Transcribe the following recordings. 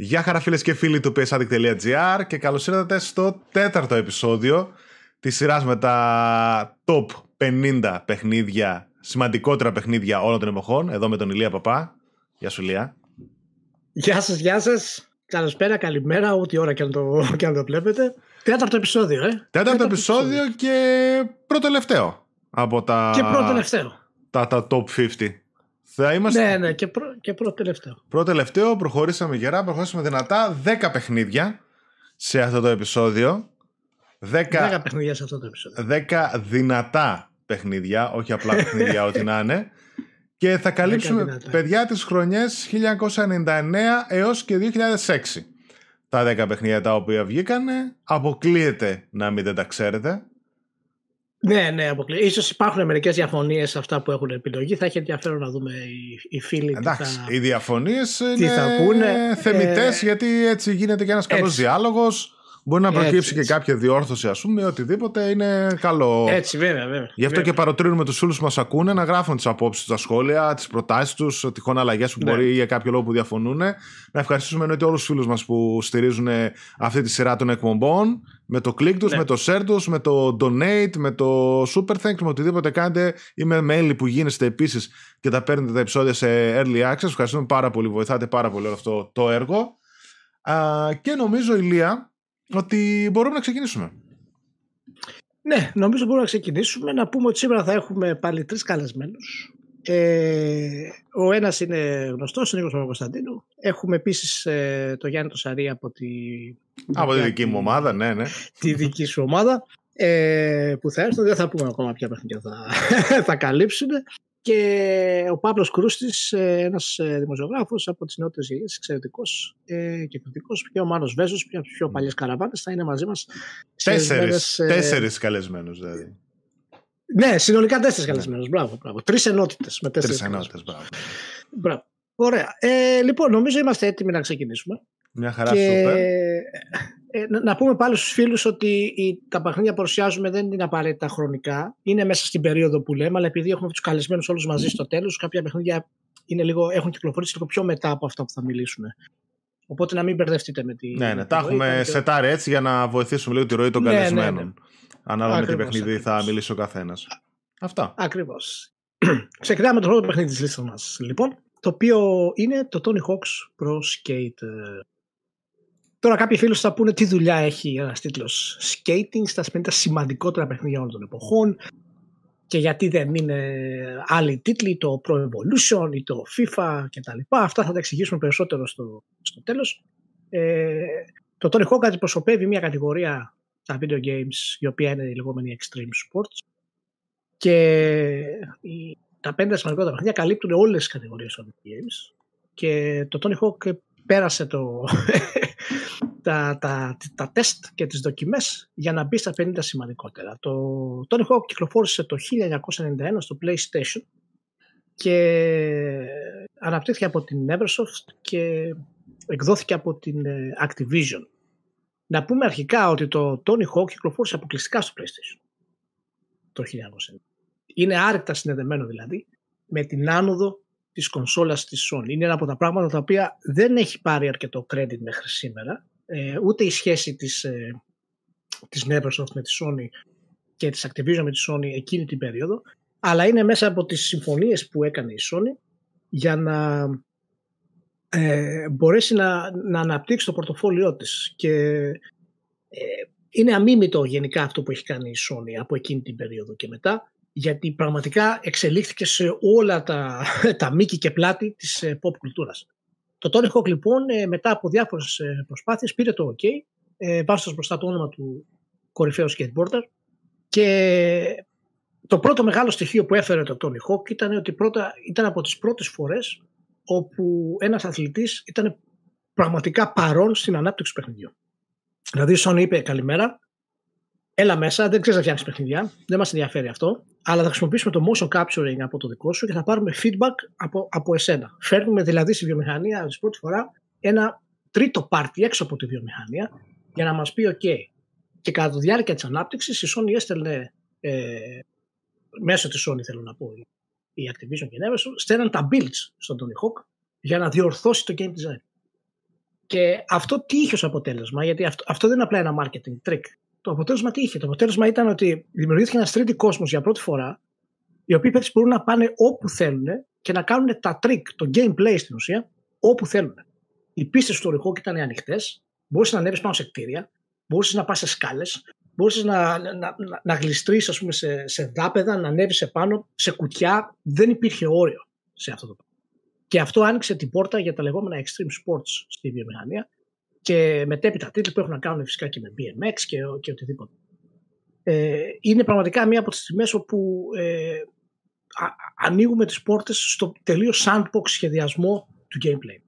Γεια χαρά φίλες και φίλοι του psaddict.gr και καλώς ήρθατε στο τέταρτο επεισόδιο της σειράς με τα top 50 παιχνίδια, σημαντικότερα παιχνίδια όλων των εποχών, εδώ με τον Ηλία Παπά. Γεια σου Ηλία. Γεια σας, γεια σας. Καλησπέρα, καλημέρα, ό,τι ώρα και αν το, και αν το βλέπετε. Τέταρτο επεισόδιο, ε. Τέταρτο, τέταρτο επεισόδιο, επεισόδιο και πρώτο από τα... Και πρώτο Τα, τα top 50. Θα είμαστε... Ναι, ναι, και, προ... και πρώτο τελευταίο. Πρώτο τελευταίο, προχωρήσαμε γερά, προχωρήσαμε δυνατά. 10 παιχνίδια σε αυτό το επεισόδιο. 10, 10 παιχνίδια σε αυτό το επεισόδιο. 10 δυνατά παιχνίδια, όχι απλά παιχνίδια, ό,τι να είναι. Και θα καλύψουμε παιδιά τις χρονιές 1999 έως και 2006. Τα 10 παιχνίδια τα οποία βγήκανε. Αποκλείεται να μην δεν τα ξέρετε. Ναι, ναι, αποκλείεται. Ίσως υπάρχουν μερικές διαφωνίες σε αυτά που έχουν επιλογή. Θα έχει ενδιαφέρον να δούμε οι, οι φίλοι Εντάξει, τι θα, οι διαφωνίες είναι θα πούνε. θεμητές ε, γιατί έτσι γίνεται και ένας καλός διάλογος. Μπορεί να προκύψει και κάποια διόρθωση, ας πούμε, οτιδήποτε είναι καλό. Έτσι, βέβαια, βέβαια. Γι' αυτό βέβαια. και παροτρύνουμε τους φίλους που μας ακούνε να γράφουν τις απόψεις του στα σχόλια, τις προτάσεις τους, τυχόν αλλαγές που ναι. μπορεί για κάποιο λόγο που διαφωνούν. Να ευχαριστήσουμε εννοείται όλους τους φίλους μας που στηρίζουν αυτή τη σειρά των εκπομπών. Με το click τους, ναι. με το share τους, με το donate, με το super thanks, με οτιδήποτε κάνετε ή με mail που γίνεστε επίσης και τα παίρνετε τα επεισόδια σε early access. Ευχαριστούμε πάρα πολύ, βοηθάτε πάρα πολύ όλο αυτό το έργο. Α, και νομίζω, Ηλία, ότι μπορούμε να ξεκινήσουμε. Ναι, νομίζω μπορούμε να ξεκινήσουμε. Να πούμε ότι σήμερα θα έχουμε πάλι τρεις καλεσμένους. Ε, ο ένας είναι γνωστός, ο Νίκος Παπακοσταντίνου. Έχουμε επίσης ε, το Γιάννη Τοσαρή από τη... Από τη δική μου ομάδα, ναι, ναι. Τη δική σου ομάδα. Ε, που θα έρθουν, δεν θα πούμε ακόμα ποια παιχνίδια θα, θα καλύψουν και ο Παύλος Κρούστης, ε, ένας ε, δημοσιογράφος από τις νεότερες γενιές, εξαιρετικός ε, και κριτικό, και ο Μάνος Βέζος, πια από τι πιο παλιές καραβάνε, θα είναι μαζί μας. Τέσσερις καλεσμένους δηλαδή. Ναι, συνολικά τέσσερις καλεσμένους. Μπράβο, μπράβο. Τρεις ενότητες με τέσσερις. Τρεις ενότητες, μπράβο. μπράβο. Ωραία. Ε, λοιπόν, νομίζω είμαστε έτοιμοι να ξεκινήσουμε. Μια χαρά και... σούπερ. Ε, να πούμε πάλι στους φίλους ότι τα παιχνίδια που παρουσιάζουμε δεν είναι απαραίτητα χρονικά. Είναι μέσα στην περίοδο που λέμε, αλλά επειδή έχουμε τους καλεσμένους όλους μαζί στο τέλος, κάποια παιχνίδια είναι λίγο, έχουν κυκλοφορήσει λίγο πιο μετά από αυτά που θα μιλήσουμε. Οπότε να μην μπερδευτείτε με τη. Ναι, ναι, τα έχουμε και... σετάρει έτσι για να βοηθήσουμε λίγο τη ροή των ναι, καλεσμένων. Ναι, ναι. Ανάλογα με τι παιχνίδι ακριβώς. θα μιλήσει ο καθένας. Αυτά. Ακριβώς. Ξεκινάμε το πρώτο παιχνίδι της λίστας μας, λοιπόν. Το οποίο είναι το Tony Hawk's Pro Skate Τώρα κάποιοι φίλοι θα πούνε τι δουλειά έχει ένας τίτλος skating στα 50 σημαντικότερα παιχνίδια όλων των εποχών και γιατί δεν είναι άλλοι τίτλοι, το Pro Evolution ή το FIFA κτλ. Αυτά θα τα εξηγήσουμε περισσότερο στο, στο τέλος. Ε, το Tony Hawk αντιπροσωπεύει μια κατηγορία στα video games η οποία είναι η λεγόμενη extreme sports και οι, τα πέντε σημαντικότερα παιχνίδια καλύπτουν όλες τις κατηγορίες των video games και το Tony Hawk πέρασε το, τα, τα, τα τεστ και τις δοκιμές για να μπει στα 50 σημαντικότερα. Το Tony Hawk κυκλοφόρησε το 1991 στο PlayStation και αναπτύχθηκε από την Eversoft και εκδόθηκε από την ε, Activision. Να πούμε αρχικά ότι το Tony Hawk κυκλοφόρησε αποκλειστικά στο PlayStation το 1991. Είναι άρρηκτα συνδεδεμένο δηλαδή με την άνοδο της κονσόλας της Sony. Είναι ένα από τα πράγματα τα οποία δεν έχει πάρει αρκετό credit μέχρι σήμερα. Ε, ούτε η σχέση της, ε, της Neversoft με τη Sony και της Activision με τη Sony εκείνη την περίοδο, αλλά είναι μέσα από τις συμφωνίες που έκανε η Sony για να ε, μπορέσει να, να αναπτύξει το πορτοφόλιό της. Και ε, είναι αμίμητο γενικά αυτό που έχει κάνει η Sony από εκείνη την περίοδο και μετά γιατί πραγματικά εξελίχθηκε σε όλα τα, τα μήκη και πλάτη της ε, pop κουλτούρας. Το Tony Hawk λοιπόν ε, μετά από διάφορες ε, προσπάθειες πήρε το OK ε, βάζοντας μπροστά το όνομα του κορυφαίου skateboarder και το πρώτο μεγάλο στοιχείο που έφερε το Tony Hawk ήταν ότι πρώτα, ήταν από τις πρώτες φορές όπου ένας αθλητής ήταν πραγματικά παρόν στην ανάπτυξη του παιχνιδιού. Δηλαδή η Sony είπε καλημέρα, έλα μέσα, δεν ξέρεις να φτιάξεις παιχνιδιά, δεν μας ενδιαφέρει αυτό, αλλά θα χρησιμοποιήσουμε το motion capturing από το δικό σου και θα πάρουμε feedback από, από εσένα. Φέρνουμε δηλαδή στη βιομηχανία τη πρώτη φορά ένα τρίτο πάρτι έξω από τη βιομηχανία για να μας πει OK. Και κατά τη διάρκεια της ανάπτυξης η Sony έστελνε ε, μέσω της Sony θέλω να πω η Activision και η Neverson στέλναν τα builds στον Tony Hawk για να διορθώσει το game design. Και αυτό τι είχε ως αποτέλεσμα, γιατί αυτό, αυτό δεν είναι απλά ένα marketing trick. Το αποτέλεσμα τι είχε; Το αποτέλεσμα ήταν ότι δημιουργήθηκε ένας τρίτη κόσμος για πρώτη φορά, οι οποίοι παίκτες μπορούν να πάνε όπου θέλουν και να κάνουν τα trick, το gameplay στην ουσία, όπου θέλουν. Οι πίστες του Ριχόκ ήταν ανοιχτές, μπορούσες να ανέβεις πάνω σε κτίρια, μπορούσες να πας σε σκάλες, μπορούσες να, να, να, να γλιστρήσει σε, σε δάπεδα, να ανέβεις επάνω, σε κουτιά. Δεν υπήρχε όριο σε αυτό το πράγμα. Και αυτό άνοιξε την πόρτα για τα λεγόμενα extreme sports στη βιομηχανία και μετέπειτα τίτλοι που έχουν να κάνουν φυσικά και με BMX και, και οτιδήποτε. Ε, είναι πραγματικά μία από τις στιγμές όπου ε, α, ανοίγουμε τις πόρτες στο τελείως sandbox σχεδιασμό του gameplay.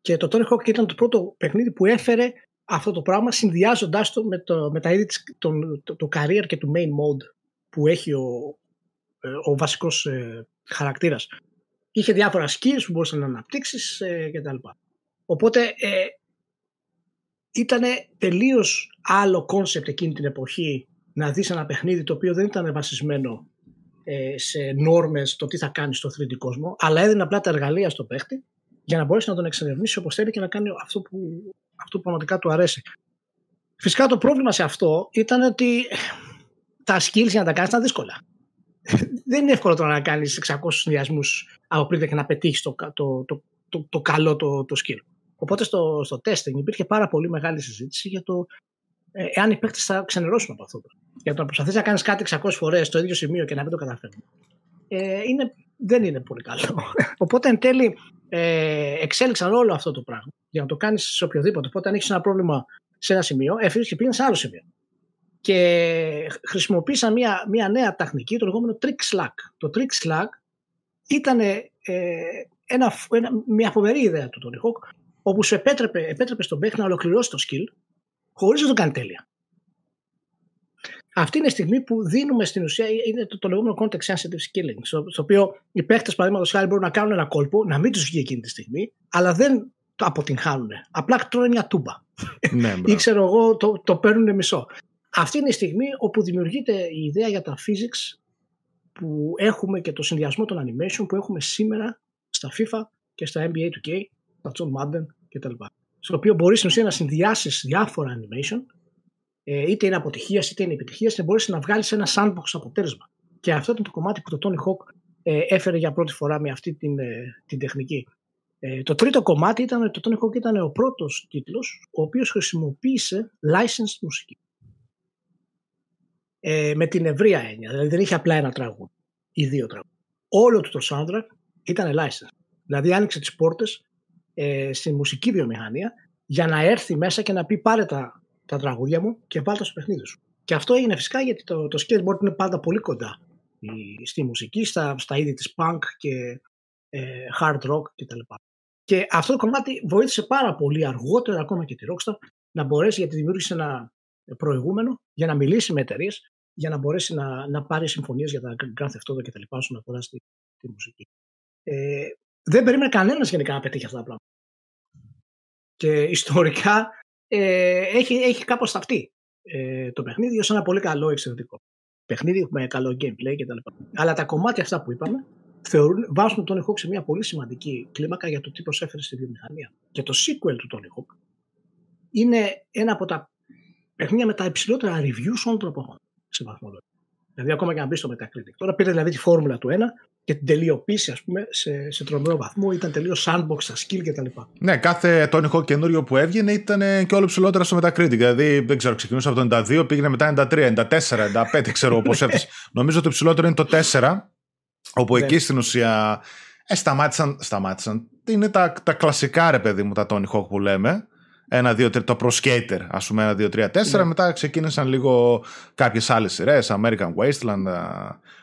Και το Tony Hawk ήταν το πρώτο παιχνίδι που έφερε αυτό το πράγμα συνδυάζοντάς το με, το, με τα είδη το, το, το career και του main mode που έχει ο, ε, ο βασικός ε, χαρακτήρας είχε διάφορα skills που μπορούσε να αναπτύξεις ε, κτλ. Οπότε ε, ήταν τελείως άλλο concept εκείνη την εποχή να δεις ένα παιχνίδι το οποίο δεν ήταν βασισμένο ε, σε νόρμες το τι θα κάνεις στο 3D κόσμο, αλλά έδινε απλά τα εργαλεία στο παίχτη για να μπορέσει να τον εξερευνήσει όπως θέλει και να κάνει αυτό που, αυτό που πραγματικά του αρέσει. Φυσικά το πρόβλημα σε αυτό ήταν ότι τα skills για να τα κάνεις ήταν δύσκολα δεν είναι εύκολο τώρα να κάνεις 600 συνδυασμούς από πριν και να πετύχεις το, το, το, το, το καλό το, το skill. Οπότε στο, στο testing υπήρχε πάρα πολύ μεγάλη συζήτηση για το ε, εάν οι παίκτες θα ξενερώσουν από αυτό. Για το να προσπαθείς να κάνεις κάτι 600 φορές στο ίδιο σημείο και να μην το καταφέρνει. Ε, είναι, δεν είναι πολύ καλό. Οπότε εν τέλει ε, εξέλιξαν όλο αυτό το πράγμα για να το κάνεις σε οποιοδήποτε. Οπότε αν έχεις ένα πρόβλημα σε ένα σημείο, έφυγες και πήγαινες σε άλλο σημείο και χρησιμοποίησα μια, μια νέα τεχνική, το λεγόμενο trick slack. Το trick slack ήταν ε, ένα, ένα, μια φοβερή ιδέα του Tony Hawk, όπου σου επέτρεπε, επέτρεπε στον παίχτη να ολοκληρώσει το skill χωρίς να το κάνει τέλεια. Αυτή είναι η στιγμή που δίνουμε στην ουσία είναι το, το λεγόμενο context sensitive skilling, στο, στο οποίο οι παίχτε, παραδείγματος χάρη, μπορούν να κάνουν ένα κόλπο, να μην τους βγει εκείνη τη στιγμή, αλλά δεν το αποτυγχάνουν. Απλά τρώνε μια τούμπα. Ναι, Ή ξέρω εγώ, το, το παίρνουν μισό. Αυτή είναι η στιγμή όπου δημιουργείται η ιδέα για τα physics που έχουμε και το συνδυασμό των animation που έχουμε σήμερα στα FIFA και στα NBA 2K, στα John Madden κτλ. Στο οποίο μπορείς στην ουσία να συνδυάσεις διάφορα animation, ε, είτε είναι αποτυχίας είτε είναι επιτυχίας, και μπορείς να βγάλεις ένα sandbox αποτέλεσμα. Και αυτό ήταν το κομμάτι που το Tony Hawk ε, έφερε για πρώτη φορά με αυτή την, ε, την τεχνική. Το τρίτο κομμάτι ήταν ότι το Tony Hawk ήταν ο πρώτος τίτλος ο οποίος χρησιμοποίησε licensed μουσική ε, με την ευρεία έννοια. Δηλαδή δεν είχε απλά ένα τραγούδι ή δύο τραγούδια. Όλο του το soundtrack ήταν license. Δηλαδή άνοιξε τις πόρτες ε, στη μουσική βιομηχανία για να έρθει μέσα και να πει πάρε τα, τα τραγούδια μου και βάλτε στο παιχνίδι σου. Και αυτό έγινε φυσικά γιατί το, το skateboard είναι πάντα πολύ κοντά στη μουσική, στα, στα είδη της punk και ε, hard rock κτλ. Και αυτό το κομμάτι βοήθησε πάρα πολύ αργότερα ακόμα και τη Rockstar να μπορέσει γιατί δημιούργησε ένα προηγούμενο για να μιλήσει με εταιρείες για να μπορέσει να, να πάρει συμφωνίες για τα Grand Theft Auto και τα λοιπά όσον αφορά στη, τη μουσική. Ε, δεν περίμενε κανένας γενικά να πετύχει αυτά τα πράγματα. Και ιστορικά ε, έχει, έχει κάπως σταυτεί ε, το παιχνίδι ως ένα πολύ καλό εξαιρετικό παιχνίδι με καλό gameplay κτλ. Αλλά τα κομμάτια αυτά που είπαμε θεωρούν, βάζουν τον Tony Hawk σε μια πολύ σημαντική κλίμακα για το τι προσέφερε στη βιομηχανία. Και το sequel του Tony Hawk είναι ένα από τα παιχνίδια με τα υψηλότερα reviews όλων των εποχών σε βαθμολογία. Δηλαδή, ακόμα και να μπει στο Metacritic. Τώρα πήρε δηλαδή τη φόρμουλα του ένα και την τελειοποίηση, ας πούμε, σε, σε τρομερό βαθμό. Ήταν τελείως sandbox στα skill κτλ. Ναι, κάθε Tony Hawk καινούριο που έβγαινε ήταν και όλο ψηλότερα στο Metacritic. Δηλαδή, δεν ξέρω, ξεκινούσε από το 92, πήγαινε μετά 93, 94, 95, ξέρω πώς έφτασε. Νομίζω ότι το ψηλότερο είναι το 4, όπου εκεί στην ουσία ε, σταμάτησαν, σταμάτησαν. Είναι τα, τα κλασικά ρε παιδί μου τα Tony Hawk που λέμε ένα, δύο, τρία, το Pro Skater, ας πούμε, ένα, δύο, τρία, τέσσερα. Ναι. Μετά ξεκίνησαν λίγο κάποιες άλλες σειρές, American Wasteland,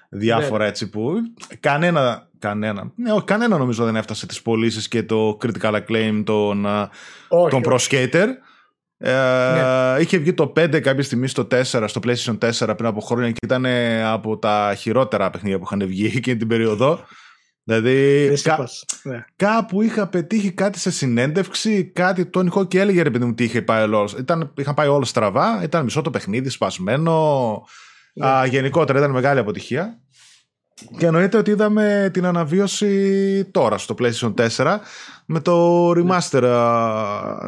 διάφορα ναι. έτσι που κανένα, κανένα, ναι, όχι, κανένα νομίζω δεν έφτασε τις πωλήσεις και το critical acclaim των, όχι, τον Pro Skater. Ε, ναι. Είχε βγει το 5 κάποια στιγμή στο 4, στο PlayStation 4 πριν από χρόνια και ήταν από τα χειρότερα παιχνίδια που είχαν βγει εκείνη την περίοδο. Δηλαδή κα... ναι. κάπου είχα πετύχει κάτι σε συνέντευξη, κάτι τον είχα και έλεγε ρε παιδί μου τι είχε πάει όλο. Ήταν, είχαν πάει όλο στραβά, ήταν μισό το παιχνίδι, σπασμένο. Ναι. Α, γενικότερα ήταν μεγάλη αποτυχία. Και εννοείται ότι είδαμε την αναβίωση τώρα στο PlayStation 4 με το remaster,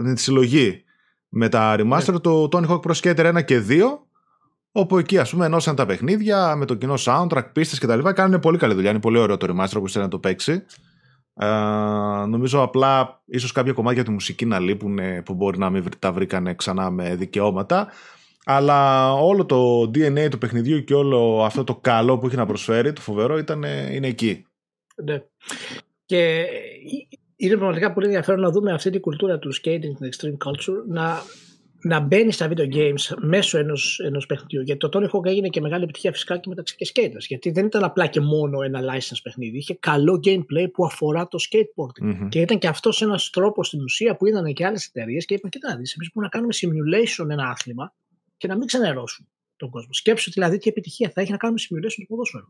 ναι. τη συλλογή με τα remaster, ναι. το Tony Hawk Pro Skater 1 και 2 όπου εκεί ας πούμε ενώσαν τα παιχνίδια με το κοινό soundtrack, πίστες και τα λοιπά κάνουν πολύ καλή δουλειά, είναι πολύ ωραίο το remaster που θέλει να το παίξει ε, νομίζω απλά ίσως κάποια κομμάτια του μουσική να λείπουν που μπορεί να μην τα βρήκανε ξανά με δικαιώματα αλλά όλο το DNA του παιχνιδιού και όλο αυτό το καλό που έχει να προσφέρει, το φοβερό, ήταν, είναι εκεί. Ναι. Και είναι πραγματικά πολύ ενδιαφέρον να δούμε αυτή την κουλτούρα του skating, την extreme culture, να, να μπαίνει στα video games μέσω ενός ενός παιχνιδιού. Γιατί το Tony Hawk έγινε και μεγάλη επιτυχία φυσικά και μεταξύ και skaters. Γιατί δεν ήταν απλά και μόνο ένα license παιχνίδι. Είχε καλό gameplay που αφορά το skateboarding. Mm-hmm. Και ήταν και αυτός ένας τρόπος στην ουσία που είδαν και άλλες εταιρείες και είπαν: Κοιτάξτε, εμείς μπορούμε να κάνουμε simulation ένα άθλημα και να μην ξενερώσουν τον κόσμο. Σκέψου δηλαδή τι επιτυχία θα έχει να κάνουμε simulation του ποδόσφαιρου.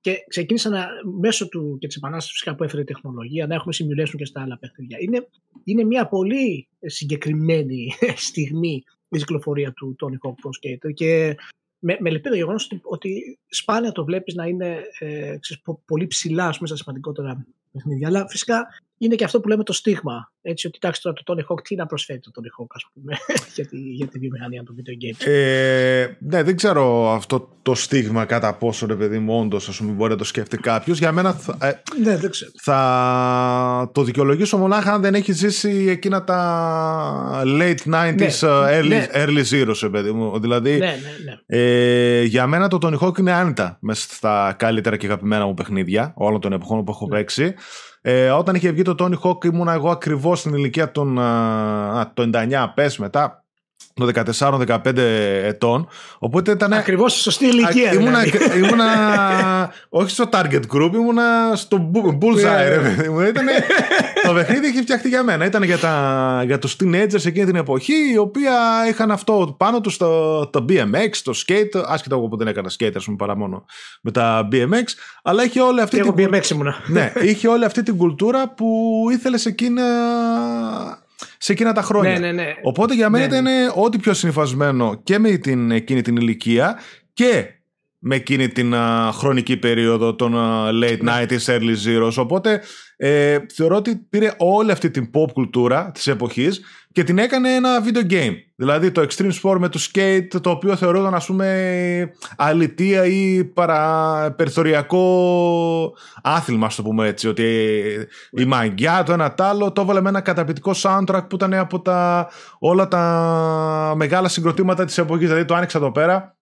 Και ξεκίνησαν να, μέσω του και της επανάστασης που έφερε η τεχνολογία να έχουμε simulation και στα άλλα παιχνίδια. Είναι, είναι μια πολύ συγκεκριμένη στιγμή η κυκλοφορία του Tony Hawk Pro Skater και με, με λυπεί το γεγονός ότι, ότι σπάνια το βλέπεις να είναι ε, ξέρεις, πολύ ψηλά πούμε, στα σημαντικότερα παιχνίδια. Αλλά φυσικά είναι και αυτό που λέμε το στίγμα. Έτσι, ότι εντάξει τώρα το Tony Hawk τι να προσφέρει το Tony Hawk, ας πούμε, για, τη, για τη βιομηχανία του video games. Ε, ναι, δεν ξέρω αυτό το στίγμα κατά πόσο ρε παιδί μου όντως μπορεί να το σκέφτει κάποιος. Για μένα θα, ε, ναι, δεν ξέρω. θα το δικαιολογήσω μονάχα αν δεν έχει ζήσει εκείνα τα late 90s, ναι, early, ναι. early zeros, ρε παιδί μου. Δηλαδή, ναι, ναι, ναι. Ε, για μένα το Tony Hawk είναι άνετα μέσα στα καλύτερα και αγαπημένα μου παιχνίδια όλων των εποχών που έχω ναι. παίξει. Ε, όταν είχε βγει το Tony Hawk ήμουν εγώ ακριβώς στην ηλικία των α, το 99 πες μετά το 14-15 ετών. Οπότε ήταν. Ακριβώς στη σωστή ηλικία. Ήμουνα, δηλαδή. ήμουνα, όχι στο target group, ήμουνα στο bullseye. Yeah. το παιχνίδι είχε φτιαχτεί για μένα. Ήταν για, τα, για τους teenagers εκείνη την εποχή, οι οποίοι είχαν αυτό πάνω τους το, το BMX, το skate. Άσχετα εγώ που δεν έκανα skate, ας πούμε, παρά μόνο με τα BMX. Αλλά είχε όλη αυτή. την... BMX ήμουνα. ναι, είχε όλη αυτή την κουλτούρα που ήθελες εκείνα σε εκείνα τα χρόνια. Ναι, ναι, ναι. Οπότε για μένα ναι, ναι. ήταν ό,τι πιο συνυφασμένο και με την, εκείνη την ηλικία και με εκείνη την χρονική περίοδο των late 90s, early zeros. Οπότε ε, θεωρώ ότι πήρε όλη αυτή την pop κουλτούρα της εποχής και την έκανε ένα video game. Δηλαδή το Extreme Sport με το skate, το οποίο θεωρούνταν ας πούμε αλητία ή παραπεριθωριακό άθλημα, ας το πούμε έτσι. Ότι η μαγκιά, το ένα τ' άλλο, το έβαλε με ένα καταπληκτικό soundtrack που ήταν από τα, όλα τα μεγάλα συγκροτήματα της εποχής. Δηλαδή το άνοιξα εδώ πέρα,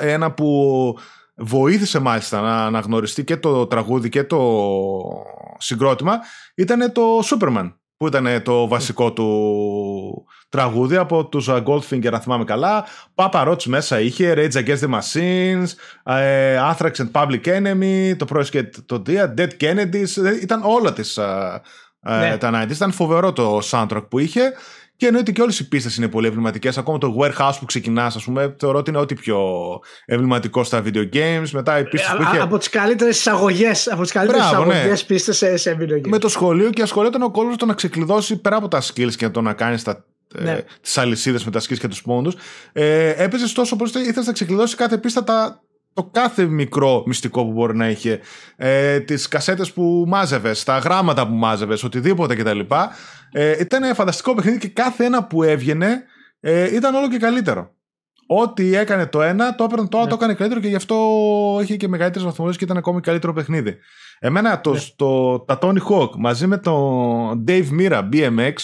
ένα που βοήθησε μάλιστα να αναγνωριστεί και το τραγούδι και το συγκρότημα ήταν το Superman που ήταν το βασικό του τραγούδι από τους Goldfinger αν θυμάμαι καλά. Papa Roach μέσα είχε Rage Against the Machines ε, Anthrax and Public Enemy το Pro το Dia Dead Kennedys ήταν όλα τις ε, ναι. τα 90's ήταν φοβερό το soundtrack που είχε και εννοείται και όλες οι πίστες είναι πολύ εμβληματικέ. Ακόμα το warehouse που ξεκινάς, ας πούμε, θεωρώ ότι είναι ό,τι πιο εμβληματικό στα video games. Μετά οι πίστες που είχε. Από τις καλύτερες εισαγωγές από τις καλύτερες εισαγωγές ναι. πίστες σε, σε video games. Με το σχολείο και ασχολιόταν ο κόσμο το να ξεκλειδώσει πέρα από τα skills και το να κάνεις τα ε, ναι. τις αλυσίδες με τα skills και τους πόντους. Ε, Έπαιζες τόσο πολύ, ήθελες να ξεκλειδώσει κάθε πίστα τα, το κάθε μικρό μυστικό που μπορεί να είχε, ε, τις κασέτες που μάζευες, τα γράμματα που μάζευες, οτιδήποτε κτλ. Ε, ήταν φανταστικό παιχνίδι και κάθε ένα που έβγαινε ε, ήταν όλο και καλύτερο. Ό,τι έκανε το ένα, το έπαιρνε το άλλο, ναι. το έκανε καλύτερο και γι' αυτό είχε και μεγαλύτερες βαθμολογίες και ήταν ακόμη καλύτερο παιχνίδι. Εμένα το, ναι. το, τα Tony Hawk μαζί με το Dave Mira BMX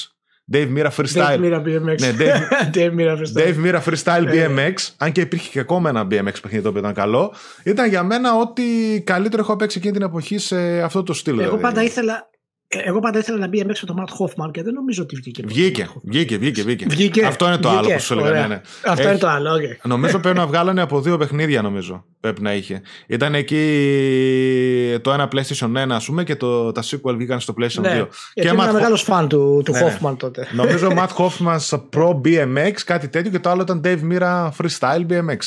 Dave Mira Freestyle. Dave Mira BMX. Ναι, Dave, Dave Mira Freestyle. Dave Mira Freestyle ναι. BMX. Αν και υπήρχε και ακόμα ένα BMX παιχνίδι το οποίο ήταν καλό. Ήταν για μένα ό,τι καλύτερο έχω παίξει εκείνη την εποχή σε αυτό το στυλ. Εγώ δηλαδή. πάντα ήθελα, εγώ πάντα ήθελα να μπει μέσα το Matt Hoffman και δεν νομίζω ότι βγήκε. Βγήκε, βγήκε, βγήκε, βγήκε. βγήκε. Αυτό είναι το βγήκε. άλλο που σου έλεγα. Ναι, ναι. Αυτό Έχει... είναι το άλλο, okay. Νομίζω πρέπει να βγάλανε από δύο παιχνίδια, νομίζω. Πρέπει να είχε. Ήταν εκεί το ένα PlayStation 1, ας πούμε, και το, τα sequel βγήκαν στο PlayStation ναι. 2. Και ήμουν ένα μεγάλος φαν του, του ναι, ναι. Hoffman τότε. Νομίζω Matt Hoffman Pro BMX, κάτι τέτοιο, και το άλλο ήταν Dave Mira Freestyle BMX.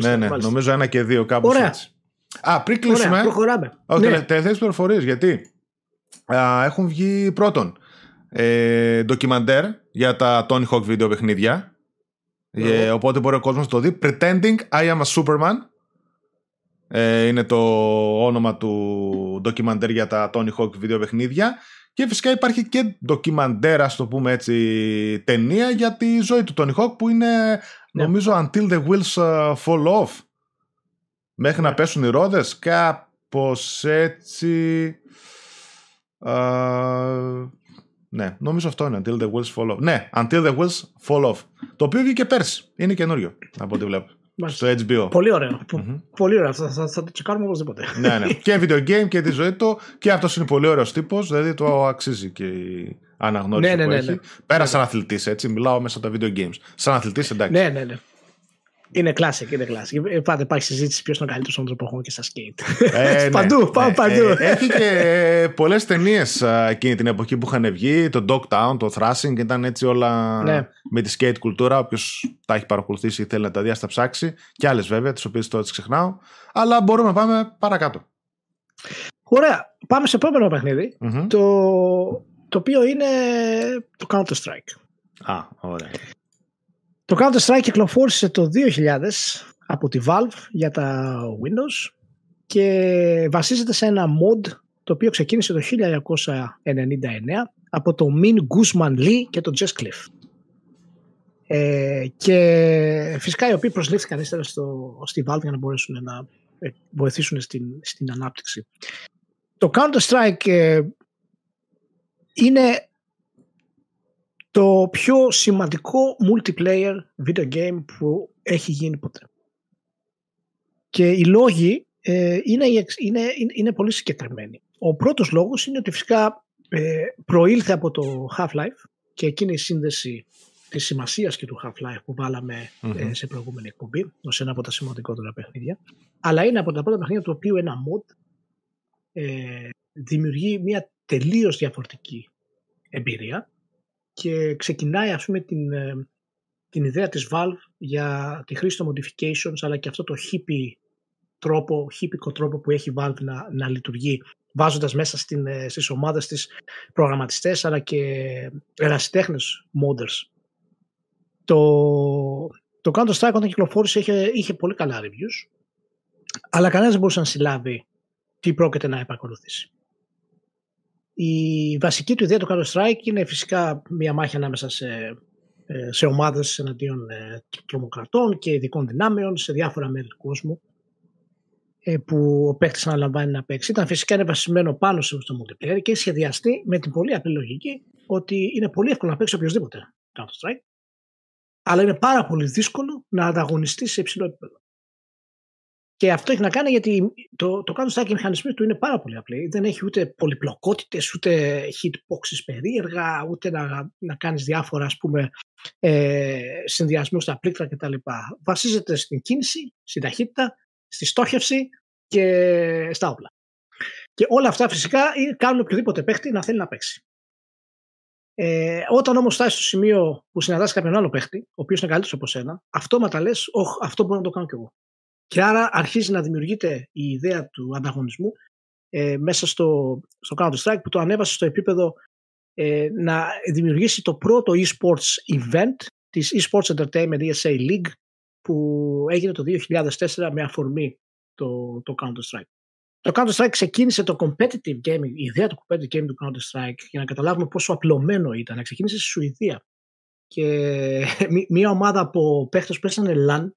Ναι, ναι, νομίζω ένα και δύο κάπου έτσι. Α, πριν κλείσουμε. Ωραία, προχωράμε. Όχι, ναι. τελευταίε πληροφορίες γιατί; Έχουν βγει πρώτον ε, ντοκιμαντέρ για τα Tony Hawk βίντεο παιχνίδια. Ε, οπότε μπορεί ο κόσμος να το δει. Pretending I am a Superman. ε, είναι το όνομα του ντοκιμαντέρ για τα Tony Hawk βιντεοπαιχνίδια και φυσικά υπάρχει και ντοκιμαντέρ, ας το πούμε έτσι, ταινία για τη ζωή του Tony Hawk που είναι ναι. νομίζω Until the Wheels uh, Fall Off. Μέχρι να ναι. πέσουν οι ρόδες, κάπως έτσι... Uh, ναι, νομίζω αυτό είναι. Until the wheels fall off. Ναι, Until the wheels fall off. Το οποίο βγήκε πέρσι. Είναι καινούριο από ό,τι βλέπω. Στο HBO. Πολύ ωραίο. Mm-hmm. Πολύ ωραίο. Θα, θα, θα το τσεκάρουμε οπωσδήποτε. ναι, ναι. και video game και τη ζωή του. Και αυτός είναι πολύ ωραίος τύπος. Δηλαδή το αξίζει και η αναγνώριση ναι, ναι, που ναι, ναι, έχει. Πέρα σαν αθλητής, έτσι. Μιλάω μέσα από τα video games. Σαν αθλητής, εντάξει. Ναι, ναι, ναι. Είναι classic, είναι classic. Πάντα υπάρχει συζήτηση ποιος είναι ο καλύτερος ανθρωποχών και στα skate. Ε, ναι. παντού, πάμε ε, παντού. Ε, έχει και πολλές ταινίες εκείνη την εποχή που είχαν βγει. Το Dogtown, το Thrashing, ήταν έτσι όλα ναι. με τη skate κουλτούρα. Όποιος τα έχει παρακολουθήσει ή θέλει να τα δει, θα ψάξει. Και άλλες βέβαια, τις οποίες τώρα τις ξεχνάω. Αλλά μπορούμε να πάμε παρακάτω. Ωραία. Πάμε σε επόμενο Το, το οποίο είναι το Counter-Strike. Α, ωραία. Το Counter-Strike κυκλοφόρησε το 2000 από τη Valve για τα Windows και βασίζεται σε ένα mod το οποίο ξεκίνησε το 1999 από το Min Guzman Lee και τον Jess Cliff. Ε, και φυσικά οι οποίοι προσλήφθηκαν ύστερα στο, στη Valve για να μπορέσουν να ε, βοηθήσουν στην, στην ανάπτυξη. Το Counter-Strike ε, είναι το πιο σημαντικό multiplayer video game που έχει γίνει ποτέ. Και οι λόγοι ε, είναι, είναι, είναι, πολύ συγκεκριμένοι. Ο πρώτος λόγος είναι ότι φυσικά ε, προήλθε από το Half-Life και εκείνη η σύνδεση της σημασίας και του Half-Life που βαλαμε ε, σε προηγούμενη εκπομπή ως ένα από τα σημαντικότερα παιχνίδια αλλά είναι από τα πρώτα παιχνίδια το οποίο ένα mod ε, δημιουργεί μια τελείως διαφορετική εμπειρία και ξεκινάει ας πούμε την, ε, την ιδέα της Valve για τη χρήση των modifications αλλά και αυτό το hippie τρόπο, hippie τρόπο που έχει Valve να, να λειτουργεί βάζοντας μέσα στην, ε, στις ομάδες της προγραμματιστές αλλά και ερασιτέχνες modders. Το, το Counter-Strike όταν κυκλοφόρησε είχε, είχε πολύ καλά reviews αλλά κανένας δεν μπορούσε να συλλάβει τι πρόκειται να επακολουθήσει. Η βασική του ιδέα του Counter-Strike είναι φυσικά μια μάχη ανάμεσα σε, ε, σε ομάδες εναντίον ε, τρομοκρατών και ειδικών δυνάμεων σε διάφορα μέρη του κόσμου ε, που ο παίκτης αναλαμβάνει να παίξει. Ήταν φυσικά είναι βασισμένο πάνω στο multiplayer και σχεδιαστεί με την πολύ απλή λογική ότι είναι πολύ εύκολο να παίξει οποιοδήποτε Counter-Strike αλλά είναι πάρα πολύ δύσκολο να ανταγωνιστεί σε υψηλό επίπεδο. Και αυτό έχει να κάνει γιατί το, το κάτω στάκι μηχανισμοί του είναι πάρα πολύ απλή. Δεν έχει ούτε πολυπλοκότητες, ούτε hitboxes περίεργα, ούτε να, να κάνεις διάφορα ας πούμε ε, συνδυασμού στα πλήκτρα κτλ. Βασίζεται στην κίνηση, στην ταχύτητα, στη στόχευση και στα όπλα. Και όλα αυτά φυσικά κάνουν οποιοδήποτε παίχτη να θέλει να παίξει. Ε, όταν όμως φτάσεις στο σημείο που συναντάς κάποιον άλλο παίχτη, ο οποίος είναι καλύτερος από σένα, αυτόματα λες: αυτό μπορώ να το κάνω κι εγώ. Και άρα αρχίζει να δημιουργείται η ιδέα του ανταγωνισμού ε, μέσα στο, στο Counter-Strike που το ανέβασε στο επίπεδο ε, να δημιουργήσει το πρώτο e-sports event της e-sports entertainment ESA League που έγινε το 2004 με αφορμή το, το Counter-Strike. Το Counter-Strike ξεκίνησε το competitive gaming, η ιδέα του competitive gaming του Counter-Strike για να καταλάβουμε πόσο απλωμένο ήταν. Ξεκίνησε στη Σουηδία και μια ομάδα από παίχτες που έσανε LAN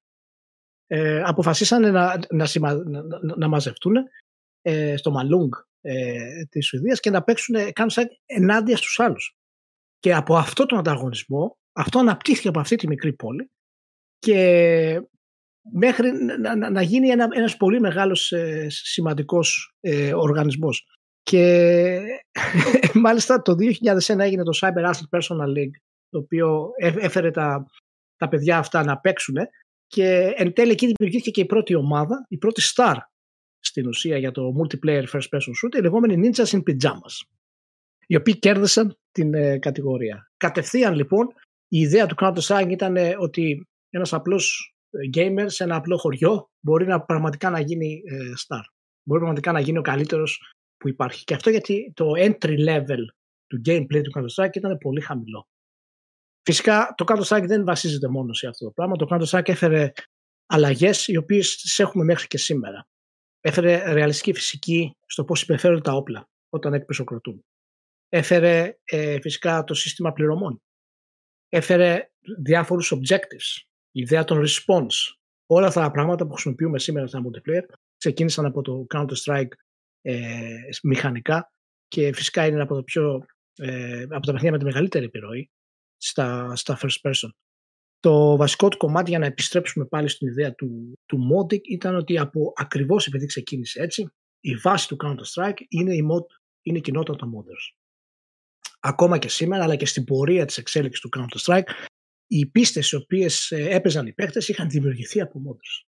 ε, αποφασίσανε να, να, να, να μαζευτούν ε, στο Μαλούγκ ε, της Σουηδίας και να παίξουν κάνουν σαν ενάντια στους άλλους. Και από αυτό τον ανταγωνισμό, αυτό αναπτύχθηκε από αυτή τη μικρή πόλη και μέχρι να, να, να γίνει ένα, ένας πολύ μεγάλος ε, σημαντικός ε, οργανισμός. Και μάλιστα το 2001 έγινε το Cyber Athlete Personal League το οποίο έφερε τα, τα παιδιά αυτά να παίξουν και εν τέλει εκεί δημιουργήθηκε και η πρώτη ομάδα, η πρώτη star στην ουσία για το multiplayer first person shooter, οι λεγόμενοι Ninjas in Pyjamas, οι οποίοι κέρδισαν την ε, κατηγορία. Κατευθείαν λοιπόν η ιδέα του Counter-Strike ήταν ε, ότι ένας απλός ε, gamer σε ένα απλό χωριό μπορεί να πραγματικά να γίνει ε, star. Μπορεί πραγματικά να γίνει ο καλύτερος που υπάρχει. Και αυτό γιατί το entry level του gameplay του Counter-Strike ήταν πολύ χαμηλό. Φυσικά το Counter-Strike δεν βασίζεται μόνο σε αυτό το πράγμα. Το Counter-Strike έφερε αλλαγές οι οποίες τις έχουμε μέχρι και σήμερα. Έφερε ρεαλιστική φυσική στο πώς υπεφέρουν τα όπλα όταν εκπισοκροτούν. Έφερε ε, φυσικά το σύστημα πληρωμών. Έφερε διάφορους objectives. Η ιδέα των response. Όλα αυτά τα πράγματα που χρησιμοποιούμε σήμερα στα multiplayer ξεκίνησαν από το Counter-Strike ε, μηχανικά και φυσικά είναι από, το πιο, ε, από τα παιχνίδια με τη μεγαλύτερη επιρροή στα, στα first person. Το βασικό του κομμάτι για να επιστρέψουμε πάλι στην ιδέα του, του modding ήταν ότι από ακριβώς επειδή ξεκίνησε έτσι η βάση του Counter-Strike είναι η, mod, είναι η κοινότητα των modders. Ακόμα και σήμερα αλλά και στην πορεία της εξέλιξης του Counter-Strike οι πίστες οι οποίες ε, έπαιζαν οι παίκτες είχαν δημιουργηθεί από modders.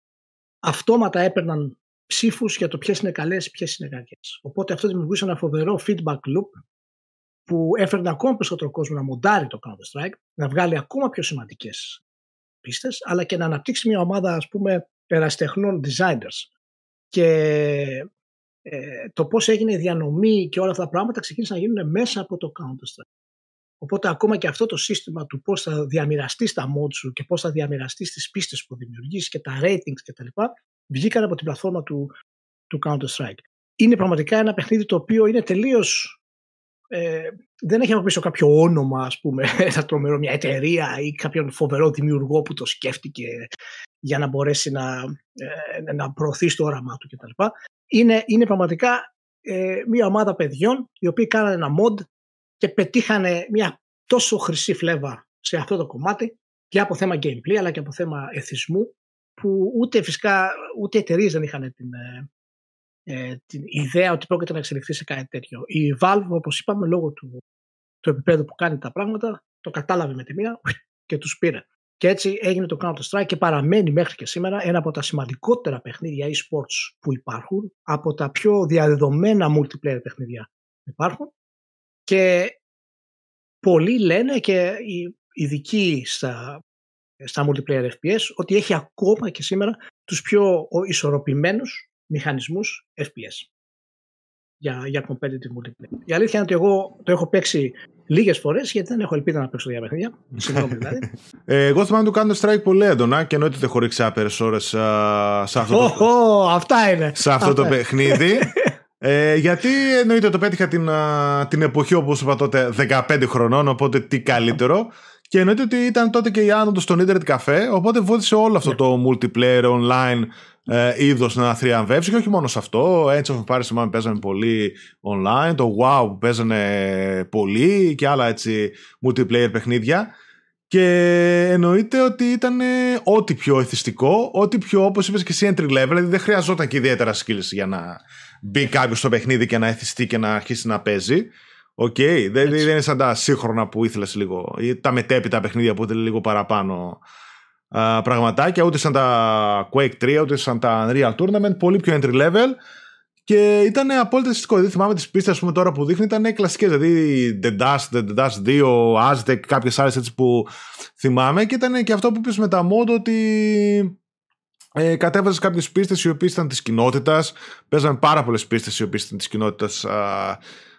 Αυτόματα έπαιρναν ψήφους για το ποιες είναι καλές, ποιες είναι κακές. Οπότε αυτό δημιουργούσε ένα φοβερό feedback loop που έφερνε ακόμα περισσότερο κόσμο να μοντάρει το Counter-Strike, να βγάλει ακόμα πιο σημαντικές πίστες, αλλά και να αναπτύξει μια ομάδα ας πούμε περαστεχνών designers. Και ε, το πώς έγινε η διανομή και όλα αυτά τα πράγματα ξεκίνησαν να γίνουν μέσα από το Counter-Strike. Οπότε ακόμα και αυτό το σύστημα του πώς θα διαμοιραστείς τα mods σου και πώς θα διαμοιραστείς τις πίστες που δημιουργήσει και τα ratings κτλ βγήκαν από την πλατφόρμα του, του Counter-Strike. Είναι πραγματικά ένα παιχνίδι το οποίο είναι τελείως. Ε, δεν έχει από πίσω κάποιο όνομα, ας πούμε, ένα τρομερό, μια εταιρεία ή κάποιον φοβερό δημιουργό που το σκέφτηκε για να μπορέσει να, ε, να προωθήσει το όραμά του κτλ. Είναι, είναι πραγματικά ε, μια ομάδα παιδιών οι οποίοι κάνανε ένα mod και πετύχανε μια τόσο χρυσή φλέβα σε αυτό το κομμάτι και από θέμα gameplay αλλά και από θέμα εθισμού που ούτε φυσικά ούτε εταιρείες δεν είχαν την, ε, ε, την ιδέα ότι πρόκειται να εξελιχθεί σε κάτι τέτοιο. Η Valve, όπως είπαμε, λόγω του, του επίπεδου που κάνει τα πράγματα, το κατάλαβε με τη μία και τους πήρε. Και έτσι έγινε το Counter-Strike και παραμένει μέχρι και σήμερα ένα από τα σημαντικότερα παιχνίδια e-sports που υπάρχουν, από τα πιο διαδεδομένα multiplayer παιχνίδια που υπάρχουν. Και πολλοί λένε και οι ειδικοί στα στα multiplayer FPS ότι έχει ακόμα και σήμερα τους πιο ισορροπημένους μηχανισμούς FPS για, για competitive multiplayer. Η αλήθεια είναι ότι εγώ το έχω παίξει λίγες φορές γιατί δεν έχω ελπίδα να παίξω για παιχνίδια. Συγγνώμη δηλαδή. ε, εγώ θυμάμαι το Counter Strike πολύ έντονα και εννοείται ότι έχω ρίξει άπειρε ώρες σε αυτό, oh, το, oh, αυτά είναι. Σε αυτό το παιχνίδι. Ε, γιατί εννοείται το πέτυχα την, την εποχή όπως είπα τότε 15 χρονών οπότε τι καλύτερο και εννοείται ότι ήταν τότε και η άνοδος στον Ιντερνετ καφέ, οπότε βοήθησε όλο αυτό ναι. το multiplayer online ε, είδος να θριαμβεύσει και όχι μόνο σε αυτό. Έτσι, of Empires θυμάμαι παίζανε πολύ online, το WoW που παίζανε πολύ και άλλα έτσι multiplayer παιχνίδια. Και εννοείται ότι ήταν ό,τι πιο εθιστικό, ό,τι πιο όπως είπες και εσύ entry level, δηλαδή δεν χρειαζόταν και ιδιαίτερα skills για να μπει κάποιος στο παιχνίδι και να εθιστεί και να αρχίσει να παίζει. OK, okay, δεν, δεν είναι σαν τα σύγχρονα που ήθελες λίγο. ή τα μετέπειτα παιχνίδια που ήθελες λίγο παραπάνω α, πραγματάκια, ούτε σαν τα Quake 3, ούτε σαν τα Unreal Tournament, πολύ πιο entry level. Και ήταν απόλυτα εθιστικό. Δηλαδή θυμάμαι τις πίστες τώρα που δείχνει ήταν κλασικές. Δηλαδή The Dust, The Dust 2, Aztec, κάποιες άλλες έτσι που θυμάμαι. Και ήταν και αυτό που είπε με τα mod ότι ε, κατέβαζες κάποιες πίστες οι οποίες ήταν της κοινότητας. Παίζανε πάρα πολλές πίστες οι οποίες ήταν της κοινότητας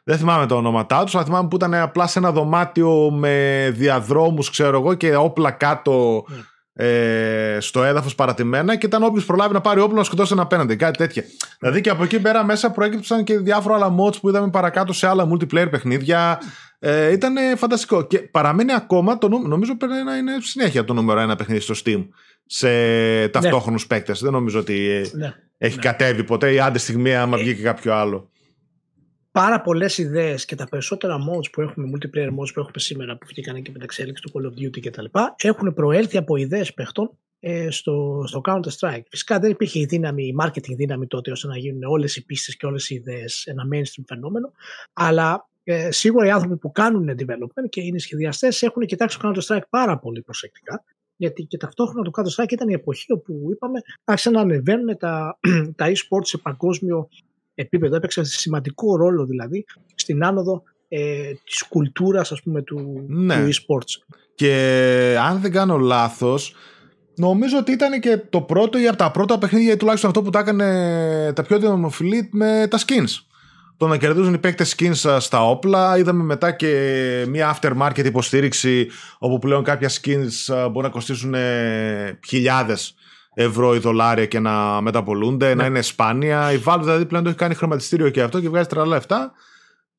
δεν θυμάμαι τα ονόματά τους, αλλά θυμάμαι που ήταν απλά σε ένα δωμάτιο με διαδρόμους, ξέρω εγώ, και όπλα κάτω ναι. ε, στο έδαφος παρατημένα και ήταν όποιος προλάβει να πάρει όπλο να σκοτώσει ένα απέναντι, κάτι τέτοιο. Δηλαδή και από εκεί πέρα μέσα προέκυψαν και διάφορα άλλα mods που είδαμε παρακάτω σε άλλα multiplayer παιχνίδια. Ε, ήταν φανταστικό. Και παραμένει ακόμα, το, νομίζω πρέπει να είναι συνέχεια το νούμερο ένα παιχνίδι στο Steam σε ταυτόχρονους ναι. παίκτες. Δεν νομίζω ότι ναι. έχει ναι. κατέβει ποτέ ή άντε στιγμή άμα ε, βγει και κάποιο άλλο πάρα πολλές ιδέες και τα περισσότερα mods που έχουμε, multiplayer mods που έχουμε σήμερα που βγήκαν και με την εξέλιξη του Call of Duty κτλ. έχουν προέλθει από ιδέες παιχτών ε, στο, στο Counter Strike. Φυσικά δεν υπήρχε η δύναμη, η marketing δύναμη τότε ώστε να γίνουν όλες οι πίστες και όλες οι ιδέες ένα mainstream φαινόμενο. Αλλά ε, σίγουρα οι άνθρωποι που κάνουν development και είναι σχεδιαστές έχουν κοιτάξει το Counter Strike πάρα πολύ προσεκτικά. Γιατί και ταυτόχρονα το Counter Strike ήταν η εποχή όπου είπαμε άρχισαν να ανεβαίνουν τα, τα e-sports σε παγκόσμιο επίπεδο, έπαιξε σημαντικό ρόλο δηλαδή στην άνοδο ε, της κουλτούρας ας πούμε του, ναι. του e-sports. Και αν δεν κάνω λάθος, νομίζω ότι ήταν και το πρώτο ή από τα πρώτα παιχνίδια ή τουλάχιστον αυτό που τα έκανε τα πιο δημοφιλή με τα skins. Το να κερδίζουν οι παίκτες skins στα όπλα. Είδαμε μετά και μια aftermarket υποστήριξη όπου πλέον κάποια skins μπορεί να κοστίσουν χιλιάδες ευρώ ή δολάρια και να μεταπολούνται, να ναι. είναι σπάνια. Η Valve δηλαδή πλέον το έχει κάνει χρηματιστήριο και αυτό και βγάζει τρελά λεφτά.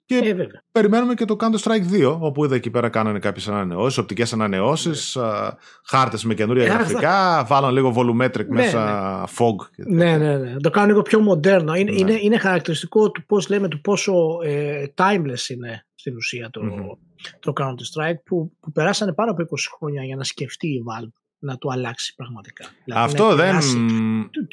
Και ε, περιμένουμε και το Counter Strike 2, όπου είδα εκεί πέρα κάνανε κάποιες ανανεώσεις, οπτικές ανανεώσεις, ναι. χάρτες με καινούρια ε, γραφικά, βάλαν λίγο volumetric ναι, μέσα, ναι. fog. Ναι, ναι, ναι. Το κάνουν λίγο πιο μοντέρνο. Είναι, ναι. είναι, είναι χαρακτηριστικό του πώς λέμε, του πόσο ε, timeless είναι στην ουσία το, mm-hmm. το Counter Strike, που, που περάσανε πάνω από 20 χρόνια για να σκεφτεί η Valve να το αλλάξει πραγματικά. Δηλαδή αυτό δεν.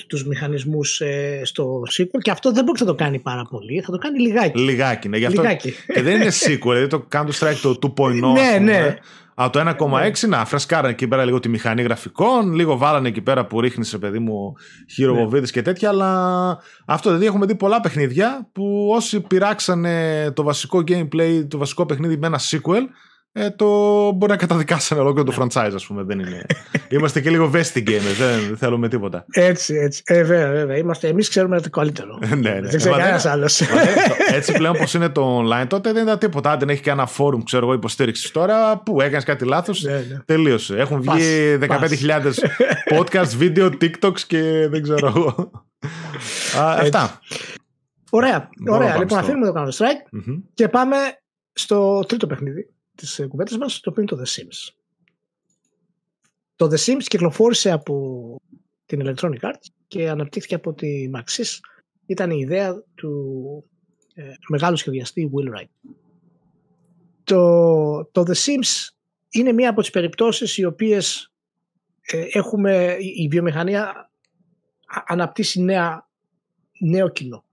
Του μηχανισμούς ε, στο sequel και αυτό δεν μπορεί να το κάνει πάρα πολύ. Θα το κάνει λιγάκι. Λιγάκι, ναι. Γι αυτό λιγάκι. Και δεν είναι sequel, δηλαδή το Counter Strike το 2.0. ναι, ναι. Από το 1,6 ναι. να φρεσκάραν εκεί πέρα λίγο τη μηχανή γραφικών, λίγο βάλανε εκεί πέρα που ρίχνει σε παιδί μου χειροβοβίδε ναι. και τέτοια. Αλλά αυτό δηλαδή έχουμε δει πολλά παιχνίδια που όσοι πειράξανε το βασικό gameplay, το βασικό παιχνίδι με ένα sequel, ε, το μπορεί να καταδικάσουν ολόκληρο το ναι. franchise, ας πούμε. Δεν είναι. Είμαστε και λίγο vesting gamers, δεν θέλουμε τίποτα. Έτσι, έτσι. Ε, βέβαια, βέβαια. Είμαστε, εμείς ξέρουμε το καλύτερο. ναι, ναι. Δεν ξέρει κανένας άλλος. έτσι πλέον πώ είναι το online, τότε δεν ήταν τίποτα. Αν δεν έχει και ένα forum, ξέρω εγώ, υποστήριξης τώρα, που έκανες κάτι λάθος, ναι, ναι. τελείωσε. Έχουν βγει 15.000 podcast, βίντεο, TikToks και δεν ξέρω εγώ. Αυτά. Ωραία, ωραία. Λοιπόν, αφήνουμε το Counter Strike και πάμε στο τρίτο παιχνίδι τις κουβέντες μας, το οποίο είναι το The Sims. Το The Sims κυκλοφόρησε από την Electronic Arts και αναπτύχθηκε από τη Maxis. Ήταν η ιδέα του ε, μεγάλου σχεδιαστή Will Wright. Το, το The Sims είναι μία από τις περιπτώσεις οι οποίες ε, έχουμε, η βιομηχανία αναπτύσσει νέα, νέο κοινό.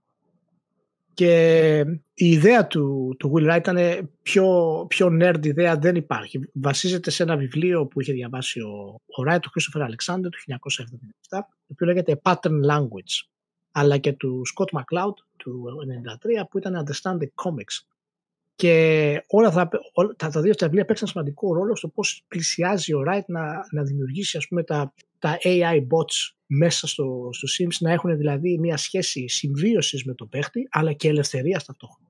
Και η ιδέα του, του Will Wright ήταν πιο, πιο nerd ιδέα δεν υπάρχει. Βασίζεται σε ένα βιβλίο που είχε διαβάσει ο, ο Wright, ο Christopher Alexander, το 1977, το οποίο λέγεται Pattern Language, αλλά και του Scott McCloud του 1993 που ήταν Understand the Comics. Και όλα αυτά, τα, τα δύο αυτά βιβλία παίξαν σημαντικό ρόλο στο πώς πλησιάζει ο Wright να, να δημιουργήσει ας πούμε, τα, τα AI bots μέσα στο, στο Sims να έχουν δηλαδή μια σχέση συμβίωσης με τον παίχτη αλλά και ελευθερία ταυτόχρονα.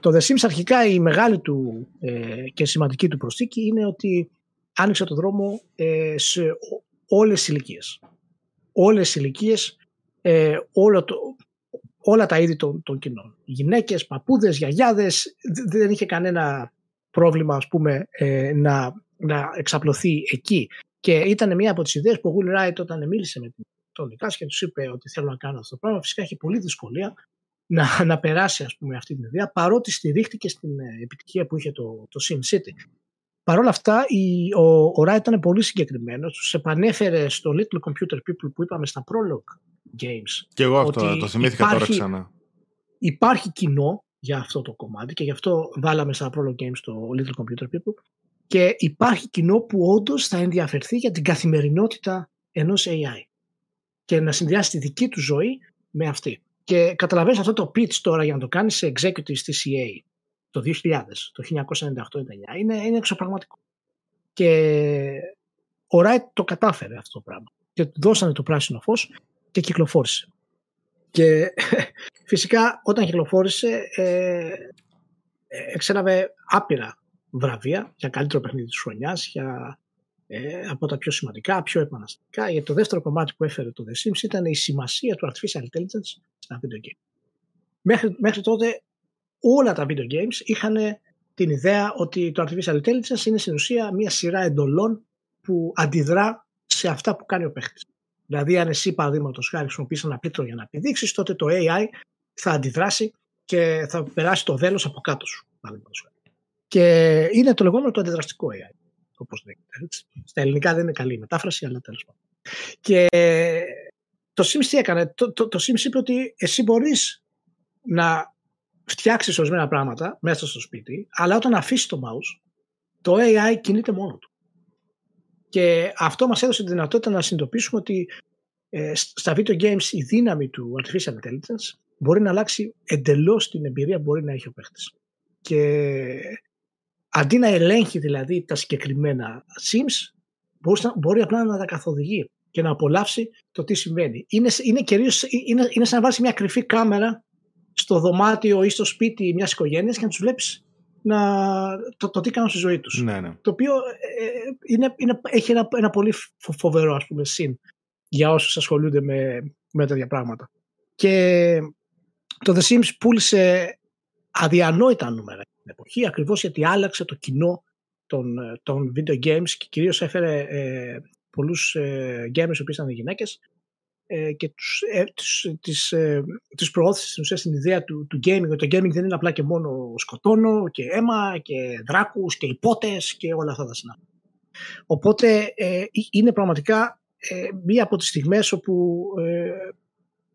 Το The Sims αρχικά η μεγάλη του ε, και σημαντική του προσθήκη είναι ότι άνοιξε το δρόμο ε, σε όλες τις ηλικίες. Όλες τις ηλικίες, ε, όλα τα είδη των, των κοινών. Γυναίκες, παππούδες, γιαγιάδες, δεν είχε κανένα πρόβλημα ας πούμε ε, να, να εξαπλωθεί εκεί. Και ήταν μία από τις ιδέες που ο Will Wright όταν μίλησε με τον Νικάς και τους είπε ότι θέλω να κάνω αυτό το πράγμα, φυσικά έχει πολύ δυσκολία να, να περάσει ας πούμε, αυτή την ιδέα, παρότι στηρίχτηκε στην ε, επιτυχία που είχε το, το Sim City. Παρ' όλα αυτά, η, ο, ο Wright ήταν πολύ συγκεκριμένος. Τους επανέφερε στο Little Computer People που είπαμε στα Prologue Games. Και εγώ αυτό το θυμήθηκα υπάρχει, τώρα ξανά. Υπάρχει κοινό για αυτό το κομμάτι και γι' αυτό βάλαμε στα Prologue Games το Little Computer People και υπάρχει κοινό που όντως θα ενδιαφερθεί για την καθημερινότητα ενός AI και να συνδυάσει τη δική του ζωή με αυτή. Και καταλαβαίνεις αυτό το pitch τώρα για να το κάνεις σε executive στη CA το 2000, το 1998-19, είναι, είναι εξωπραγματικό. Και ο Ράιτ το κατάφερε αυτό το πράγμα. Και του δώσανε το πράσινο φως και κυκλοφόρησε. Και φυσικά όταν κυκλοφόρησε ε, ε εξέλαβε άπειρα βραβεία για καλύτερο παιχνίδι της χρονιάς, για, ε, από τα πιο σημαντικά, πιο επαναστατικά. Γιατί το δεύτερο κομμάτι που έφερε το The Sims ήταν η σημασία του Artificial Intelligence στα video games. Μέχρι, μέχρι τότε όλα τα video games είχαν την ιδέα ότι το Artificial Intelligence είναι στην ουσία μια σειρά εντολών που αντιδρά σε αυτά που κάνει ο παίχτης. Δηλαδή, αν εσύ παραδείγματος χάρη χρησιμοποιήσει ένα πλήκτρο για να επιδείξει, τότε το AI θα αντιδράσει και θα περάσει το δέλος από κάτω σου. Και είναι το λεγόμενο το αντιδραστικό AI. Όπως λέγεται. Στα ελληνικά δεν είναι καλή η μετάφραση, αλλά τέλος πάντων. Και το Sims τι έκανε; Το, το, το Sims είπε ότι εσύ μπορείς να φτιάξεις ορισμένα πράγματα μέσα στο σπίτι, αλλά όταν αφήσεις το mouse, το AI κινείται μόνο του. Και αυτό μας έδωσε τη δυνατότητα να συνειδητοποιήσουμε ότι ε, στα video games η δύναμη του artificial intelligence μπορεί να αλλάξει εντελώς την εμπειρία που μπορεί να έχει ο παίχτης. Και αντί να ελέγχει δηλαδή τα συγκεκριμένα sims, μπορεί, μπορεί απλά να τα καθοδηγεί και να απολαύσει το τι συμβαίνει. Είναι, είναι, κυρίως, είναι, είναι σαν να βάλει μια κρυφή κάμερα στο δωμάτιο ή στο σπίτι μιας οικογένειας και να τους βλέπεις να, το, το τι κάνουν στη ζωή τους. Ναι, ναι. Το οποίο ε, είναι, είναι, έχει ένα, ένα πολύ φοβερό ας πούμε συν για όσους ασχολούνται με, με τέτοια πράγματα. Και το The Sims πούλησε αδιανόητα νούμερα την εποχή ακριβώς γιατί άλλαξε το κοινό των, των video games και κυρίως έφερε ε, πολλούς ε, gamers οι οποίοι ήταν γυναίκες ε, και τους, ε, τους, τις, ε, τις προώθησες στην ουσία στην ιδέα του, του gaming. Το gaming δεν είναι απλά και μόνο σκοτώνω και αίμα και δράκους και υπότες και όλα αυτά τα συνάδελφα. Οπότε ε, είναι πραγματικά ε, μία από τις στιγμές όπου ε,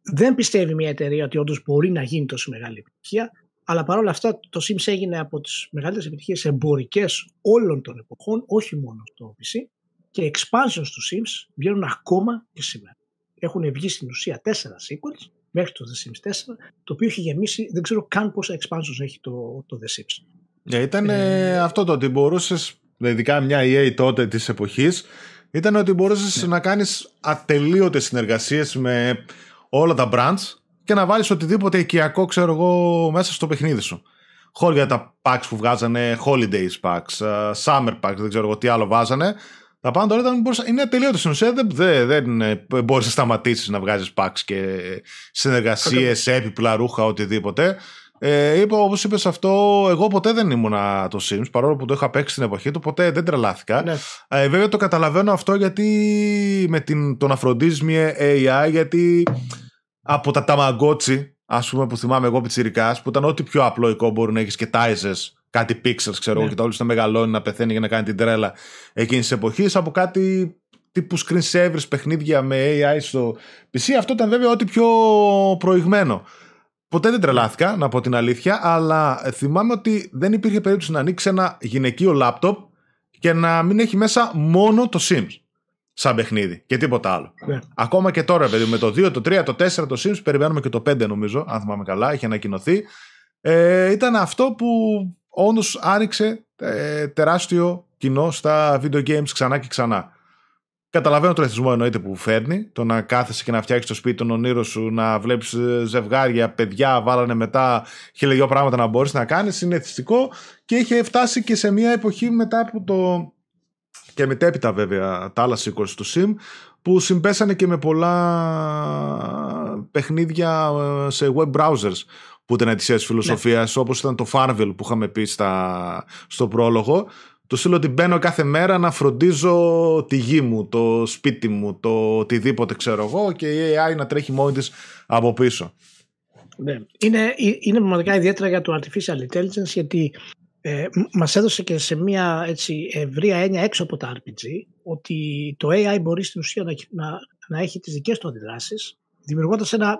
δεν πιστεύει μια εταιρεία ότι όντως μπορεί να γίνει τόσο μεγάλη επιτυχία αλλά παρόλα αυτά το Sims έγινε από τις μεγαλύτερες επιτυχίες εμπορικές όλων των εποχών, όχι μόνο στο PC και expansions του Sims βγαίνουν ακόμα και σήμερα έχουν βγει στην ουσία τέσσερα sequels μέχρι το The Sims 4, το οποίο έχει γεμίσει, δεν ξέρω καν πόσα expansions έχει το, το The Sims. Yeah, ήταν ε, αυτό το ότι μπορούσες, ειδικά μια EA τότε της εποχής, ήταν ότι μπορούσες ναι. να κάνεις ατελείωτες συνεργασίες με όλα τα brands και να βάλεις οτιδήποτε οικιακό, ξέρω εγώ, μέσα στο παιχνίδι σου. Χώρια τα packs που βγάζανε, holidays packs, uh, summer packs, δεν ξέρω εγώ τι άλλο βάζανε. Τα πάντα τώρα ήταν, είναι ατελείωτο στην ουσία. Δεν, δεν, δεν μπορείς να σταματήσεις να βγάζεις packs και συνεργασίες, έπιπλα, ρούχα, οτιδήποτε. Ε, είπα, όπως είπες αυτό, εγώ ποτέ δεν ήμουνα το Sims, παρόλο που το είχα παίξει στην εποχή του, ποτέ δεν τρελάθηκα. Ναι. Ε, βέβαια το καταλαβαίνω αυτό γιατί με την, το να φροντίζεις μια AI, γιατί από τα Tamagotchi, ας πούμε, που θυμάμαι εγώ πιτσυρικά, που ήταν ό,τι πιο απλοϊκό μπορεί να έχεις και τάιζε κάτι pixels, ξέρω εγώ, ναι. και τα όλου να μεγαλώνει, να πεθαίνει για να κάνει την τρέλα εκείνης της εποχής, από κάτι τύπου screen savers παιχνίδια με AI στο PC. Αυτό ήταν βέβαια ό,τι πιο προηγμένο. Ποτέ δεν τρελάθηκα, να πω την αλήθεια, αλλά θυμάμαι ότι δεν υπήρχε περίπτωση να ανοίξει ένα γυναικείο λάπτοπ και να μην έχει μέσα μόνο το Sims σαν παιχνίδι και τίποτα άλλο. Ναι. Ακόμα και τώρα, παιδί, με το 2, το 3, το 4, το Sims, περιμένουμε και το 5 νομίζω, αν θυμάμαι καλά, έχει ανακοινωθεί. Ε, ήταν αυτό που όντως άνοιξε ε, τεράστιο κοινό στα video games ξανά και ξανά. Καταλαβαίνω τον εθισμό εννοείται που φέρνει, το να κάθεσαι και να φτιάξεις το σπίτι των ονείρων σου, να βλέπεις ε, ζευγάρια, παιδιά, βάλανε μετά χιλιάδες πράγματα να μπορείς να κάνεις. Είναι εθιστικό και είχε φτάσει και σε μια εποχή μετά από το. και μετέπειτα βέβαια τα άλλα sequels του Sim που συμπέσανε και με πολλά παιχνίδια ε, σε web browsers που ήταν ετησίας φιλοσοφίας, ναι. όπως ήταν το Farvel που είχαμε πει στα, στο πρόλογο. Το στείλω ότι μπαίνω κάθε μέρα να φροντίζω τη γη μου, το σπίτι μου, το οτιδήποτε ξέρω εγώ και η AI να τρέχει μόνη της από πίσω. Ναι. Είναι, είναι πραγματικά ιδιαίτερα για το artificial intelligence γιατί ε, μας έδωσε και σε μια έτσι, ευρία έννοια έξω από τα RPG ότι το AI μπορεί στην ουσία να, να, να έχει τις δικές του αντιδράσεις δημιουργώντας ένα,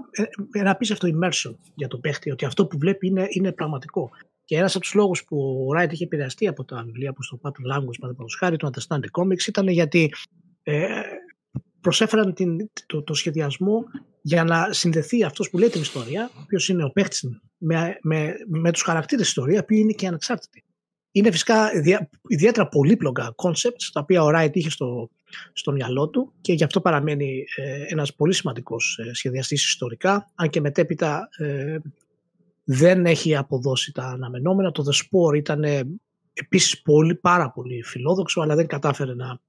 ένα απίστευτο immersion για τον παίχτη, ότι αυτό που βλέπει είναι, είναι πραγματικό. Και ένας από τους λόγους που ο Ράιτ είχε επηρεαστεί από τα βιβλία που στο Pattern Language, παραδείγματος χάρη, του Understand the Comics, ήταν γιατί ε, προσέφεραν την, το, το, σχεδιασμό για να συνδεθεί αυτός που λέει την ιστορία, ο οποίος είναι ο παίχτης, με, με, με τους χαρακτήρες της ιστορίας, που είναι και ανεξάρτητοι. Είναι φυσικά ιδιαίτερα πολύπλοκα concepts, τα οποία ο Ράιτ είχε στο, στο μυαλό του και γι' αυτό παραμένει ε, ένας πολύ σημαντικός ε, σχεδιαστής ιστορικά, αν και μετέπειτα ε, δεν έχει αποδώσει τα αναμενόμενα. Το The Spore ήταν ε, επίσης πολύ, πάρα πολύ φιλόδοξο, αλλά δεν κατάφερε να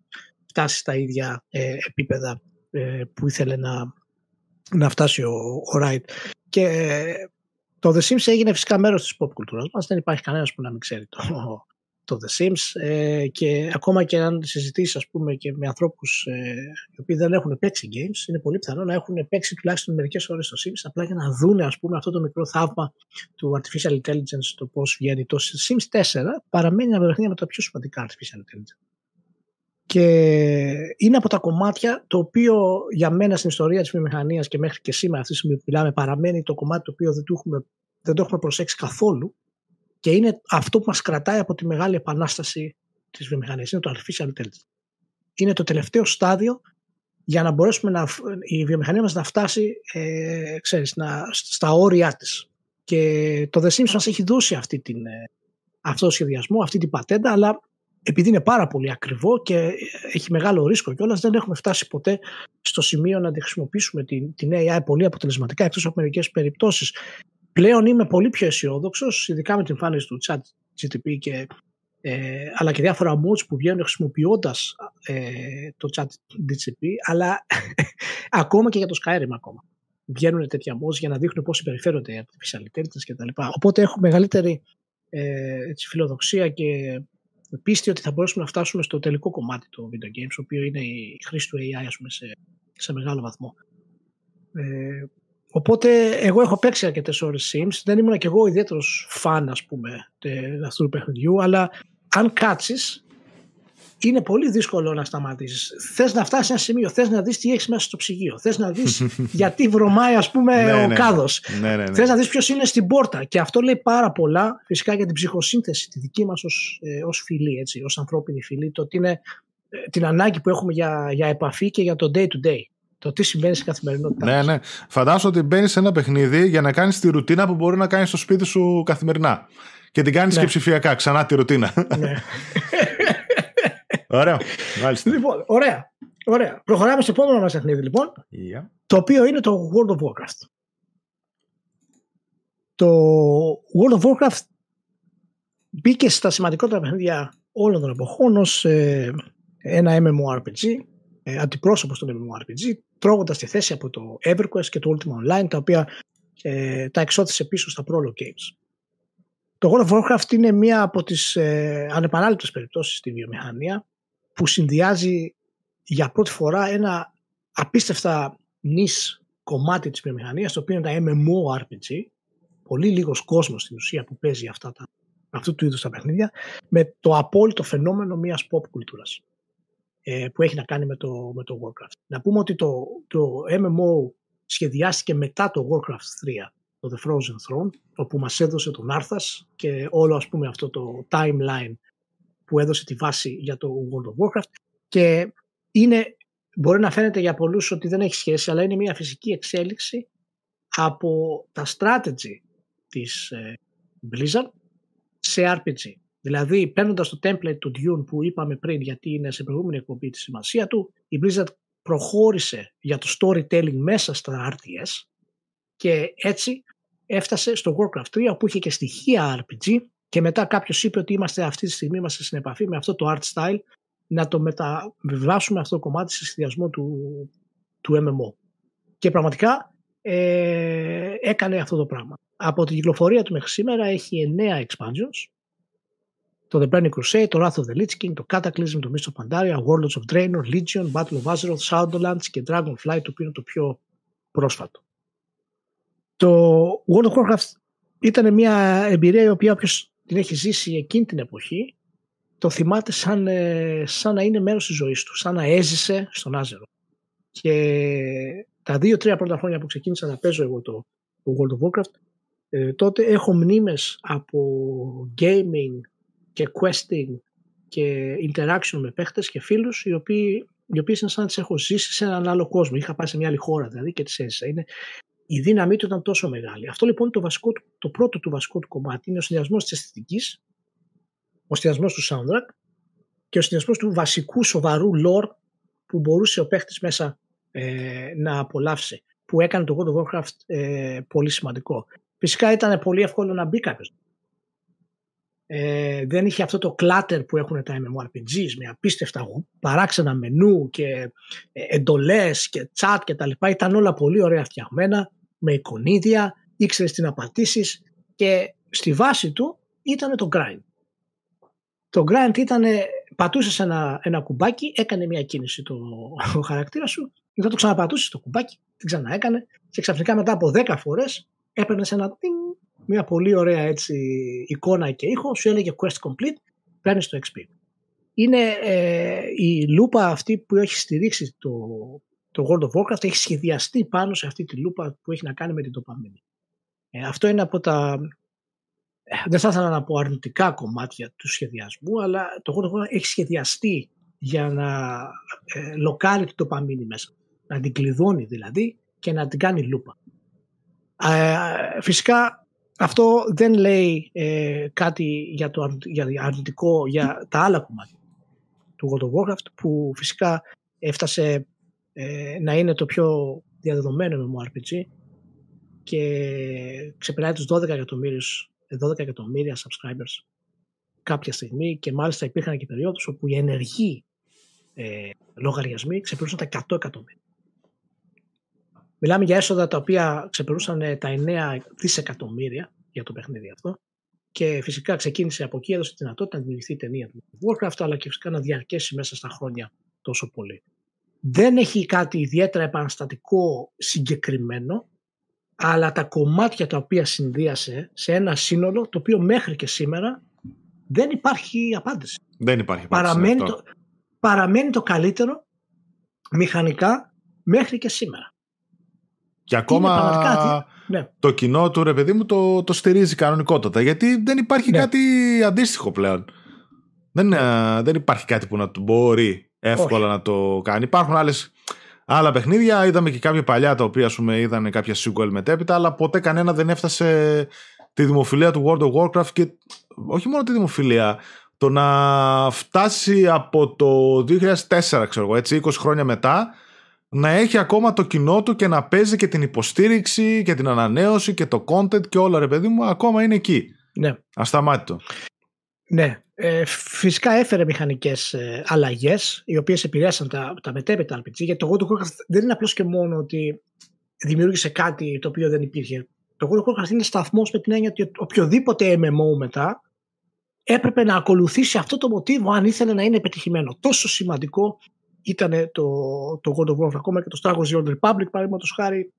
φτάσει στα ίδια ε, επίπεδα που ήθελε να, να φτάσει ο, ο Ράιτ. Και το The Sims έγινε φυσικά μέρος της pop κουλτούρας μας. Δεν υπάρχει κανένας που να μην ξέρει το, το The Sims ε, και ακόμα και αν συζητήσεις ας πούμε και με ανθρώπους ε, οι οποίοι δεν έχουν παίξει games είναι πολύ πιθανό να έχουν παίξει τουλάχιστον μερικές ώρες το Sims απλά για να δούνε ας πούμε αυτό το μικρό θαύμα του Artificial Intelligence το πώς βγαίνει. Το Sims 4 παραμένει ένα παιχνίδι με τα πιο σημαντικά Artificial Intelligence. Και είναι από τα κομμάτια το οποίο για μένα στην ιστορία της βιομηχανίας και μέχρι και σήμερα αυτή τη στιγμή που μιλάμε παραμένει το κομμάτι το οποίο δεν το έχουμε, δεν το έχουμε προσέξει καθόλου και είναι αυτό που μας κρατάει από τη μεγάλη επανάσταση της βιομηχανίας. Είναι το artificial intelligence. Είναι το τελευταίο στάδιο για να μπορέσουμε να, η βιομηχανία μας να φτάσει ε, ξέρεις, να, στα όρια της. Και το The Sims μας έχει δώσει αυτή την, ε, αυτό το σχεδιασμό, αυτή την πατέντα, αλλά επειδή είναι πάρα πολύ ακριβό και έχει μεγάλο ρίσκο κιόλας, δεν έχουμε φτάσει ποτέ στο σημείο να τη χρησιμοποιήσουμε την, την AI πολύ αποτελεσματικά, εκτός από μερικές περιπτώσεις. Πλέον είμαι πολύ πιο αισιόδοξος, ειδικά με την εμφάνιση του chat GTP και ε, αλλά και διάφορα mods που βγαίνουν χρησιμοποιώντας ε, το chat DCP, αλλά ακόμα και για το Skyrim ακόμα. Βγαίνουν τέτοια mods για να δείχνουν πώς συμπεριφέρονται οι artificial intelligence κτλ. Οπότε έχω μεγαλύτερη ε, έτσι, φιλοδοξία και πίστη ότι θα μπορέσουμε να φτάσουμε στο τελικό κομμάτι του video games, το οποίο είναι η χρήση του AI ας πούμε, σε, σε μεγάλο βαθμό. Ε, οπότε εγώ έχω παίξει αρκετές ώρες Sims. Δεν ήμουν και εγώ ιδιαίτερος φαν ας πούμε αυτού του παιχνιδιού, αλλά αν κάτσεις, είναι πολύ δύσκολο να σταματήσεις. Θες να φτάσεις σε ένα σημείο, θες να δεις τι έχεις μέσα στο ψυγείο, θες να δεις γιατί βρωμάει, ας πούμε, ναι, ο ναι. κάδος. Ναι, ναι, ναι. Θες να δεις ποιος είναι στην πόρτα. Και αυτό λέει πάρα πολλά φυσικά για την ψυχοσύνθεση, τη δική μας ως ε, ως φιλή, έτσι, ως ανθρώπινη φιλή, το ότι είναι ε, την ανάγκη που έχουμε για, για επαφή και για το day to day. Το τι συμβαίνει στην καθημερινότητα. Ναι, ναι. Φαντάζομαι ότι μπαίνεις σε ένα παιχνίδι για να κάνεις τη ρουτίνα που μπορεί να κάνεις στο σπίτι σου καθημερινά. Και την κάνεις ναι. και ψηφιακά, ξανά τη ρουτίνα. Ναι. Ωραία. Μάλιστα. Λοιπόν, ωραία. ωραία. Προχωράμε στο επόμενο μας παιχνίδι, λοιπόν. Το οποίο είναι το World of Warcraft. Το World of Warcraft μπήκε στα σημαντικότερα παιχνίδια όλων των εποχών ως ε, ένα MMORPG, ε, αντιπρόσωπος των MMORPG, τρώγοντας τη θέση από το EverQuest και το Ultima Online, τα οποία ε, τα εξώθησε πίσω στα Prolo Games. Το World of Warcraft είναι μία από τις ε, ανεπανάληπτες περιπτώσεις στη βιομηχανία που συνδυάζει για πρώτη φορά ένα απίστευτα νης κομμάτι της βιομηχανίας το οποίο είναι τα MMORPG πολύ λίγος κόσμος στην ουσία που παίζει αυτά τα, αυτού του είδους τα παιχνίδια με το απόλυτο φαινόμενο μιας pop κουλτούρας ε, που έχει να κάνει με το, με το Warcraft. Να πούμε ότι το, το MMO σχεδιάστηκε μετά το Warcraft 3 το The Frozen Throne όπου μας έδωσε τον Άρθας και όλο ας πούμε αυτό το timeline που έδωσε τη βάση για το World of Warcraft και είναι, μπορεί να φαίνεται για πολλούς ότι δεν έχει σχέση αλλά είναι μια φυσική εξέλιξη από τα strategy της ε, Blizzard σε RPG. Δηλαδή παίρνοντας το template του Dune που είπαμε πριν γιατί είναι σε προηγούμενη εκπομπή τη σημασία του η Blizzard προχώρησε για το storytelling μέσα στα RTS και έτσι έφτασε στο Warcraft 3 που είχε και στοιχεία RPG και μετά κάποιος είπε ότι είμαστε αυτή τη στιγμή είμαστε στην επαφή με αυτό το art style να το μεταβιβάσουμε αυτό το κομμάτι σε συνδυασμό του, του MMO. Και πραγματικά ε, έκανε αυτό το πράγμα. Από την κυκλοφορία του μέχρι σήμερα έχει 9 expansions. Το The Burning Crusade, το Wrath of the Lich King, το Cataclysm, το Mist of Pandaria, Warlords of Draenor, Legion, Battle of Azeroth, Shadowlands και Dragonflight, το οποίο είναι το πιο πρόσφατο. Το World of Warcraft ήταν μια εμπειρία η οποία όποιος την έχει ζήσει εκείνη την εποχή το θυμάται σαν, ε, σαν να είναι μέρος της ζωής του, σαν να έζησε στον Άζερο. Και τα δύο-τρία πρώτα χρόνια που ξεκίνησα να παίζω εγώ το, το World of Warcraft ε, τότε έχω μνήμες από gaming και questing και interaction με παίχτες και φίλους οι οποίοι οι οποίες είναι σαν να τις έχω ζήσει σε έναν άλλο κόσμο. Είχα πάει σε μια άλλη χώρα δηλαδή και τις έζησα. Είναι, η δύναμή του ήταν τόσο μεγάλη. Αυτό λοιπόν το, βασικό, το πρώτο του βασικό του κομμάτι είναι ο συνδυασμός της αισθητικής, ο συνδυασμός του soundtrack και ο συνδυασμός του βασικού σοβαρού lore που μπορούσε ο παίχτης μέσα ε, να απολαύσει. Που έκανε το World of Warcraft ε, πολύ σημαντικό. Φυσικά ήταν πολύ εύκολο να μπει κάποιος. Ε, δεν είχε αυτό το κλάτερ που έχουν τα MMORPGs με απίστευτα παράξενα μενού και ε, εντολές και chat και τα λοιπά. Ήταν όλα πολύ ωραία φτιαγμένα με εικονίδια, ήξερες τι να πατήσεις και στη βάση του ήταν το grind. Το grind ήταν, πατούσες ένα, ένα κουμπάκι, έκανε μια κίνηση το, ο χαρακτήρας σου, μετά το ξαναπατούσες το κουμπάκι, την ξαναέκανε και ξαφνικά μετά από 10 φορές έπαιρνες ένα μια πολύ ωραία έτσι, εικόνα και ήχο, σου έλεγε quest complete, παίρνεις το XP. Είναι ε, η λούπα αυτή που έχει στηρίξει το, το World of Warcraft έχει σχεδιαστεί πάνω σε αυτή τη λούπα που έχει να κάνει με την τοπαμίνη. Ε, αυτό είναι από τα, ε, δεν θα ήθελα να πω αρνητικά κομμάτια του σχεδιασμού, αλλά το World of Warcraft έχει σχεδιαστεί για να ε, λοκάρει την τοπαμίνη μέσα. Να την κλειδώνει δηλαδή και να την κάνει λούπα. Ε, φυσικά αυτό δεν λέει ε, κάτι για το για αρνητικό για τα άλλα κομμάτια του World of Warcraft που φυσικά έφτασε ε, να είναι το πιο διαδεδομένο MMORPG και ξεπεράει τους 12 εκατομμύρια, 12 εκατομμύρια subscribers κάποια στιγμή και μάλιστα υπήρχαν και περιόδους όπου οι ενεργοί ε, λογαριασμοί ξεπερνούσαν τα 100 εκατομμύρια. Μιλάμε για έσοδα τα οποία ξεπερνούσαν ε, τα 9 δισεκατομμύρια για το παιχνίδι αυτό. Και φυσικά ξεκίνησε από εκεί, έδωσε τη δυνατότητα να δημιουργηθεί η ταινία του Warcraft, αλλά και φυσικά να διαρκέσει μέσα στα χρόνια τόσο πολύ. Δεν έχει κάτι ιδιαίτερα επαναστατικό συγκεκριμένο, αλλά τα κομμάτια τα οποία συνδύασε σε ένα σύνολο, το οποίο μέχρι και σήμερα δεν υπάρχει απάντηση. Δεν υπάρχει απάντηση. Παραμένει, το, παραμένει το καλύτερο μηχανικά μέχρι και σήμερα. Και ακόμα ναι. το κοινό του ρε παιδί μου το, το στηρίζει κανονικότατα γιατί δεν υπάρχει ναι. κάτι αντίστοιχο πλέον. Δεν, ε, δεν υπάρχει κάτι που να το μπορεί εύκολα να το κάνει. Υπάρχουν άλλες, άλλα παιχνίδια, είδαμε και κάποια παλιά τα οποία πούμε, είδαν κάποια sequel μετέπειτα αλλά ποτέ κανένα δεν έφτασε τη δημοφιλία του World of Warcraft και όχι μόνο τη δημοφιλία, το να φτάσει από το 2004 ξέρω εγώ έτσι 20 χρόνια μετά να έχει ακόμα το κοινό του και να παίζει και την υποστήριξη και την ανανέωση και το content και όλα ρε παιδί μου ακόμα είναι εκεί. Ναι. Ασταμάτητο. Ναι. Ε, φυσικά έφερε μηχανικές ε, αλλαγές οι οποίες επηρέασαν τα, τα μετέπειτα RPG γιατί το God of Warcraft δεν είναι απλώς και μόνο ότι δημιούργησε κάτι το οποίο δεν υπήρχε. Το God of Warcraft είναι σταθμός με την έννοια ότι οποιοδήποτε MMO μετά έπρεπε να ακολουθήσει αυτό το μοτίβο αν ήθελε να είναι πετυχημένο. Τόσο σημαντικό ήταν το, το God of War ακόμα και το Star Wars The Old Republic παραδείγματος χάρη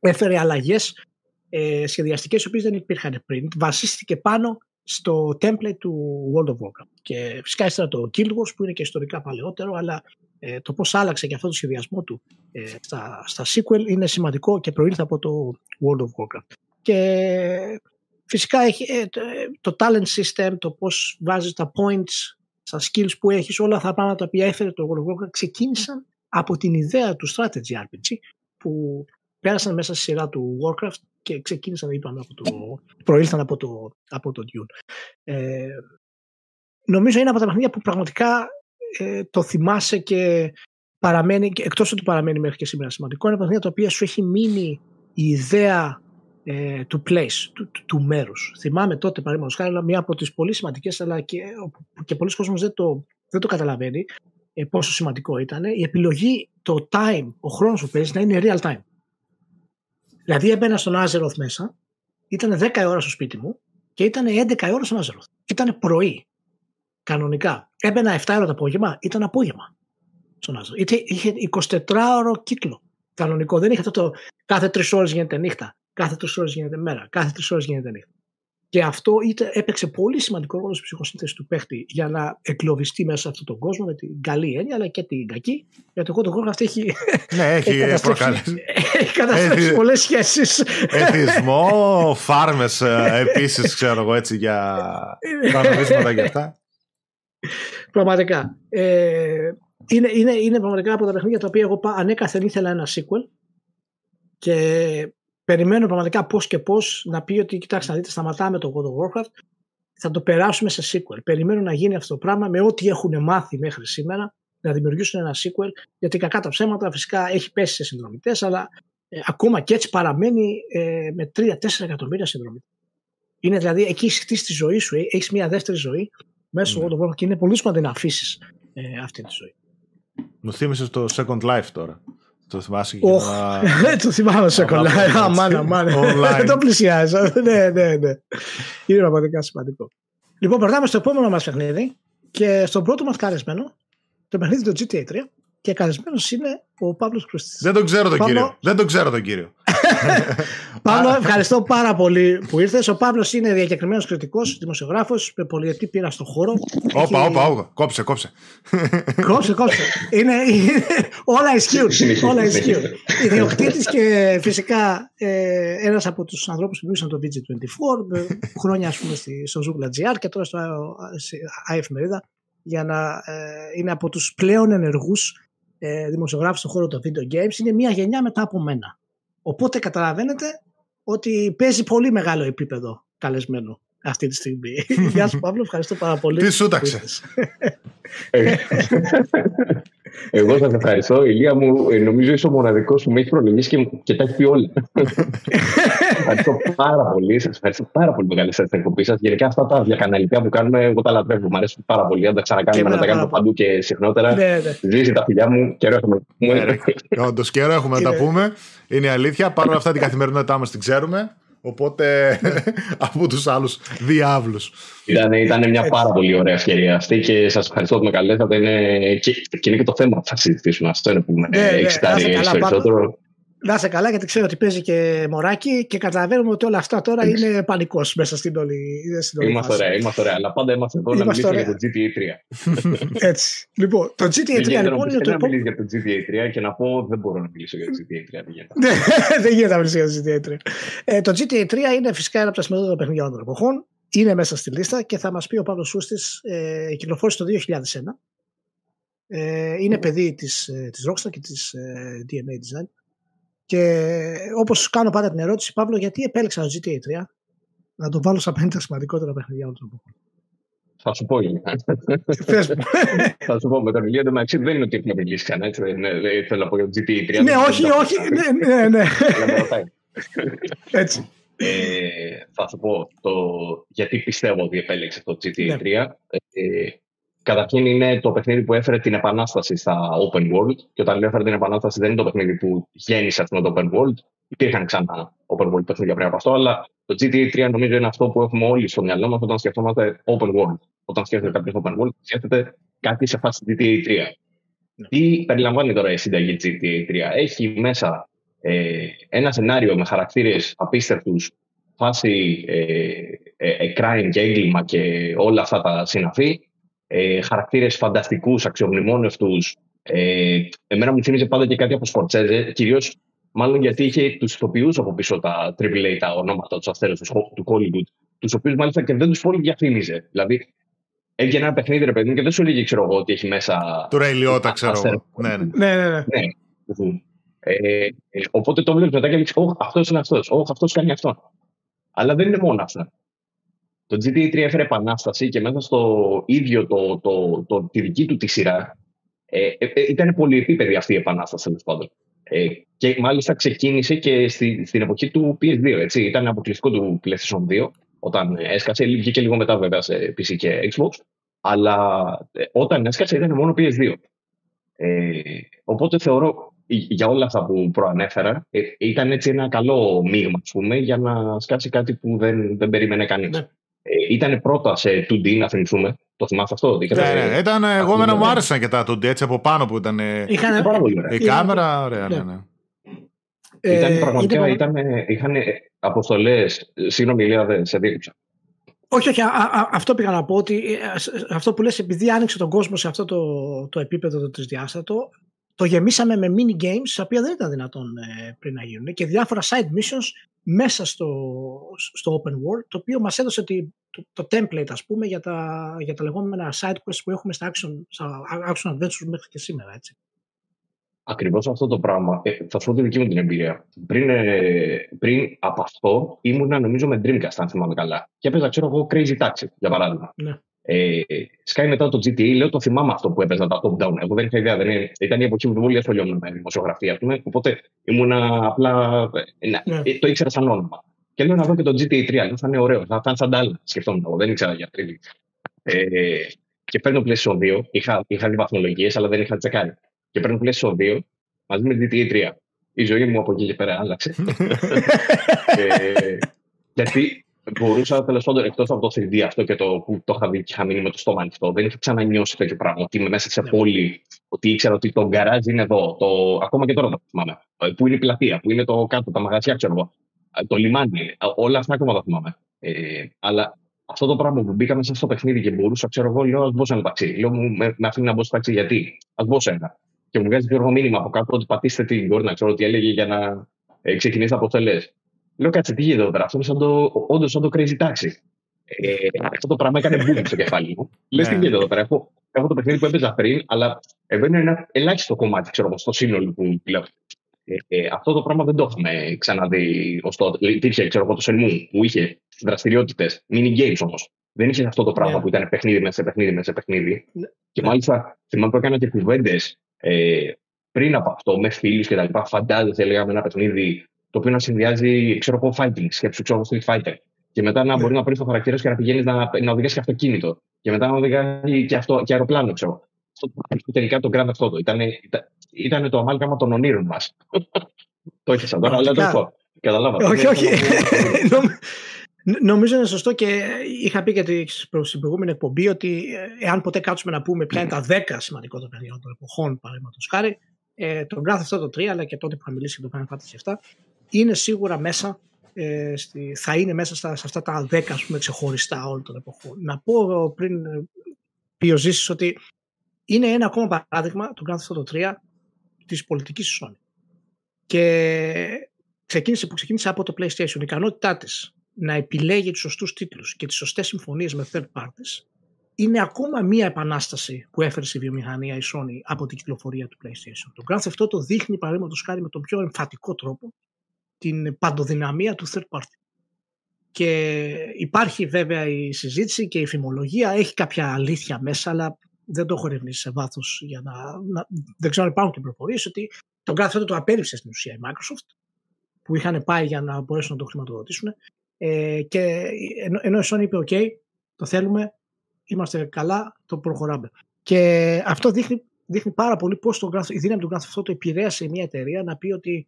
έφερε αλλαγές ε, σχεδιαστικές οι οποίες δεν υπήρχαν πριν. Βασίστηκε πάνω στο template του World of Warcraft. Και φυσικά ύστερα το Guild Wars που είναι και ιστορικά παλαιότερο αλλά ε, το πώς άλλαξε και αυτό το σχεδιασμό του ε, στα, στα sequel είναι σημαντικό και προήλθε από το World of Warcraft. Και φυσικά έχει ε, το talent system το πώς βάζεις τα points στα skills που έχεις, όλα αυτά τα πράγματα τα οποία έφερε το World of Warcraft ξεκίνησαν από την ιδέα του strategy RPG που πέρασαν μέσα στη σειρά του Warcraft και ξεκίνησαν είπαμε, από το, προήλθαν από το, από το Dune. Ε, νομίζω είναι από τα παιχνίδια που πραγματικά ε, το θυμάσαι και παραμένει, εκτός ότι παραμένει μέχρι και σήμερα σημαντικό, είναι παιχνίδια τα οποία σου έχει μείνει η ιδέα ε, του place, του, του, του μέρους. Θυμάμαι τότε, παραδείγματος χάρη, μία από τις πολύ σημαντικές, αλλά και, και πολλοί κόσμος δεν το, δεν το καταλαβαίνει ε, πόσο σημαντικό ήταν, η επιλογή, το time, ο χρόνος που παίζει να είναι real time. Δηλαδή έμπαινα στον Azeroth μέσα, ήταν 10 ώρα στο σπίτι μου και ήταν 11 ώρα στον Azeroth. Ήταν πρωί, κανονικά. Έμπαινα 7 ώρα το απόγευμα, ήταν απόγευμα στον Azeroth. Είχε 24 ώρο κύκλο κανονικό. Δεν είχε αυτό το κάθε 3 ώρες γίνεται νύχτα. Κάθε τρεις ώρες γίνεται μέρα, κάθε τρεις ώρες γίνεται νύχτα. Και αυτό είτε, έπαιξε πολύ σημαντικό ρόλο στη ψυχοσύνθεση του παίχτη για να εκλοβιστεί μέσα σε αυτόν τον κόσμο με την καλή έννοια αλλά και την κακή. Γιατί εγώ τον κόσμο αυτή έχει. Ναι, έχει προκαλέσει. Έχει καταστρέψει πολλές σχέσεις. Εθισμό, φάρμες επίσης, ξέρω εγώ έτσι για τα νομίσματα και αυτά. Πραγματικά. Ε, είναι, είναι, είναι πραγματικά από τα παιχνίδια τα οποία εγώ ανέκαθεν ήθελα ένα sequel και περιμένω πραγματικά πώς και πώς να πει ότι κοιτάξτε να δείτε σταματάμε το God of Warcraft θα το περάσουμε σε sequel. Περιμένω να γίνει αυτό το πράγμα με ό,τι έχουν μάθει μέχρι σήμερα να δημιουργήσουν ένα sequel γιατί κακά τα ψέματα φυσικά έχει πέσει σε συνδρομητές, αλλά ε, ακόμα και έτσι παραμένει ε, με 3-4 εκατομμύρια συνδρομητές. Είναι δηλαδή εκεί έχεις χτίσει τη ζωή σου, ε, έχεις μια δεύτερη ζωή μέσα στο mm. God of Warcraft και είναι πολύ σημαντικό να αφήσεις ε, αυτή τη ζωή. Μου θύμισες το Second Life τώρα. Το θυμάσαι και oh, Το θυμάμαι σε κολλάει. Αμάν, αμάν. Δεν το πλησιάζω. ναι, ναι, ναι. Είναι πραγματικά σημαντικό. Λοιπόν, περνάμε στο επόμενο μας παιχνίδι και στον πρώτο μας καλεσμένο, το παιχνίδι του GTA 3 και καλεσμένος είναι ο Παύλος Κρουστή. Δεν τον ξέρω τον κύριο. Δεν τον ξέρω τον κύριο. Παύλο, ευχαριστώ πάρα πολύ που ήρθες. Ο Παύλος είναι διακεκριμένος κριτικός, δημοσιογράφος με πολυετή πείρα στον χώρο. Όπα, όπα, όπα. Κόψε, κόψε. κόψε, κόψε. Είναι, όλα ισχύουν. όλα ισχύουν. Ιδιοκτήτης και φυσικά ε, ένας από τους ανθρώπους που μιλούσαν το VG24, χρόνια ας πούμε στο Zoogla GR και τώρα στο iEfημερίδα για να ε, είναι από τους πλέον ενεργούς ε, δημοσιογράφους στον χώρο των video games. Είναι μια γενιά μετά από μένα. Οπότε καταλαβαίνετε ότι παίζει πολύ μεγάλο επίπεδο καλεσμένο αυτή τη στιγμή. Γεια σου Παύλο, ευχαριστώ πάρα πολύ. Τι σούταξε. Εγώ σας ευχαριστώ. Ηλία μου, ε, νομίζω είσαι ο μοναδικός που με έχει προνομήσει και, και τα έχει πει όλα. ευχαριστώ πάρα πολύ. Σας ευχαριστώ πάρα πολύ μεγάλη σε την εκπομπή σας. Γενικά αυτά τα διακαναλικά που κάνουμε, εγώ τα λατρεύω. Μου αρέσουν πάρα πολύ. Αν τα ξανακάνουμε, να τα κάνουμε παντού και συχνότερα. Ναι, ναι. Ζήσει τα φιλιά μου, καιρό έχουμε να τα πούμε. Όντως, καιρό έχουμε να τα πούμε. Είναι αλήθεια. Παρ' όλα αυτά την καθημερινότητά μας την ξέρουμε. Οπότε από τους άλλους διάβλους. Ήταν, ήταν μια πάρα πολύ ωραία ευκαιρία αυτή και σας ευχαριστώ που με καλέσατε. Είναι, και, και είναι και το θέμα που θα συζητήσουμε. Αυτό είναι που με Ναι, ναι, εξητάρει να είσαι καλά, περισσότερο. Να είσαι καλά, γιατί ξέρω ότι παίζει και μωράκι και καταλαβαίνουμε ότι όλα αυτά τώρα είναι πανικός μέσα στην όλη, στην όλη Είμαστε φάση. ωραία, είμαστε ωραία. Αλλά πάντα είμαστε εδώ να Είμαστε μιλήσουμε για το GTA 3. Έτσι. Λοιπόν, το GTA 3 Δεν γίνεται να λοιπόν είναι μου το να επόμενο. μιλήσει για το GTA 3 και να πω δεν μπορώ να μιλήσω για το GTA 3. δεν γίνεται. Ναι, δεν γίνεται να μιλήσει για το GTA 3. Ε, το GTA 3 είναι φυσικά ένα από τα σημαντικότερα παιχνίδια όλων των εποχών. Είναι μέσα στη λίστα και θα μας πει ο Παύλος Σούστης, ε, κυκλοφόρησε το 2001. Ε, είναι παιδί της, ε, της Rockstar και της ε, DNA Design. Και όπως κάνω πάντα την ερώτηση, Παύλο, γιατί επέλεξα το GTA 3 να το βάλω στα 50 σημαντικότερα παιχνίδια όλων των εποχών. Θα σου πω γενικά. Πες μου. Θα σου πω με τον Ηλία εντωμεταξύ δεν είναι ότι έχουμε μιλήσει ξανά. Έτσι, δεν, είναι- δεν θέλω να πω για το GTA 3. ναι, όχι, όχι. Ναι, ναι, ναι. Αλλά με ρωτάει. Έτσι. Ε, θα σου πω το γιατί πιστεύω ότι επέλεξε το GTA 3. Ναι. Ε, καταρχήν είναι το παιχνίδι που έφερε την επανάσταση στα open world. Και όταν λέω έφερε την επανάσταση, δεν είναι το παιχνίδι που γέννησε αυτό το open world. Υπήρχαν ξανά open world παιχνίδια πριν από αυτό, αλλά το GTA 3 νομίζω είναι αυτό που έχουμε όλοι στο μυαλό μας όταν σκεφτόμαστε open world. Όταν σκέφτεται κάποιος open world, σκέφτεται κάτι σε φάση GTA 3. Ναι. Τι περιλαμβάνει τώρα η σύνταγη GTA 3. Έχει μέσα ε, ένα σενάριο με χαρακτήρες απίστευτους, φάση ε, ε, ε, crime και έγκλημα και όλα αυτά τα συναφή, ε, χαρακτήρες φανταστικούς, αξιομνημόνευτους. Ε, εμένα μου θύμιζε πάντα και κάτι από Σκορτσέζε, κυρίως μάλλον γιατί είχε τους ηθοποιούς από πίσω τα AAA, τα ονόματα, τους αστέρες τους, του Hollywood, τους οποίους μάλιστα και δεν τους πολύ διαφήμιζε. Δηλαδή, έβγαινε ένα παιχνίδι, ρε παιδί μου, και δεν σου έλεγε, ξέρω εγώ, ότι έχει μέσα Του Ray Liotta, ξέρω Αστέρες. εγώ. Ναι, ναι. Ναι, ναι, ναι. ναι. Μμμ. Ε, ε, οπότε το βλέπεις μετά και λέει: Όχι, αυτός είναι αυτός. Όχι, αυτός κάνει αυτό. Αλλά δεν είναι μόνος αυτά. Το GTA 3 έφερε επανάσταση και μέσα στο ίδιο το, το, το, τη δική του τη σειρά ε, ε, ε, ήταν πολυεπίπεδη αυτή η επανάσταση τέλος πάντων. Ε, και μάλιστα ξεκίνησε και στη, στην εποχή του PS2. Έτσι. Ήταν αποκλειστικό του PlayStation 2 όταν έσκασε. Βγήκε λίγο μετά βέβαια σε PC και Xbox. Αλλά ε, όταν έσκασε ήταν μόνο PS2. Ε, οπότε θεωρώ για- για όλα αυτά που προανέφερα ε, ήταν έτσι ένα καλό μείγμα ας πούμε, για να σκάσει κάτι που δεν, δεν περίμενε κανείς. Ναι. Ε, ήταν πρώτα σε 2D να θυμηθούμε. Το θυμάσαι αυτό. ότι είχατε- Ναι, ναι, ήταν, εγώ εμένα ναι. μου άρεσαν και τα του έτσι από πάνω που ήταν. ε, Είχαν, Πάρα πολύ ωραία. Η Ήταν- κάμερα, ωραία, ναι, ναι. ναι. ε, Ήταν είναι πραγματικά, πραγμα- ήταν, είχαν αποστολές. Συγγνώμη, Ηλία, δεν σε δίρυψα. Όχι, όχι, α, α, αυτό πήγα να πω ότι ε, σ- αυτό που λες επειδή άνοιξε τον κόσμο σε αυτό το, το επίπεδο το τρισδιάστατο το γεμίσαμε με mini games τα οποία δεν ήταν δυνατόν ε, πριν να γίνουν και διάφορα side missions μέσα στο, στο open world το οποίο μας έδωσε τη, το, το template ας πούμε για τα, για τα λεγόμενα side quests που έχουμε στα action, στα action adventures μέχρι και σήμερα έτσι. Ακριβώς αυτό το πράγμα. Ε, θα σου πω τη δική μου την εμπειρία. Πριν, ε, πριν από αυτό ήμουνα νομίζω με Dreamcast, αν θυμάμαι καλά. Και έπαιζα, ξέρω εγώ, Crazy Taxi, για παράδειγμα. Ναι. Ε, σκάει μετά το GTA, λέω το θυμάμαι αυτό που έπαιζα τα top down. Εγώ δεν είχα ιδέα. Δεν είναι, ήταν η εποχή που δεν πολύ ασχολιόμουν με δημοσιογραφία, ας πούμε. Οπότε ήμουνα απλά. ε, να- Ναι. ε, το ήξερα σαν όνομα. Και λέω να δω και το GTA 3. Λέω θα είναι ωραίο. Θα ήταν σαν τα άλλα. Σκεφτόμουν εγώ. Δεν ήξερα για τρίτη. Ε, και παίρνω PlayStation 2. Είχα, είχα δει βαθμολογίες, αλλά δεν είχα τσεκάρει. Και παίρνω PlayStation 2 μαζί με GTA 3. Η ζωή μου από εκεί και πέρα άλλαξε. ε, γιατί μπορούσα τέλος πάντων εκτός από το 3D αυτό και το που το είχα δει και είχα μείνει με το στόμα ανοιχτό, δεν είχα ξανανιώσει τέτοιο πράγμα. Ότι είμαι μέσα σε Ναι. πόλη, ότι ήξερα ότι το γκαράζ είναι εδώ. Το, ακόμα και τώρα το θυμάμαι. Ε, Πού είναι η πλατεία, πού είναι το κάτω, τα μαγαζιά, ξέρω εγώ. Ε, Το λιμάνι. ε, Όλα αυτά ακόμα τα θυμάμαι. Ε, αλλά αυτό το πράγμα που μπήκα μέσα στο παιχνίδι και μπορούσα, ξέρω εγώ, λέω, ας μπω σε ένα ταξί. Λέω, μου, με, με αφήνει να μπω στο ταξί γιατί; Α μπω σε ένα. Και μου βγάζει και μήνυμα από κάτω ότι πατήστε την κόρνα, ξέρω ότι έλεγε για να ε, ξεκινήσει αποστολέ. Λέω, κάτσε, τι γίνεται εδώ πέρα; Αυτό είναι σαν το, όντως σαν το crazy taxi. Ε, αυτό το πράγμα έκανε boom στο κεφάλι μου. Λες, τι Ναι. γίνεται εδώ πέρα; Έχω, έχω το παιχνίδι που έπαιζα πριν, αλλά εδώ είναι ένα ελάχιστο κομμάτι, ξέρω εγώ, στο σύνολο που λέω. Ε, ε, αυτό το πράγμα δεν το έχουμε ξαναδεί ως τότε. Υπήρχε, ξέρω εγώ, το Shenmue που είχε δραστηριότητες, mini games όμως. Δεν είχε αυτό το πράγμα Ναι. που ήταν παιχνίδι μέσα σε παιχνίδι μέσα σε παιχνίδι. Ναι. Και Ναι. μάλιστα θυμάμαι που έκανα και κουβέντες ε, πριν από αυτό με φίλους και τα λοιπά. Φαντάζεσαι, λέγαμε ένα παιχνίδι το οποίο να συνδυάζει, ξέρω εγώ, fighting, σκέψου, ξέρω Street Fighter. Και μετά να μπορεί να παίρνεις το χαρακτήρας και να πηγαίνεις να, να οδηγήσει και αυτοκίνητο. Και μετά να οδηγάει και, αυτό, και αεροπλάνο, ξέρω. Αυτό τελικά το Grand αυτό. Ήταν, ήταν το αμάλγαμα των ονείρων μας. το σαν τώρα, αλλά το πω. Καταλάβατε. Όχι, όχι. Νομίζω είναι σωστό και είχα πει και στην προηγούμενη εκπομπή ότι ε, εάν ποτέ κάτσουμε να πούμε ποια είναι τα 10 σημαντικότερα παιχνίδια των εποχών, παραδείγματος χάρη, ε, το Grand Theft Auto 3, αλλά και τότε που είχα μιλήσει για το Final Fantasy 7, είναι σίγουρα μέσα, ε, στη, θα είναι μέσα στα, σε αυτά τα 10 ας πούμε, ξεχωριστά όλων των εποχών. Να πω πριν ε, πει ο Ζήσης ότι είναι ένα ακόμα παράδειγμα, το Grand Theft Auto 3, της πολιτικής Sony. Και ξεκίνησε που ξεκίνησε από το PlayStation. Η ικανότητά της να επιλέγει τους σωστούς τίτλους και τις σωστές συμφωνίες με third parties είναι ακόμα μία επανάσταση που έφερε στη βιομηχανία η Sony από την κυκλοφορία του PlayStation. Το Grand Theft Auto δείχνει παραδείγματος χάρη με τον πιο εμφατικό τρόπο την παντοδυναμία του third party. Και υπάρχει βέβαια η συζήτηση και η φημολογία, έχει κάποια αλήθεια μέσα, αλλά δεν το έχω ερευνήσει σε βάθος για να, να. Δεν ξέρω αν υπάρχουν και πληροφορίες ότι τον Grand Theft Auto το απέρριψε στην ουσία η Microsoft, που είχαν πάει για να μπορέσουν να το χρηματοδοτήσουν. Ε, και ενώ, ενώ η Sony είπε: OK, το θέλουμε, είμαστε καλά, το προχωράμε. Και αυτό δείχνει, δείχνει πάρα πολύ πώς η δύναμη του Grand Theft Auto επηρέασε μια εταιρεία να πει ότι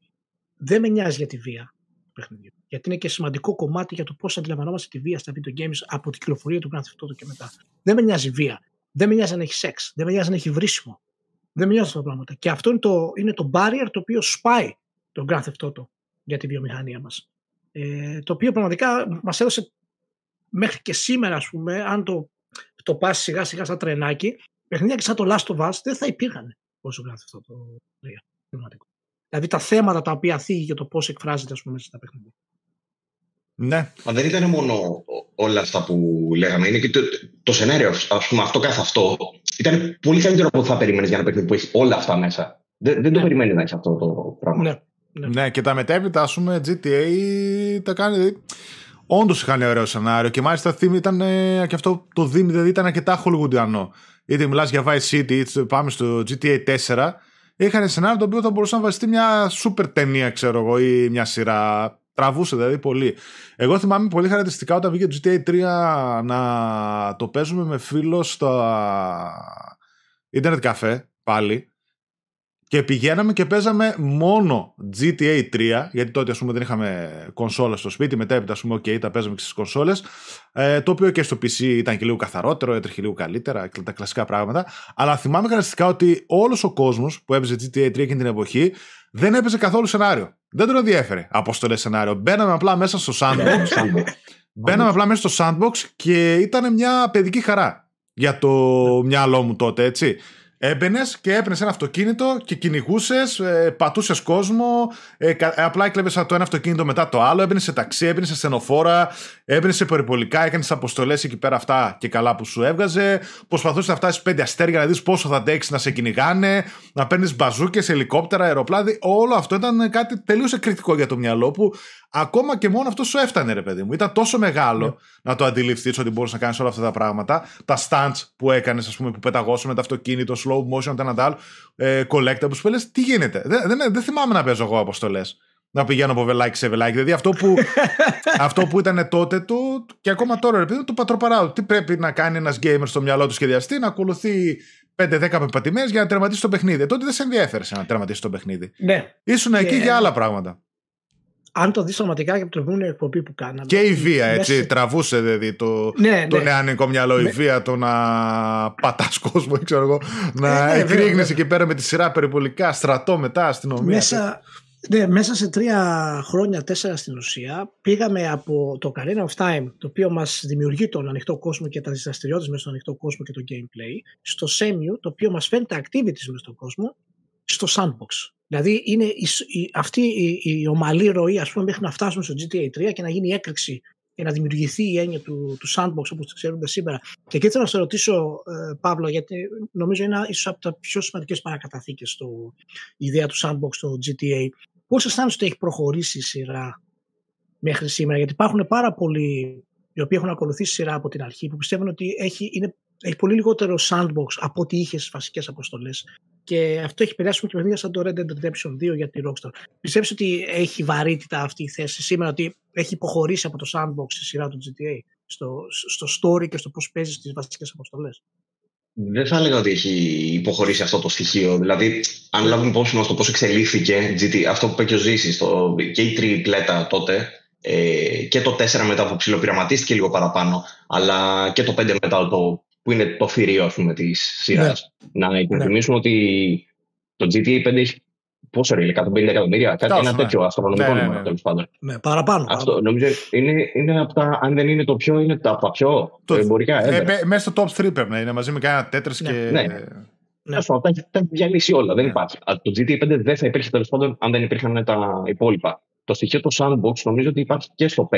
δεν με νοιάζει για τη βία του παιχνιδιού. Γιατί είναι και σημαντικό κομμάτι για το πώς αντιλαμβανόμαστε τη βία στα video games από την κυκλοφορία του Grand Theft Auto και μετά. Δεν με νοιάζει βία. Δεν με νοιάζει αν έχει σεξ. Δεν με νοιάζει αν έχει βρίσιμο. Δεν με νοιάζει αυτά τα πράγματα. Και αυτό είναι το, είναι το barrier το οποίο σπάει τον Grand Theft Auto για τη βιομηχανία μας. Ε, το οποίο πραγματικά μας έδωσε μέχρι και σήμερα, ας πούμε, αν το, το πας σιγά σιγά στα τρενάκι, παιχνίδια και σαν το Last of Us δεν θα υπήρχαν όσο Grand Theft Auto 3. Δηλαδή τα θέματα τα οποία θίγει για το πώς εκφράζεται ας πούμε, μέσα στα παιχνίδια. Ναι. Μα δεν ήταν μόνο όλα αυτά που λέγαμε. Είναι και το, το σενάριο, ας πούμε, αυτό καθ' αυτό. Ήταν πολύ καλύτερο από ό,τι θα περίμενε για ένα παιχνίδι που έχεις όλα αυτά μέσα. Δεν, δεν το ναι. περιμένεις να έχεις αυτό το πράγμα. Ναι. Ναι. ναι, και τα μετέπειτα, ας πούμε, GTA τα κάνει. Όντως είχαν ωραίο σενάριο και μάλιστα θύμη ήταν ε, και αυτό το δίμη, δηλαδή ήταν αρκετά χολιγουντιανό. Είτε μιλάς για Vice City, είτε πάμε στο GTA 4. Είχαν σενάριο το οποίο θα μπορούσε να βασιστεί μια σούπερ ταινία, ξέρω εγώ, ή μια σειρά Τραβούσε δηλαδή πολύ. Εγώ θυμάμαι πολύ χαρακτηριστικά όταν βγήκε το GTA 3 να το παίζουμε με φίλο στο ίντερνετ καφέ πάλι και πηγαίναμε και παίζαμε μόνο GTA 3 γιατί τότε ας πούμε δεν είχαμε κονσόλα στο σπίτι μετέπειτα ας πούμε ok τα παίζαμε και στις κονσόλες ε, το οποίο και στο PC ήταν και λίγο καθαρότερο έτρεχε λίγο καλύτερα τα κλασικά πράγματα αλλά θυμάμαι χαρακτηριστικά ότι όλος ο κόσμος που έπαιζε GTA 3 εκείνη την εποχή δεν έπαιζε καθόλου σενάριο. Δεν τον ενδιέφερε αποστολέ σενάριο. Μπαίναμε απλά μέσα στο sandbox. Μπαίναμε απλά μέσα στο sandbox και ήταν μια παιδική χαρά για το μυαλό μου τότε, έτσι. Έμπαινες και έπαιρνες ένα αυτοκίνητο και κυνηγούσες, ε, πατούσες κόσμο, ε, απλά έκλεβες το ένα αυτοκίνητο μετά το άλλο, έμπαινες σε ταξί, έμπαινες σε στενοφόρα, έμπαινες σε περιπολικά, έκανες αποστολές εκεί πέρα αυτά και καλά που σου έβγαζε. Προσπαθούσες να φτάσεις πέντε αστέρια να δεις πόσο θα αντέξεις να σε κυνηγάνε, να παίρνεις μπαζούκες, ελικόπτερα, αεροπλάδι. Όλο αυτό ήταν κάτι τελείως εκρηκτικό για το μυαλό που ακόμα και μόνο αυτό σου έφτανε, ρε παιδί μου. Ήταν τόσο μεγάλο ναι. να το αντιληφθείς ότι μπορούσε να κάνεις όλα αυτά τα πράγματα. Τα stunts που έκανες, ας πούμε, που πεταγώσου με το αυτοκίνητο, slow motion, τα ένα άλλο, ε, collectables που λες, τι γίνεται; Δεν, δεν, δεν θυμάμαι να παίζω εγώ αποστολέ. Να πηγαίνω από βελάκι σε βελάκι. Δηλαδή αυτό που, αυτό που ήταν τότε του και ακόμα τώρα, ρε παιδί, το πατροπαράω. Τι πρέπει να κάνει ένας gamer στο μυαλό του σχεδιαστή, να ακολουθεί 5-10 πεπατημένες για να τερματίσει το παιχνίδι. Τότε δεν σε ενδιαφέρε να τερματίσει το παιχνίδι. Ναι. Ήσουν εκεί για άλλα πράγματα αν το δεις σωματικά και από την προηγούμενη εκπομπή που κάναμε. Και η βία, έτσι. Μέσα... Τραβούσε δηλαδή το, ναι, το ναι. νεανικό μυαλό, η βία, το να πατάς κόσμο, ξέρω εγώ. Να ε, ναι, εκεί πέρα με τη σειρά περιπολικά, στρατό μετά, αστυνομία. Μέσα, ναι, μέσα σε τρία χρόνια, τέσσερα στην ουσία, πήγαμε από το Carina of Time, το οποίο μας δημιουργεί τον ανοιχτό κόσμο και τα δραστηριότητε μέσα στον ανοιχτό κόσμο και το gameplay, στο Semu, το οποίο μας φέρνει τα activities μέσα στον κόσμο, στο sandbox. Δηλαδή είναι η, η, αυτή η, η ομαλή ροή ας πούμε, μέχρι να φτάσουμε στο GTA 3 και να γίνει η έκρηξη και να δημιουργηθεί η έννοια του, του sandbox όπως το ξέρουμε σήμερα. Και εκεί θέλω να σε ρωτήσω, ε, Παύλο, γιατί νομίζω είναι ίσως από τα πιο σημαντικές παρακαταθήκες το, η ιδέα του sandbox στο GTA. Πώς αισθάνεσαι ότι έχει προχωρήσει η σειρά μέχρι σήμερα, γιατί υπάρχουν πάρα πολλοί οι οποίοι έχουν ακολουθήσει σειρά από την αρχή που πιστεύουν ότι έχει, είναι, έχει πολύ λιγότερο sandbox από ό,τι είχες στις βασικές αποστολές Και αυτό έχει περάσει και παιχνίδια σαν το Red Dead Redemption 2 για τη Rockstar. Πιστεύεις ότι έχει βαρύτητα αυτή η θέση σήμερα, ότι έχει υποχωρήσει από το sandbox στη σειρά του GTA στο, στο story και στο πώς παίζεις τις βασικές αποστολές; Δεν θα έλεγα ότι έχει υποχωρήσει αυτό το στοιχείο. Δηλαδή, αν λάβουμε υπόψη μας το πώς εξελίχθηκε GT, αυτό που είπε και ο Ζήσης, και η τριπλέτα τότε, ε, και το 4 μετά που ψιλοπειραματίστηκε λίγο παραπάνω, αλλά και το 5 μετά το, που είναι το θηρίο ας πούμε, της σειράς. Ναι. Να υπενθυμίσουμε ναι. ότι το GTA 5 έχει πόσο ρε, 150 εκατομμύρια, κάτι ένα ναι. τέτοιο αστρονομικό ναι, νούμερο τέλος πάντων. Ναι, παραπάνω. Αυτό νομίζω είναι, είναι από τα, αν δεν είναι το πιο, είναι τα, από τα πιο το, εμπορικά. Ε, ε, μέσα στο top 3 πρέπει να είναι μαζί με κανένα τέτρι ναι. και. Ναι. Ναι. τα έχει διαλύσει όλα. Δεν υπάρχει. Το GTA 5 δεν θα υπήρχε τέλος πάντων αν δεν υπήρχαν τα υπόλοιπα το στοιχείο του sandbox νομίζω ότι υπάρχει και στο 5.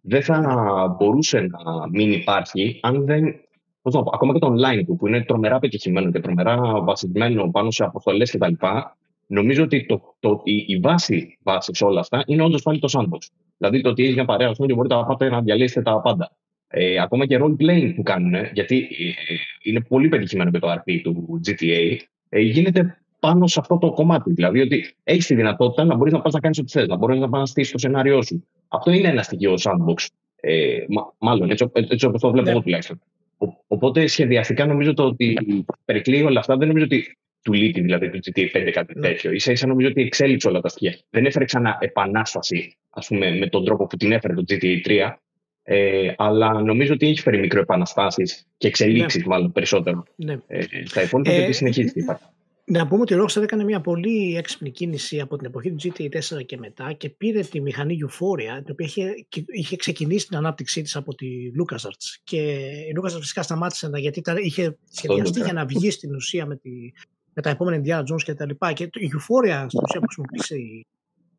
Δεν θα μπορούσε να μην υπάρχει αν δεν. Πώς να πω, ακόμα και το online του, που είναι τρομερά πετυχημένο και τρομερά βασισμένο πάνω σε αποστολές κτλ. Νομίζω ότι το, το, η, η βάση, βάσης σε όλα αυτά είναι όντως πάλι το sandbox. Δηλαδή το ότι έχεις μια παρέα και μπορείτε να πάτε να διαλύσετε τα πάντα. Ε, ακόμα και role playing που κάνουν, γιατί ε, είναι πολύ πετυχημένο και το RP του GTA, ε, γίνεται πάνω σε αυτό το κομμάτι. Δηλαδή ότι έχεις τη δυνατότητα να μπορείς να πας να κάνεις ό,τι θες, να μπορείς να πας να στήσεις το σενάριό σου. Αυτό είναι ένα στοιχείο sandbox. Ε, μάλλον έτσι, έτσι όπως το βλέπω ναι. εγώ τουλάχιστον. Οπότε σχεδιαστικά νομίζω το ότι περικλείει όλα αυτά δεν νομίζω ότι του λείπει δηλαδή του GTA 5 κάτι ναι. τέτοιο. σα ίσα νομίζω ότι εξέλιξε όλα τα στοιχεία. Δεν έφερε ξανά επανάσταση ας πούμε, με τον τρόπο που την έφερε το GTA 3. Ε, αλλά νομίζω ότι έχει φέρει μικροεπαναστάσεις και εξελίξεις, ναι. μάλλον περισσότερο. Ναι. Ε, στα υπόλοιπα ε, συνεχίζει υπάρχει. Να πούμε ότι ο Rockstar έκανε μια πολύ έξυπνη κίνηση από την εποχή του GTA 4 και μετά και πήρε τη μηχανή Euphoria, την οποία είχε, είχε ξεκινήσει την ανάπτυξή της από τη LucasArts. Και η LucasArts φυσικά σταμάτησε να, γιατί είχε σχεδιαστεί για να βγει στην ουσία με, τη, με τα επόμενα Indiana Jones και τα λοιπά. Και η Euphoria στην ουσία που χρησιμοποίησε η,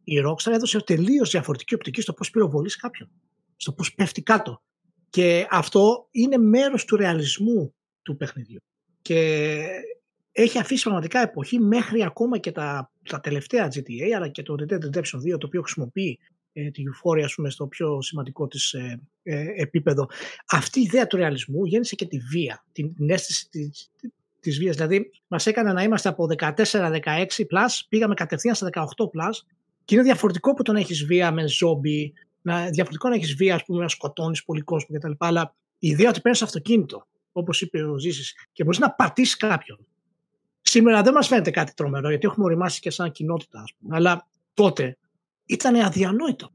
η Rockstar έδωσε τελείως διαφορετική οπτική στο πώς πυροβολείς κάποιον, στο πώς πέφτει κάτω. Και αυτό είναι μέρος του ρεαλισμού του παιχνιδιού. Και έχει αφήσει πραγματικά εποχή μέχρι ακόμα και τα, τα τελευταία GTA αλλά και το Red Dead Redemption 2 το οποίο χρησιμοποιεί ε, τη Euphoria πούμε, στο πιο σημαντικό της ε, ε, επίπεδο. Αυτή η ιδέα του ρεαλισμού γέννησε και τη βία, την, την αίσθηση της, της βίας. Δηλαδή μας έκανε να είμαστε από 14-16 plus, πήγαμε κατευθείαν στα 18 plus και είναι διαφορετικό που τον έχεις βία με ζόμπι, να, διαφορετικό να έχεις βία ας πούμε, να σκοτώνεις πολύ κόσμο κτλ. Αλλά η ιδέα ότι παίρνεις αυτοκίνητο, όπως είπε ο Ζήσης, και μπορείς να πατήσεις κάποιον Σήμερα δεν μας φαίνεται κάτι τρομερό, γιατί έχουμε οριμάσει και σαν κοινότητα, ας πούμε. Αλλά τότε ήταν αδιανόητο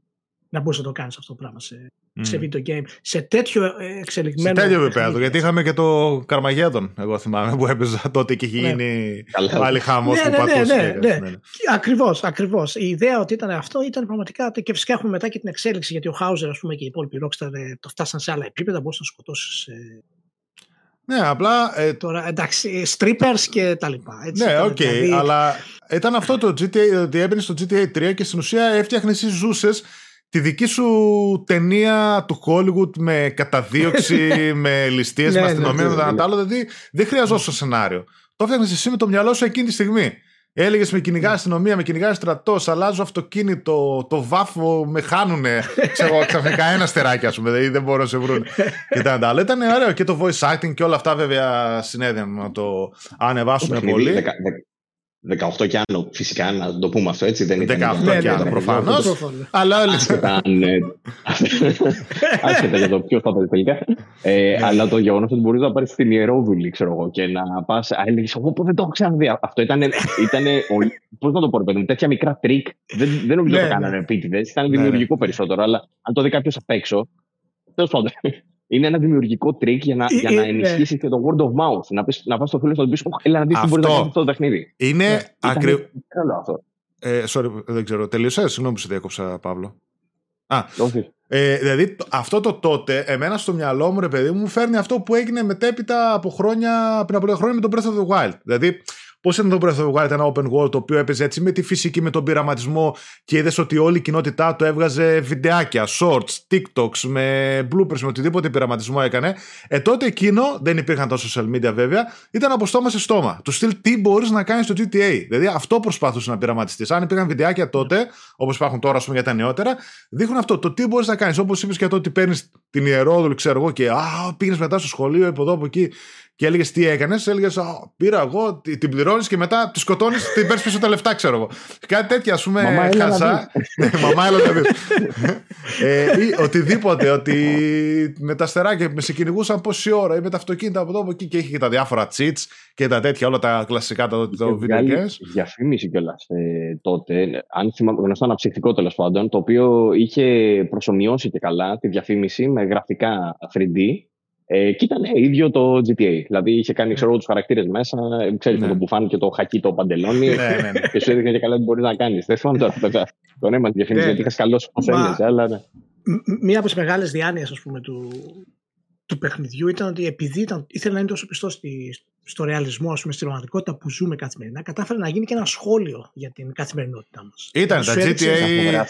να μπορούσε να το κάνεις αυτό το πράγμα σε, mm. σε video game, σε τέτοιο ε, εξελιγμένο. Σε τέτοιο επίπεδο. Γιατί είχαμε και το Carmageddon, εγώ θυμάμαι, που έπαιζα τότε και είχε ναι. γίνει πάλι χαμός ναι, που ναι, πατούσε. Ναι, ναι, ναι. Ακριβώς, ακριβώς. Η ιδέα ότι ήταν αυτό ήταν πραγματικά. Και φυσικά έχουμε μετά και την εξέλιξη, γιατί ο Houser και οι υπόλοιποι Rockstar ε, το φτάσαν σε άλλα επίπεδα. Μπορούσες να σκοτώσεις ναι, απλά. Ε, Τώρα εντάξει, strippers και τα λοιπά. Έτσι, ναι, OK, okay, δηλαδή... αλλά ήταν αυτό το GTA, ότι έμπαινε στο GTA 3 και στην ουσία έφτιαχνε εσύ ζούσες τη δική σου ταινία του Hollywood με καταδίωξη, με ληστείες, με αστυνομία, με τα άλλο. Δηλαδή δεν χρειαζόταν σενάριο. Το έφτιαχνε εσύ με το μυαλό σου εκείνη τη στιγμή. Έλεγες με κυνηγά αστυνομία, με κυνηγά στρατός, αλλάζω αυτοκίνητο, το βάφο με χάνουνε. Ξέρω ξαφνικά ένα στεράκι, ας πούμε, δηλαδή δεν μπορώ να σε βρουν. και τα άλλα. Ήταν ωραίο και το voice acting και όλα αυτά βέβαια συνέδεαν να το ανεβάσουν πολύ. 18 και άνω, φυσικά να το πούμε αυτό έτσι. Δεν 18 και άνω, προφανώς. Αλλά άσχετα, άσχετα για το ποιος θα το τελικά. Ε, ναι. αλλά το γεγονός ότι μπορείς να πάρεις στην ιερόδουλη, ξέρω εγώ, και να πας. Έλεγες, Εγώ δεν το έχω ξαναδεί. Αυτό ήταν. Πώς να το πω, παιδί τέτοια μικρά τρικ. Δεν, δεν νομίζω ότι το ναι, κάνανε ναι. επίτηδες. Ήταν δημιουργικό περισσότερο. Αλλά αν το δει κάποιος απ' έξω. Τέλος πάντων είναι ένα δημιουργικό τρικ για να, για να ε, ενισχύσεις ναι. και το word of mouth. Να, πεις, να πας στο φίλο σου να πεις: Έλα να δεις τι μπορεί να κάνει αυτό το παιχνίδι. Είναι ναι, ακριβώ. Ε, sorry, δεν ξέρω. Τελείωσες; Συγγνώμη που σε διέκοψα, Παύλο. Α, ε, δηλαδή αυτό το τότε, εμένα στο μυαλό μου, ρε παιδί μου, φέρνει αυτό που έγινε μετέπειτα από χρόνια, πριν από χρόνια με τον Breath of the Wild. Δηλαδή, Πώς ήταν το Breath of the Wild, ένα open world το οποίο έπαιζε έτσι με τη φυσική, με τον πειραματισμό και είδες ότι όλη η κοινότητά του έβγαζε βιντεάκια, shorts, TikToks, με bloopers, με οτιδήποτε πειραματισμό έκανε. Ε, τότε εκείνο, δεν υπήρχαν τα social media βέβαια, ήταν από στόμα σε στόμα. Του στυλ τι μπορείς να κάνεις στο GTA. Δηλαδή αυτό προσπαθούσε να πειραματιστείς. Αν υπήρχαν βιντεάκια τότε, όπως υπάρχουν τώρα πούμε, για τα νεότερα, δείχνουν αυτό. Το τι μπορείς να κάνεις. Όπως είπες και το ότι παίρνεις την Ιερόδουλη, ξέρω εγώ, και Α, πήγες μετά στο σχολείο, από εδώ, από εκεί. Και έλεγες τι έκανες, έλεγες Πήρα εγώ, την πληρώνεις και μετά τη σκοτώνεις, την παίρνεις πίσω τα λεφτά, ξέρω εγώ. Κάτι τέτοια, ας πούμε, μαμά, χαζά. Ναι, μαμά, έλα να δεις. ε, ή οτιδήποτε, ότι με τα αστεράκια με σε κυνηγούσαν πόση ώρα ή με τα αυτοκίνητα από εδώ από εκεί και είχε και τα διάφορα cheats και τα τέτοια, όλα τα κλασικά τα βίντεο Διαφήμιση κιόλας ε, τότε, αν θυμάμαι, γνωστό αναψυχτικό τέλος πάντων, το οποίο είχε προσωμιώσει και καλά τη διαφήμιση με γραφικά 3D ε, και ήταν ε, ίδιο το GTA. Δηλαδή είχε κάνει ξέρω, τους χαρακτήρες μέσα, ξέρεις ναι. το μπουφάν και το χακί το παντελόνι. ναι, ναι, ναι. Και σου έδειχνε και καλά τι μπορείς να κάνεις. Δεν θυμάμαι τώρα βέβαια το νέμα τη διαφήμιση, γιατί είχα καλός πώ έλεγε. Αλλά ναι. Μία από τις μεγάλες διάνοιες του, του παιχνιδιού ήταν ότι επειδή ήταν, ήθελε να είναι τόσο πιστός στη, στο ρεαλισμό, ας πούμε, στη ρομαντικότητα που ζούμε καθημερινά, κατάφερε να γίνει και ένα σχόλιο για την καθημερινότητά μας. Ήταν τα GTA.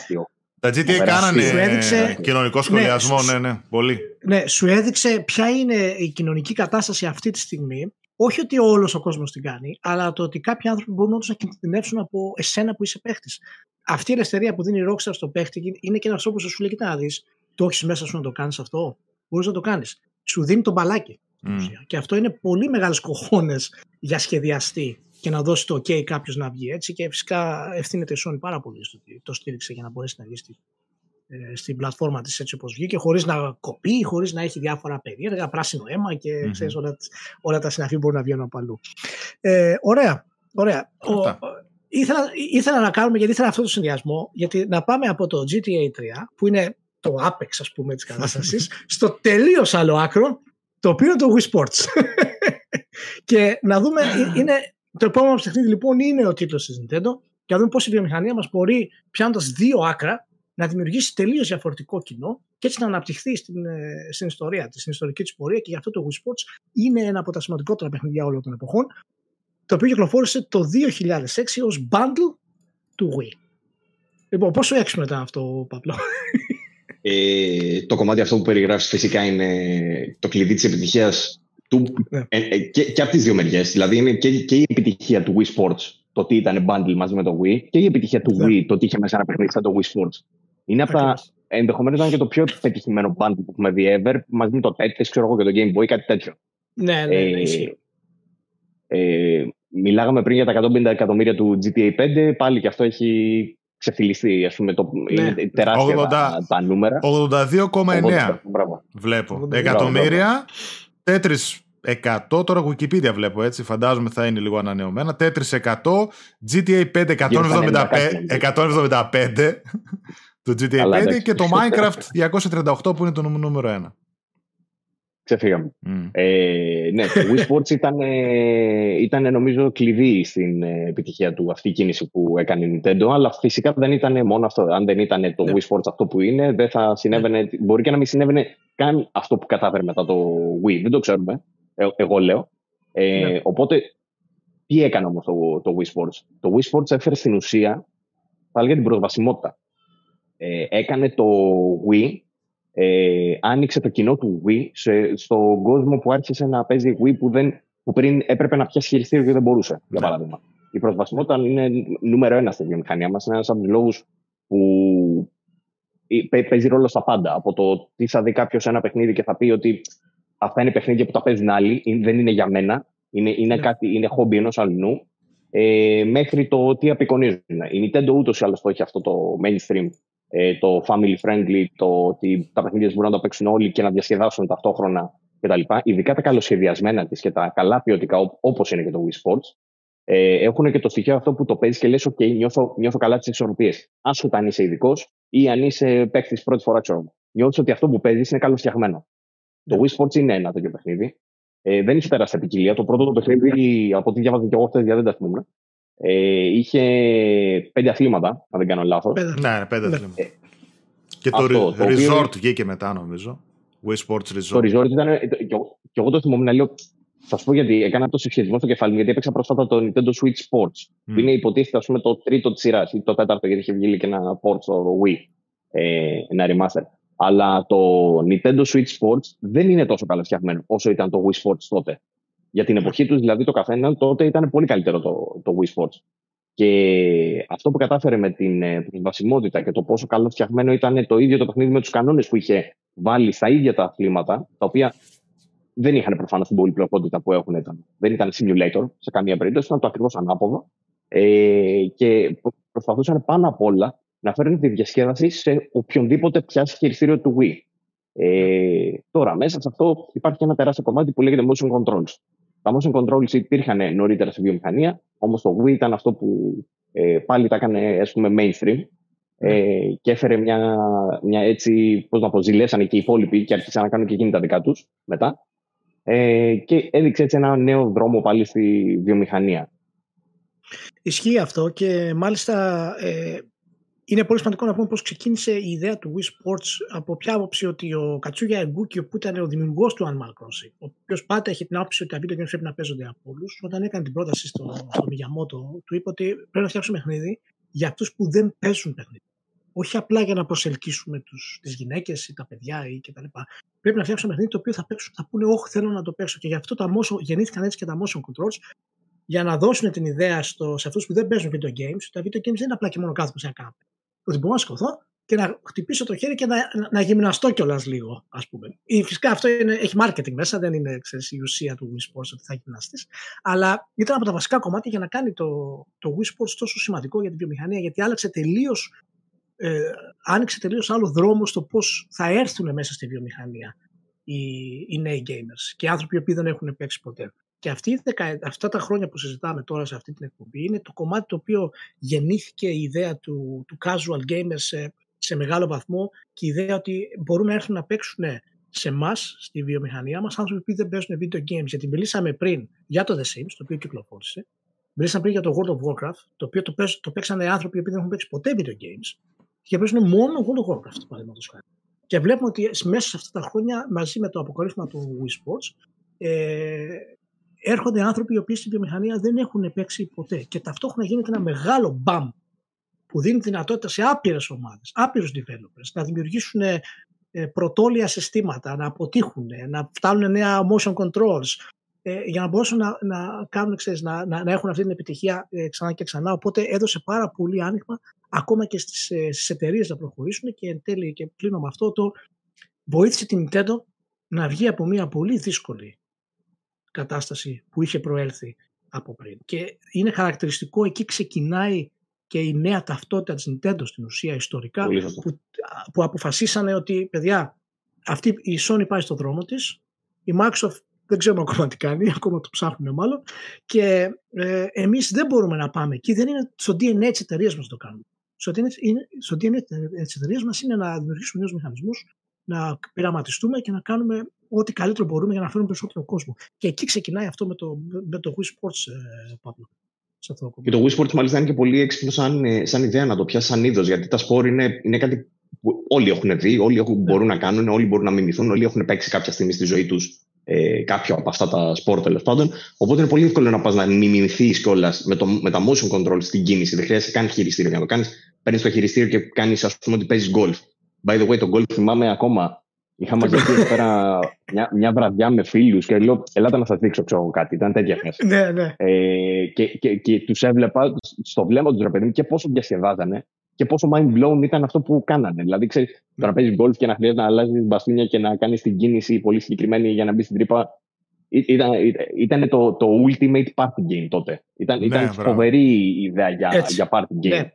Τα GTA κάνανε έδειξε... κοινωνικό ναι, σχολιασμό, ναι, ναι, ναι, πολύ. Ναι, σου έδειξε ποια είναι η κοινωνική κατάσταση αυτή τη στιγμή. Όχι ότι όλος ο κόσμος την κάνει, αλλά το ότι κάποιοι άνθρωποι μπορούν όντω να κινδυνεύσουν από εσένα που είσαι παίχτης. Αυτή η ελευθερία που δίνει η Rockstar στο παίχτη είναι και ένας τρόπος που σου λέει: Κοίτα να δεις, το έχεις μέσα σου να το κάνεις αυτό; Μπορείς να το κάνεις. Σου δίνει τον μπαλάκι. Mm. Και αυτό είναι πολύ μεγάλες κοχώνες για σχεδιαστή και να δώσει το OK κάποιος να βγει έτσι. Και φυσικά ευθύνεται η Sony πάρα πολύ στο ότι το στήριξε για να μπορέσει να βγει στη, ε, στην πλατφόρμα της έτσι όπως βγήκε, χωρίς να κοπεί, χωρίς να έχει διάφορα περίεργα, πράσινο αίμα και mm-hmm. ξέρεις, όλα, όλα τα συναφή μπορούν να βγαίνουν από αλλού. Ε, ωραία. ωραία. Ο, ήθελα, ήθελα να κάνουμε, γιατί ήθελα αυτό το συνδυασμό, γιατί να πάμε από το GTA 3, που είναι το apex ας πούμε της κατάστασης, στο τελείως άλλο άκρο, το οποίο είναι το Wii Sports. και να δούμε, ε, είναι, το επόμενο παιχνίδι λοιπόν είναι ο τίτλος της Nintendo και να δούμε πώς η βιομηχανία μας μπορεί, πιάνοντας δύο άκρα, να δημιουργήσει τελείως διαφορετικό κοινό και έτσι να αναπτυχθεί στην, ε, στην ιστορία της, στην ιστορική της πορεία. Και γι' αυτό το Wii Sports είναι ένα από τα σημαντικότερα παιχνίδια όλων των εποχών, το οποίο κυκλοφόρησε το 2006 ως bundle του Wii. Λοιπόν, πόσο έξυπνο ήταν αυτό, Παπλό. Ε, το κομμάτι αυτό που περιγράφεις φυσικά είναι το κλειδί της επιτυχίας του, ναι. ε, ε, και, και από τις δύο μεριές. Δηλαδή είναι και, και η επιτυχία του Wii Sports, το ότι ήταν bundle μαζί με το Wii, και η επιτυχία του ναι. Wii, το ότι είχε μέσα ένα παιχνίδι σαν το Wii Sports. Είναι από τα. Ενδεχομένως ήταν και το πιο πετυχημένο bundle που έχουμε δει ever, μαζί με το Tetris, ξέρω εγώ, και το Game Boy, κάτι τέτοιο. Ναι, ναι, ναι. Ε, ε, μιλάγαμε πριν για τα 150 εκατομμύρια του GTA 5, πάλι και αυτό έχει ξεφυλιστεί, ας πούμε, το, ναι. είναι τεράστια 80, τα, τα νούμερα. 82,9 βλέπω. Εκατομμύρια. Τέτρι 100, τώρα Wikipedia βλέπω έτσι, φαντάζομαι θα είναι λίγο ανανεωμένα. Tetris 100, GTA 5 175, το GTA 5 και το Minecraft 238 που είναι το νούμερο 1. Ξεφύγαμε. Mm. Ε, ναι, το Wii Sports ήταν, ήταν νομίζω κλειδί στην ε, επιτυχία του αυτή η κίνηση που έκανε η Nintendo, αλλά φυσικά δεν ήταν μόνο αυτό. Αν δεν ήταν το ναι. Wii Sports αυτό που είναι, δεν θα συνέβαινε, ναι. μπορεί και να μην συνέβαινε καν αυτό που κατάφερε μετά το Wii. Δεν το ξέρουμε. Ε, εγώ λέω. Ε, ναι. Οπότε, τι έκανε όμως το, το Wii Sports; Το Wii Sports έφερε στην ουσία, θα έλεγα την προσβασιμότητα. Ε, έκανε το Wii, ε, άνοιξε το κοινό του Wii σε, στον κόσμο που άρχισε να παίζει Wii που, δεν, που πριν έπρεπε να πιάσει χειριστήριο και δεν μπορούσε, για ναι. παράδειγμα. Η προσβασιμότητα είναι νούμερο ένα στη βιομηχανία μας. Είναι ένας από τους λόγους που παίζει ρόλο στα πάντα. Από το τι θα δει κάποιος ένα παιχνίδι και θα πει ότι αυτά είναι παιχνίδια που τα παίζουν άλλοι, δεν είναι για μένα, είναι, είναι, ναι. κάτι, είναι χόμπι ενός αλλού, ε, μέχρι το τι απεικονίζουν. Η Nintendo ούτως ή άλλως το έχει αυτό το mainstream, ε, το family friendly, το ότι τα παιχνίδια μπορούν να τα παίξουν όλοι και να διασκεδάσουν ταυτόχρονα κτλ. Ειδικά τα καλοσχεδιασμένα της και τα καλά ποιοτικά, όπως είναι και το Wii Sports, ε, έχουν και το στοιχείο αυτό που το παίζεις και λες: OK, νιώθω, νιώθω καλά τις ισορροπίε. Άσχετα αν είσαι ειδικός ή αν είσαι παίκτης πρώτη φορά, ξέρω. Νιώθω ότι αυτό που παίζεις είναι καλοφτιαγμένο. Το Wii Sports είναι ένα τέτοιο παιχνίδι. Ε, δεν είχε τεράστια ποικιλία. Το πρώτο το παιχνίδι, από ό,τι διάβαζα και εγώ χθες, δεν τα θυμούμαι. Ε, είχε πέντε αθλήματα, αν δεν κάνω λάθος. Ναι, πέντε ναι. αθλήματα. Ε, και το, αυτό, το Resort οποίο... βγήκε μετά, νομίζω. Wii Sports Resort. Το Resort ήταν. Ε, και εγώ το θυμόμαι να λέω. Θα σου πω γιατί έκανα το συσχετισμό στο κεφάλι μου, γιατί έπαιξα πρόσφατα το Nintendo Switch Sports. Mm. Που είναι υποτίθεται ας πούμε, το τρίτο της σειράς ή το τέταρτο, γιατί είχε βγει και ένα port στο Wii. Ε, ένα remaster. Αλλά το Nintendo Switch Sports δεν είναι τόσο καλά φτιαγμένο όσο ήταν το Wii Sports τότε. Για την εποχή τους, δηλαδή το καθένα τότε ήταν πολύ καλύτερο το, το Wii Sports. Και αυτό που κατάφερε με την ε, προσβασιμότητα και το πόσο καλό φτιαγμένο ήταν το ίδιο το παιχνίδι με τους κανόνες που είχε βάλει στα ίδια τα αθλήματα, τα οποία δεν είχαν προφανώς την πολυπλοκότητα που έχουν. Ήταν. Δεν ήταν simulator σε καμία περίπτωση, ήταν το ακριβώς ανάποδο. Ε, και προσπαθούσαν πάνω απ' όλα να φέρουν τη διασκέδαση σε οποιονδήποτε πιάσει χειριστήριο του Wii. Ε, τώρα, μέσα σε αυτό υπάρχει ένα τεράστιο κομμάτι που λέγεται motion controls. Τα motion controls υπήρχαν νωρίτερα στη βιομηχανία, όμως το Wii ήταν αυτό που ε, πάλι τα έκανε ας πούμε, mainstream ε, και έφερε μια, μια έτσι, πώς να πω, ζηλέσανε και οι υπόλοιποι και άρχισαν να κάνουν και εκείνη τα δικά τους μετά. Ε, και έδειξε έτσι ένα νέο δρόμο πάλι στη βιομηχανία. Ισχύει αυτό και μάλιστα ε, είναι πολύ σημαντικό να πούμε πώς ξεκίνησε η ιδέα του Wii Sports από ποια άποψη ότι ο Κατσούγια Εγκούκιο που ήταν ο δημιουργός του Animal Crossing ο οποίος πάντα έχει την άποψη ότι τα video games πρέπει να παίζονται από όλους. όταν έκανε την πρόταση στο, στο Miyamoto του είπε ότι πρέπει να φτιάξουμε παιχνίδι για αυτούς που δεν παίζουν παιχνίδι. Όχι απλά για να προσελκύσουμε τους, τις γυναίκες ή τα παιδιά ή κτλ. Πρέπει να φτιάξουμε παιχνίδι το οποίο θα παίξουν, θα πούνε όχι θέλω να το παίξω και γι' αυτό τα motion, γεννήθηκαν έτσι και τα motion controls για να δώσουν την ιδέα στο, σε αυτούς που δεν παίζουν video games. Τα video games δεν είναι απλά και μόνο κάθομαι σε ένα κάμπι. Ότι μπορώ να σηκωθώ και να χτυπήσω το χέρι και να, να γυμναστώ κιόλας λίγο, ας πούμε. Ή, φυσικά αυτό είναι, έχει marketing μέσα, δεν είναι ξέρεις, η ουσία του Wii Sports ότι θα γυμναστείς. Αλλά ήταν από τα βασικά κομμάτια για να κάνει το, το Wii Sports τόσο σημαντικό για την βιομηχανία, γιατί άλλαξε τελείως. Ε, άνοιξε τελείως άλλο δρόμο στο πώς θα έρθουν μέσα στη βιομηχανία οι, οι νέοι gamers και οι άνθρωποι που δεν έχουν παίξει ποτέ. Και αυτή, αυτά τα χρόνια που συζητάμε τώρα σε αυτή την εκπομπή είναι το κομμάτι το οποίο γεννήθηκε η ιδέα του, του casual gamers σε μεγάλο βαθμό και η ιδέα ότι μπορούν να έρθουν να παίξουν σε εμά, στη βιομηχανία μας, άνθρωποι που δεν παίζουν video games. Γιατί μιλήσαμε πριν για το The Sims, το οποίο κυκλοφόρησε. Μιλήσαμε πριν για το World of Warcraft, το οποίο το, παίζ, το παίξανε άνθρωποι που δεν έχουν παίξει ποτέ video games και παίζουν μόνο World of Warcraft, παραδείγματος χάρη. Και βλέπουμε ότι μέσα σε αυτά τα χρόνια, μαζί με το αποκορύφωμα του Wii Sports, ε, έρχονται άνθρωποι οι οποίοι στη βιομηχανία δεν έχουν παίξει ποτέ. Και ταυτόχρονα γίνεται ένα μεγάλο μπαμ που δίνει δυνατότητα σε άπειρες ομάδες, άπειρους developers να δημιουργήσουν ε, πρωτόλια συστήματα, να αποτύχουν, να φτάνουν νέα motion controls, ε, για να μπορέσουν να, να, κάνουν, ξέρεις, να, να, να, έχουν αυτή την επιτυχία ε, ξανά και ξανά. Οπότε έδωσε πάρα πολύ άνοιγμα ακόμα και στις, στις εταιρείες να προχωρήσουν και εν τέλει και κλείνω με αυτό το βοήθησε την Nintendo να βγει από μια πολύ δύσκολη κατάσταση που είχε προέλθει από πριν. Και είναι χαρακτηριστικό, εκεί ξεκινάει και η νέα ταυτότητα της Nintendo στην ουσία ιστορικά που, που αποφασίσανε ότι παιδιά αυτή η Sony πάει στο δρόμο της, η Microsoft δεν ξέρουμε ακόμα τι κάνει, ακόμα το ψάχνουμε μάλλον και ε, εμείς δεν μπορούμε να πάμε εκεί, δεν είναι στο DNA της εταιρείας μας το κάνουμε. Στο DNA, είναι, στο DNA της εταιρείας μας είναι να δημιουργήσουμε νέους μηχανισμούς, να πειραματιστούμε και να κάνουμε ό,τι καλύτερο μπορούμε για να φέρουμε περισσότερο κόσμο. Και εκεί ξεκινάει αυτό με το, με το Wii Sports, ε, Παύλο. Και το Wii Sports μάλιστα είναι και πολύ έξυπνο σαν, ε, σαν ιδέα να το πιάσει σαν είδος, γιατί τα σπορ είναι, είναι κάτι που όλοι έχουν δει, όλοι έχουν, ναι. μπορούν να κάνουν, όλοι μπορούν να μιμηθούν, όλοι έχουν παίξει κάποια στιγμή στη ζωή τους ε, κάποιο από αυτά τα σπορ τέλος πάντων. Οπότε είναι πολύ εύκολο να πας να μιμηθείς κιόλας με, με τα motion control στην κίνηση. Δεν χρειάζεται καν χειριστήριο για να το κάνεις. Παίρνεις το χειριστήριο και κάνεις, ας πούμε, ότι παίζεις golf. By the way, το golf θυμάμαι ακόμα Είχα μαζευτεί εδώ πέρα μια, μια βραδιά με φίλους και λέω: Ελάτε να σας δείξω ξέρω, κάτι. Ήταν τέτοια φάση. ναι, ναι. Ε, και και, και τους έβλεπα στο βλέμμα τους ρε παιδί μου και πόσο διασκεδάζανε και πόσο mind blown ήταν αυτό που κάνανε. Δηλαδή, ξέρεις, το να παίζεις γκολφ και να χρειάζεται να αλλάζεις μπαστούνια και να κάνεις την κίνηση πολύ συγκεκριμένη για να μπεις στην τρύπα. Ήταν, ήταν το, το ultimate party game τότε. Ήταν, ναι, ήταν φοβερή ιδέα για, για party game. Ναι.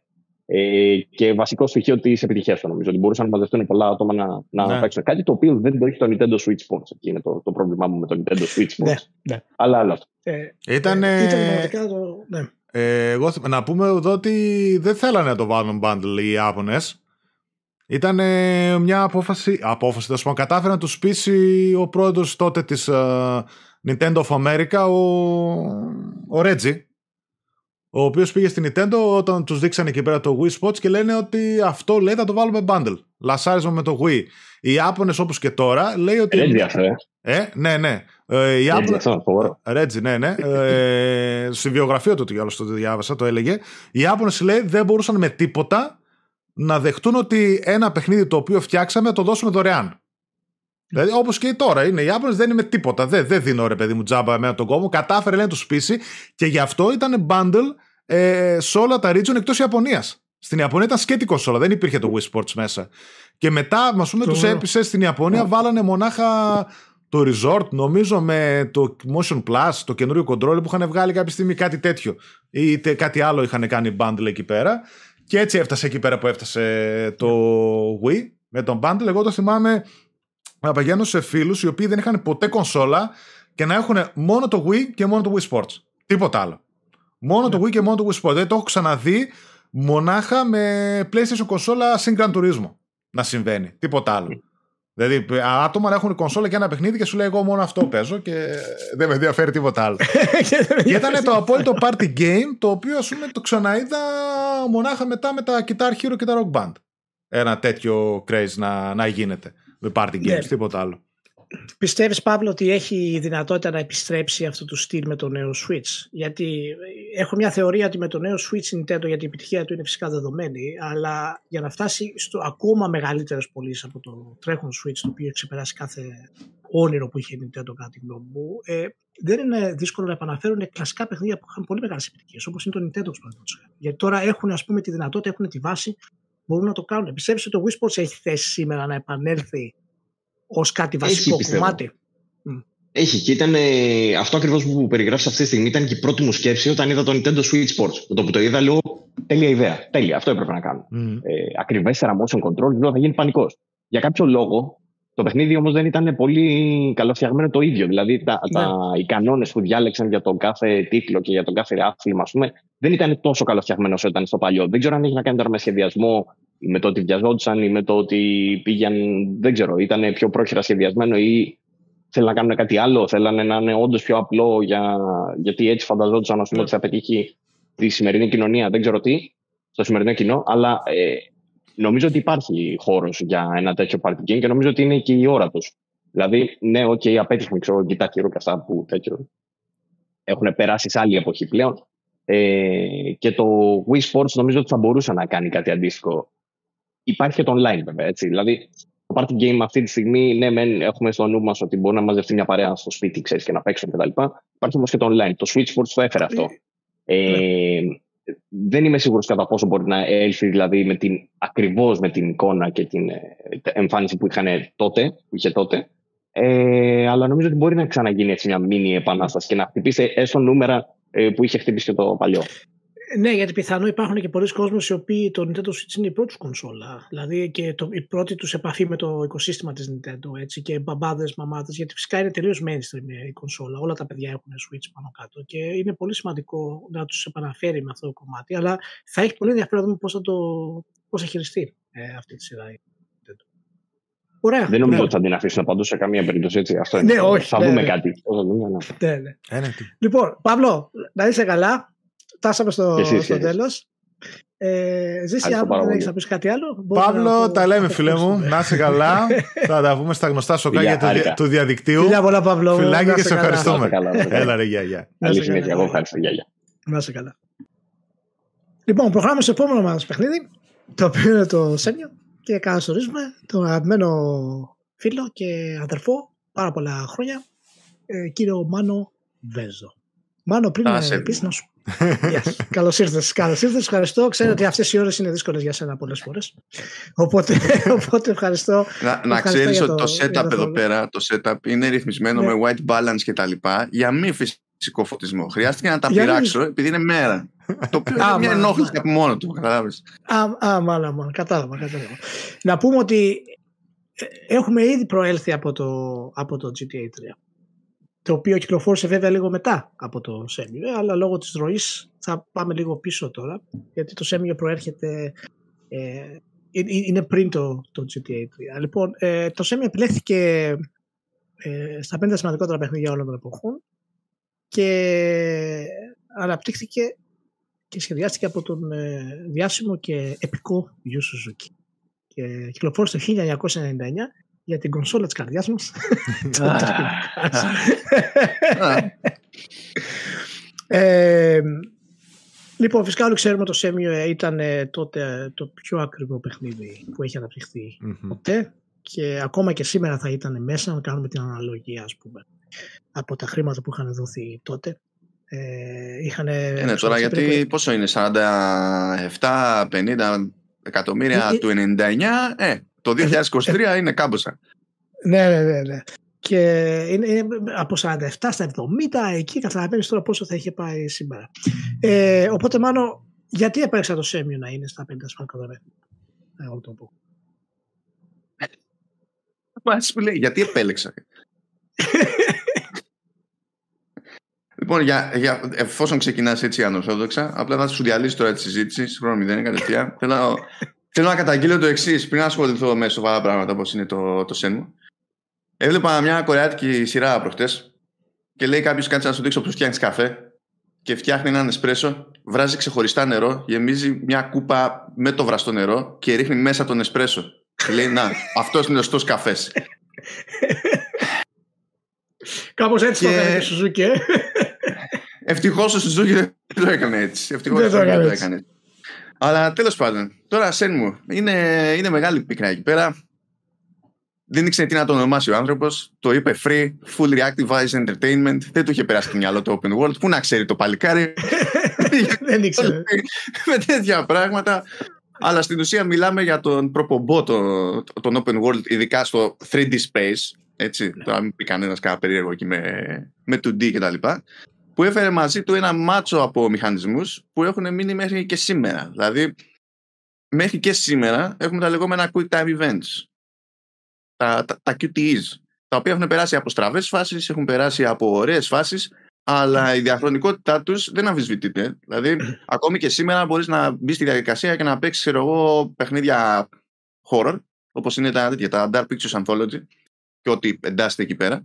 Ε, και βασικό στοιχείο της επιτυχίας του νομίζω. Ότι μπορούσαν να μαζευτούν πολλά άτομα να, να ναι. παίξουν κάτι το οποίο δεν το έχει το Nintendo Switch Sports. Εκεί είναι το, το πρόβλημά μου με το Nintendo Switch Sports. Ναι, ναι. Αλλά άλλο αυτό. Ε, ήταν. Ε, ήταν το. Ναι. Ε, εγώ, να πούμε εδώ ότι δεν θέλανε να το βάλουν bundle οι Ιάπωνες. Ήταν μια απόφαση. Απόφαση, τέλος πάντων. Κατάφερε να τους πείσει ο πρόεδρος τότε της uh, Nintendo of America, ο, ο Reggie, ο οποίος πήγε στην Nintendo όταν τους δείξανε εκεί πέρα το Wii Spots και λένε ότι αυτό λέει θα το βάλουμε bundle. Λασάρισμα με το Wii. Οι Ιάπωνες όπως και τώρα λέει ότι. Ρέτζι αυτό, ε. ε. ναι, ναι. Ε, οι Ρέτζι, ναι, ναι. ε, στη βιογραφία του άλλο το διάβασα, το έλεγε. Οι Ιάπωνες λέει δεν μπορούσαν με τίποτα να δεχτούν ότι ένα παιχνίδι το οποίο φτιάξαμε το δώσουμε δωρεάν. Δηλαδή, όπως και τώρα είναι. Οι Ιάπωνε δεν είναι με τίποτα. Δεν, δεν δίνω ρε παιδί μου τζάμπα εμένα τον κόμμα. Κατάφερε να τους πείσει και γι' αυτό ήταν bundle ε, σε όλα τα region εκτός Ιαπωνίας. Στην Ιαπωνία ήταν σκέτη κονσόλα, δεν υπήρχε το Wii Sports μέσα. Και μετά, ας πούμε, τους έπεισε στην Ιαπωνία, βάλανε μονάχα το Resort, νομίζω με το Motion Plus, το καινούριο control που είχαν βγάλει κάποια στιγμή κάτι τέτοιο. Ή κάτι άλλο είχαν κάνει bundle εκεί πέρα. Και έτσι έφτασε εκεί πέρα που έφτασε το Wii με τον bundle. Εγώ το θυμάμαι να πηγαίνω σε φίλους οι οποίοι δεν είχαν ποτέ κονσόλα και να έχουν μόνο το Wii και μόνο το Wii Sports. Τίποτα άλλο. Μόνο το Wii και μόνο το Wii Sports. Δηλαδή το έχω ξαναδεί μονάχα με PlayStation κονσόλα Sync Gran Turismo να συμβαίνει. Τίποτα άλλο. Δηλαδή, άτομα να έχουν κονσόλα και ένα παιχνίδι και σου λέει: Εγώ μόνο αυτό παίζω και δεν με ενδιαφέρει τίποτα άλλο. και ήταν το απόλυτο party game το οποίο ας πούμε το ξαναείδα μονάχα μετά με τα Guitar Hero και τα Rock Band. Ένα τέτοιο craze να, να γίνεται με party games, yeah. τίποτα άλλο. Πιστεύεις Παύλο ότι έχει δυνατότητα να επιστρέψει αυτό το στυλ με το νέο Switch; Γιατί έχω μια θεωρία ότι με το νέο Switch Nintendo γιατί η επιτυχία του είναι φυσικά δεδομένη αλλά για να φτάσει στο ακόμα μεγαλύτερες πωλήσεις από το τρέχον Switch το οποίο έχει ξεπεράσει κάθε όνειρο που είχε η Nintendo κατά τη γνώμη μου ε, δεν είναι δύσκολο να επαναφέρουν κλασικά παιχνίδια που είχαν πολύ μεγάλες επιτυχίες όπως είναι το Nintendo γιατί τώρα έχουν ας πούμε τη δυνατότητα, έχουν τη βάση μπορούν να το κάνουν. Πιστεύεις ότι το Wii Sports έχει θέση σήμερα να επανέλθει ως κάτι βασικό Έχει, κομμάτι. Έχει και ήταν ε, αυτό ακριβώς που περιγράφεις αυτή τη στιγμή. Ήταν και η πρώτη μου σκέψη όταν είδα το Nintendo Switch Sports. Το που το είδα, λέω τέλεια ιδέα. Τέλεια, αυτό έπρεπε να κάνω. Mm. Ε, Ακριβέστερα motion control, λέω θα γίνει πανικός. Για κάποιο λόγο, το παιχνίδι όμως δεν ήταν πολύ καλοφτιαγμένο το ίδιο. Δηλαδή, τα, ναι. τα, οι κανόνες που διάλεξαν για τον κάθε τίτλο και για τον κάθε άθλημα, ας πούμε, δεν ήταν τόσο καλοφτιαγμένο όσο ήταν στο παλιό. Δεν ξέρω αν έχει να κάνει τώρα με σχεδιασμό με το ότι βιαζόντουσαν ή με το ότι πήγαν, δεν ξέρω, ήταν πιο πρόχειρα σχεδιασμένο ή θέλουν να κάνουν κάτι άλλο, θέλανε να είναι όντως πιο απλό για, γιατί έτσι φανταζόντουσαν πούμε, ότι θα πετύχει τη σημερινή κοινωνία, δεν ξέρω τι, στο σημερινό κοινό, αλλά ε, νομίζω ότι υπάρχει χώρος για ένα τέτοιο party game και νομίζω ότι είναι και η ώρα τους. Δηλαδή, ναι, OK, okay, απέτυχε, ξέρω, κοιτά και αυτά που τέτοιο έχουν περάσει σε άλλη εποχή πλέον. Ε, και το Wii Sports νομίζω ότι θα μπορούσε να κάνει κάτι αντίστοιχο υπάρχει και το online βέβαια. Έτσι. Δηλαδή, το party game αυτή τη στιγμή, ναι, μεν, έχουμε στο νου μας ότι μπορεί να μαζευτεί μια παρέα στο σπίτι ξέρεις, και να παίξουν κτλ. Υπάρχει όμως και το online. Το Switch Sports το έφερε αυτό. Ε, δεν είμαι σίγουρος κατά πόσο μπορεί να έλθει δηλαδή με την, ακριβώς με την εικόνα και την ε, εμφάνιση που είχαν τότε, που είχε τότε. Ε, αλλά νομίζω ότι μπορεί να ξαναγίνει έτσι μια μίνι επανάσταση και να χτυπήσει έστω νούμερα ε, που είχε χτυπήσει και το παλιό. Ναι, γιατί πιθανό υπάρχουν και πολλοί κόσμοι οι οποίοι το Nintendo Switch είναι η πρώτη κονσόλα. Δηλαδή και το, η πρώτη τους επαφή με το οικοσύστημα της Nintendo. Έτσι, και μπαμπάδες, μαμάδες. Γιατί φυσικά είναι τελείως mainstream η κονσόλα. Όλα τα παιδιά έχουν Switch πάνω κάτω. Και είναι πολύ σημαντικό να τους επαναφέρει με αυτό το κομμάτι. Αλλά θα έχει πολύ ενδιαφέρον να δούμε πώς θα, το, πώς θα χειριστεί ε, αυτή τη σειρά. Ωραία. Δεν νομίζω ναι. ότι θα την αφήσουν παντού σε καμία περίπτωση. Έτσι. Αυτό είναι. Ναι, όχι. Θα ναι, δούμε ναι. κάτι. Ναι, ναι. Ε, ναι. Λοιπόν, Παύλο, να είσαι καλά. Φτάσαμε στο, στο τέλος. Ε, Ζήση, αν δεν έχεις να πεις κάτι άλλο. Παύλο, τα λέμε, φίλε μου. Να είσαι καλά. θα τα πούμε στα γνωστά σοκάκια του, του διαδικτύου. Φιλιά πολλά, Παύλο. Φιλάκια και σε ευχαριστούμε. Έλα, ρε, γεια, γεια. Καλή συνέχεια. Εγώ ευχαριστώ. Γεια, γεια. Να είσαι καλά. Λοιπόν, προχωράμε στο επόμενο μας παιχνίδι, το οποίο είναι το Σένιο και καλωσορίζουμε τον αγαπημένο φίλο και αδερφό πάρα πολλά χρόνια, ε, κύριο Μάνο Βέζο. Μάνο, πριν πεις να σου Yes. Καλώς ήρθες. Καλώς ήρθες. Ευχαριστώ. Ξέρω ότι αυτές οι ώρες είναι δύσκολες για σένα πολλές φορές. Οπότε, οπότε ευχαριστώ. Να, να ξέρεις ότι το, setup εδώ πέρα το setup είναι ρυθμισμένο ναι. με white balance και τα λοιπά για μη φυσικό φωτισμό. Χρειάστηκε να τα πειράξω επειδή είναι μέρα. το οποίο είναι μια ενόχληση από μόνο του. Κατάλαβες. Α, μάλλον, μάλλον. Κατάλαβα, κατάλαβα. Να πούμε ότι ε, έχουμε ήδη προέλθει από το, από το GTA 3 το οποίο κυκλοφόρησε βέβαια λίγο μετά από το Σέμιο, αλλά λόγω της ροής θα πάμε λίγο πίσω τώρα, γιατί το Σέμιο προέρχεται, ε, είναι πριν το, το GTA 3. Λοιπόν, ε, το Σέμιο επιλέχθηκε ε, στα πέντε σημαντικότερα παιχνίδια όλων των εποχών και αναπτύχθηκε και σχεδιάστηκε από τον ε, διάσημο και επικό Yu Suzuki. Και κυκλοφόρησε το 1999 για την κονσόλα της καρδιάς μας. ε, λοιπόν, φυσικά όλοι ξέρουμε το Σέμιο ήταν ε, τότε το πιο ακριβό παιχνίδι που έχει αναπτυχθεί ποτέ. Και ακόμα και σήμερα θα ήταν μέσα να κάνουμε την αναλογία ας πούμε από τα χρήματα που είχαν δοθεί τότε. Ε, είχαν, ε, ναι, τώρα γιατί πρέπει... πόσο είναι, 47-50 εκατομμύρια ε, του 99, ε, το 2023 είναι κάμποσα. Ναι, ναι, ναι. ναι. Και είναι, είναι από 47 στα 70, εκεί καταλαβαίνει τώρα πόσο θα είχε πάει σήμερα. Ε, οπότε, μάλλον, γιατί επέλεξα το Σέμιο να είναι στα 50 σπαρκοδορέ. Εγώ το πω. Μας λέει, γιατί επέλεξα. λοιπόν, για, για, εφόσον ξεκινάς έτσι ανορθόδοξα, απλά θα σου διαλύσει τώρα τη συζήτηση. Συγχρόνω μηδέν κατευθείαν. θέλω, θέλω να καταγγείλω το εξής πριν ασχοληθώ με σοβαρά πράγματα όπως είναι το, το Σέμιο. Έβλεπα μια κορεάτικη σειρά προχτές και λέει κάποιος κάτσε να σου δείξω πώς φτιάχνεις καφέ και φτιάχνει έναν εσπρέσο, βράζει ξεχωριστά νερό, γεμίζει μια κούπα με το βραστό νερό και ρίχνει μέσα τον εσπρέσο. Και λέει να, αυτός είναι ο σωστός καφές. Κάπως έτσι και... το έκανε και Σουζούκη. Ε. Ευτυχώς ο Σουζούκη δεν το έκανε έτσι. Ευτυχώς δεν το έκανε έτσι. Αλλά τέλος πάντων, τώρα σεν μου, είναι, είναι μεγάλη πίκρα εκεί πέρα. Δεν ήξερε τι να το ονομάσει ο άνθρωπος. Το είπε free, full reactivized entertainment. Δεν του είχε περάσει το μυαλό το open world. Πού να ξέρει το παλικάρι. Δεν ήξερε. Με τέτοια πράγματα. Αλλά στην ουσία μιλάμε για τον προπομπό τον, τον open world, ειδικά στο 3D space. Έτσι, τώρα μην πει κανένας κάνα περίεργο εκεί με, με 2D κτλ. Που έφερε μαζί του ένα μάτσο από μηχανισμούς που έχουν μείνει μέχρι και σήμερα. Δηλαδή, μέχρι και σήμερα έχουμε τα λεγόμενα quick time events τα, τα, τα QTEs, τα οποία έχουν περάσει από στραβές φάσεις, έχουν περάσει από ωραίες φάσεις, αλλά η διαχρονικότητά τους δεν αμφισβητείται. Δηλαδή, ακόμη και σήμερα μπορείς να μπεις στη διαδικασία και να παίξεις, εγώ, παιχνίδια horror, όπως είναι τα, τα Dark Pictures Anthology και ό,τι εντάσσεται εκεί πέρα.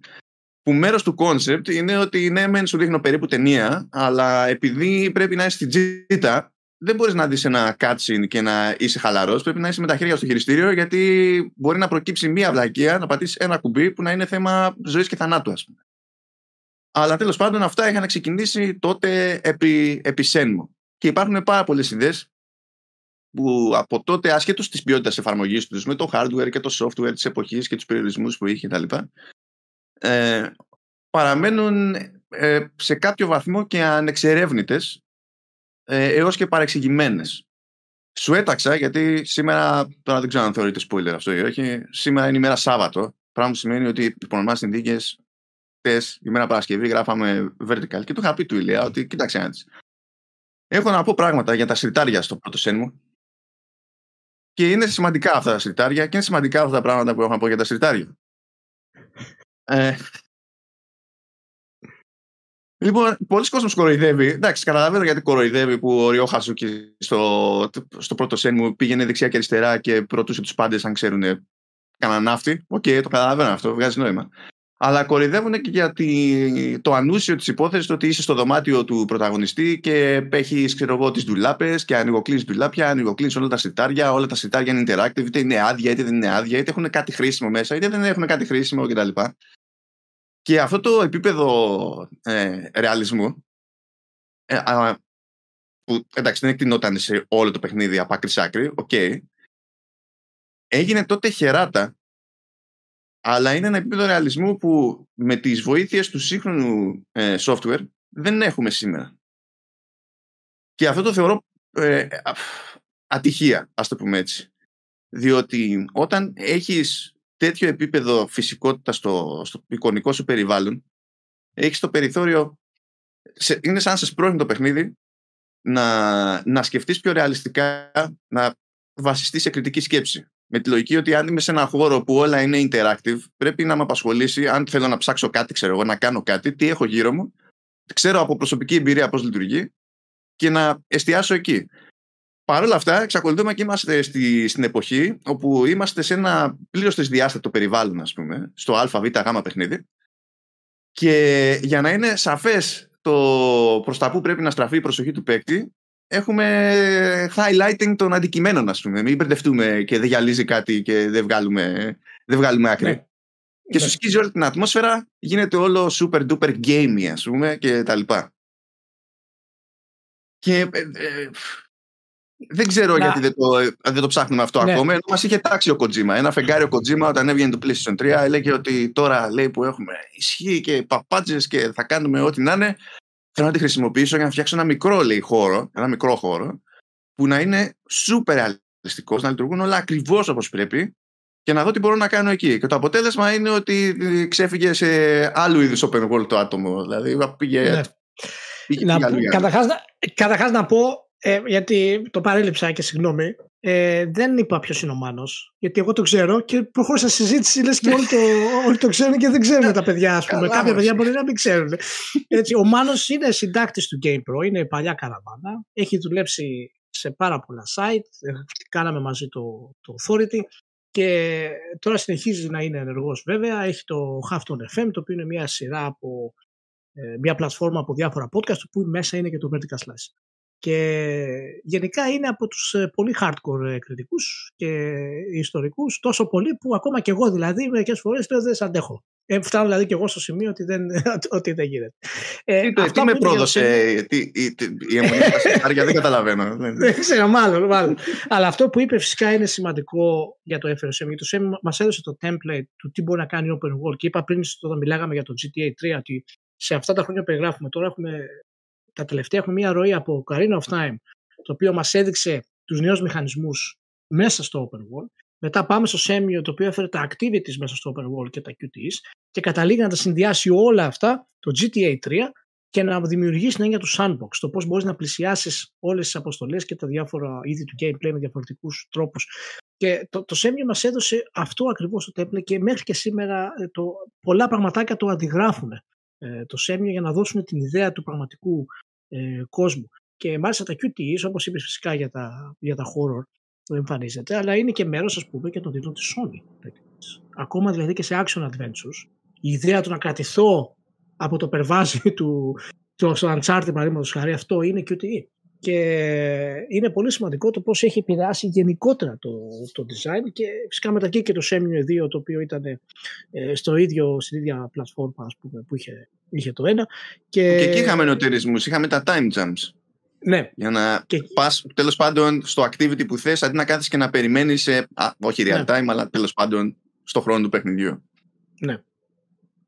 Που μέρος του concept είναι ότι ναι, μεν σου δείχνω περίπου ταινία, αλλά επειδή πρέπει να είσαι στην τζίτα, δεν μπορείς να δεις ένα cutscene και να είσαι χαλαρός. Πρέπει να είσαι με τα χέρια στο χειριστήριο, γιατί μπορεί να προκύψει μία βλακεία, να πατήσεις ένα κουμπί που να είναι θέμα ζωής και θανάτου, ας πούμε. Αλλά τέλος πάντων αυτά είχαν ξεκινήσει τότε επί, επί σένμου. Και υπάρχουν πάρα πολλές ιδέες που από τότε, άσχετο της ποιότητας εφαρμογής τους, με το hardware και το software της εποχής και τους περιορισμούς που είχε κτλ., ε, παραμένουν ε, σε κάποιο βαθμό και ανεξερεύνητες ε, έως και παρεξηγημένες. Σου έταξα γιατί σήμερα, τώρα δεν ξέρω αν θεωρείται spoiler αυτό ή όχι, σήμερα είναι ημέρα Σάββατο, πράγμα που σημαίνει ότι υπό εμάς συνθήκες χτες, ημέρα Παρασκευή, γράφαμε vertical και του είχα πει του Ηλία ότι κοίταξε να Έχω να πω πράγματα για τα συρτάρια στο πρώτο σεν μου και είναι σημαντικά αυτά τα συρτάρια και είναι σημαντικά αυτά τα πράγματα που έχω να πω για τα συρτάρια. Ε, Λοιπόν, πολλοί κόσμοι κοροϊδεύει. Εντάξει, καταλαβαίνω γιατί κοροϊδεύει που ο Ριό Χαζούκη στο, στο πρώτο σεν μου πήγαινε δεξιά και αριστερά και προτούσε τους πάντες αν ξέρουν κανένα ναύτη. OK, okay, το καταλαβαίνω αυτό, βγάζει νόημα. Αλλά κοροϊδεύουν και γιατί το ανούσιο της υπόθεσης ότι είσαι στο δωμάτιο του πρωταγωνιστή και έχει, ξέρω εγώ, τις ντουλάπες και ανοιγοκλείνεις ντουλάπια, ανοιγοκλείνεις όλα τα συρτάρια. Όλα τα συρτάρια είναι interactive, είτε είναι άδεια, είτε δεν είναι άδεια, είτε έχουν κάτι χρήσιμο μέσα, είτε δεν έχουν κάτι χρήσιμο κτλ. Και αυτό το επίπεδο ε, ρεαλισμού ε, α, που εντάξει δεν εκτεινόταν σε όλο το παιχνίδι από άκρη άκρη, οκ, έγινε τότε χεράτα αλλά είναι ένα επίπεδο ρεαλισμού που με τις βοήθειες του σύγχρονου ε, software δεν έχουμε σήμερα. Και αυτό το θεωρώ ε, ατυχία, ας το πούμε έτσι. Διότι όταν έχεις τέτοιο επίπεδο φυσικότητας στο, στο εικονικό σου περιβάλλον, έχεις το περιθώριο. Σε, είναι σαν σε σπρώχνει το παιχνίδι να, να σκεφτείς πιο ρεαλιστικά, να βασιστείς σε κριτική σκέψη. Με τη λογική ότι αν είμαι σε ένα χώρο που όλα είναι interactive, πρέπει να με απασχολήσει, αν θέλω να ψάξω κάτι, ξέρω εγώ, να κάνω κάτι, τι έχω γύρω μου, ξέρω από προσωπική εμπειρία πώς λειτουργεί και να εστιάσω εκεί. Παρ' όλα αυτά, εξακολουθούμε και είμαστε στη, στην εποχή όπου είμαστε σε ένα πλήρως δυσδιάστατο περιβάλλον, ας πούμε, στο ΑΒ γ παιχνίδι. Και για να είναι σαφές το προς τα που πρέπει να στραφεί η προσοχή του παίκτη, έχουμε highlighting των αντικειμένων, ας πούμε. Μην μπερδευτούμε και δεν γυαλίζει κάτι και δεν βγάλουμε, δεν βγάλουμε άκρη. Ναι. Και σου ναι. σκίζει όλη την ατμόσφαιρα, γίνεται όλο super duper gamey, ας πούμε, και τα λοιπά. Και ε, ε, δεν ξέρω γιατί δεν το, δεν το ψάχνουμε αυτό ναι. ακόμα. Ενώ μας είχε τάξει ο Kojima. Ένα φεγγάρι ο Kojima όταν έβγαινε το PlayStation 3 έλεγε ότι τώρα λέει που έχουμε ισχύ και παπάτζε και θα κάνουμε ό,τι να είναι. Θέλω να τη χρησιμοποιήσω για να φτιάξω ένα μικρό λέει, χώρο, ένα μικρό χώρο, που να είναι super ρεαλιστικός, να λειτουργούν όλα ακριβώς όπως πρέπει και να δω τι μπορώ να κάνω εκεί. Και το αποτέλεσμα είναι ότι ξέφυγε σε άλλου είδους open world το άτομο. Δηλαδή πήγε. Ναι. πήγε να, καταρχάς, καταρχάς να πω, ε, γιατί το παρέλειψα και συγγνώμη, ε, δεν είπα ποιος είναι ο Μάνος. Γιατί εγώ το ξέρω και προχώρησα συζήτηση, λες και όλοι το, όλοι το ξέρουν και δεν ξέρουν τα παιδιά, ας πούμε. Κάποια παιδιά μπορεί να μην ξέρουν. Έτσι, ο Μάνος είναι συντάκτης του GamePro, είναι παλιά καραβάνα. Έχει δουλέψει σε πάρα πολλά site. Κάναμε μαζί το, το Authority. Και τώρα συνεχίζει να είναι ενεργός βέβαια. Έχει το Hafton FM, το οποίο είναι μια σειρά από ε, μια πλατφόρμα από διάφορα podcast, που μέσα είναι και το Vertical Slash. Και γενικά είναι από τους ε, πολύ hardcore ε, κριτικούς και ιστορικούς, τόσο πολύ που ακόμα και εγώ δηλαδή μερικές φορές δεν σε αντέχω. Ε, φτάνω δηλαδή και εγώ στο σημείο ότι δεν, ότι δεν γίνεται. Ε, τι, τι με πρόδωσε τι, η, η αιμονή στα δεν καταλαβαίνω. δεν ξέρω, μάλλον, μάλλον. Αλλά αυτό που είπε φυσικά είναι σημαντικό για το FSM. Γιατί το SEM μας έδωσε το template του τι μπορεί να κάνει open world. Και είπα πριν όταν μιλάγαμε για το GTA 3 ότι σε αυτά τα χρόνια που περιγράφουμε τώρα έχουμε τα τελευταία έχουμε μια ροή από Carina of Time, το οποίο μας έδειξε τους νέους μηχανισμούς μέσα στο Open World. Μετά πάμε στο Semio, το οποίο έφερε τα activities μέσα στο Open World και τα QTs και καταλήγει να τα συνδυάσει όλα αυτά το GTA 3 και να δημιουργήσει την έννοια του sandbox, το πώς μπορείς να πλησιάσεις όλες τις αποστολές και τα διάφορα είδη του gameplay με διαφορετικούς τρόπους. Και το, το Semio μας έδωσε αυτό ακριβώς το template και μέχρι και σήμερα ε, το, πολλά πραγματάκια το αντιγράφουν ε, το Semio για να δώσουν την ιδέα του πραγματικού ε, κόσμου. Και μάλιστα τα QTEs, όπως είπες φυσικά για τα, για τα horror, που εμφανίζεται, αλλά είναι και μέρος, ας πούμε, και των τίτλων της Sony. Ακόμα δηλαδή και σε action adventures, η ιδέα του να κρατηθώ από το περβάζι του, του Uncharted, παραδείγματος χάρη, αυτό είναι QTE. Και είναι πολύ σημαντικό το πώς έχει επηρεάσει γενικότερα το, το design και φυσικά μετά και το Semio 2 το οποίο ήταν ε, στο ίδιο, στην ίδια πλατφόρμα ας πούμε, που είχε, είχε το ένα. Και... και εκεί είχαμε νοτερισμούς, είχαμε τα time jumps. Ναι. Για να και... πας τέλος πάντων στο activity που θες αντί να κάθεις και να περιμένεις σε, α, όχι real ναι. time αλλά τέλος πάντων στο χρόνο του παιχνιδιού. Ναι.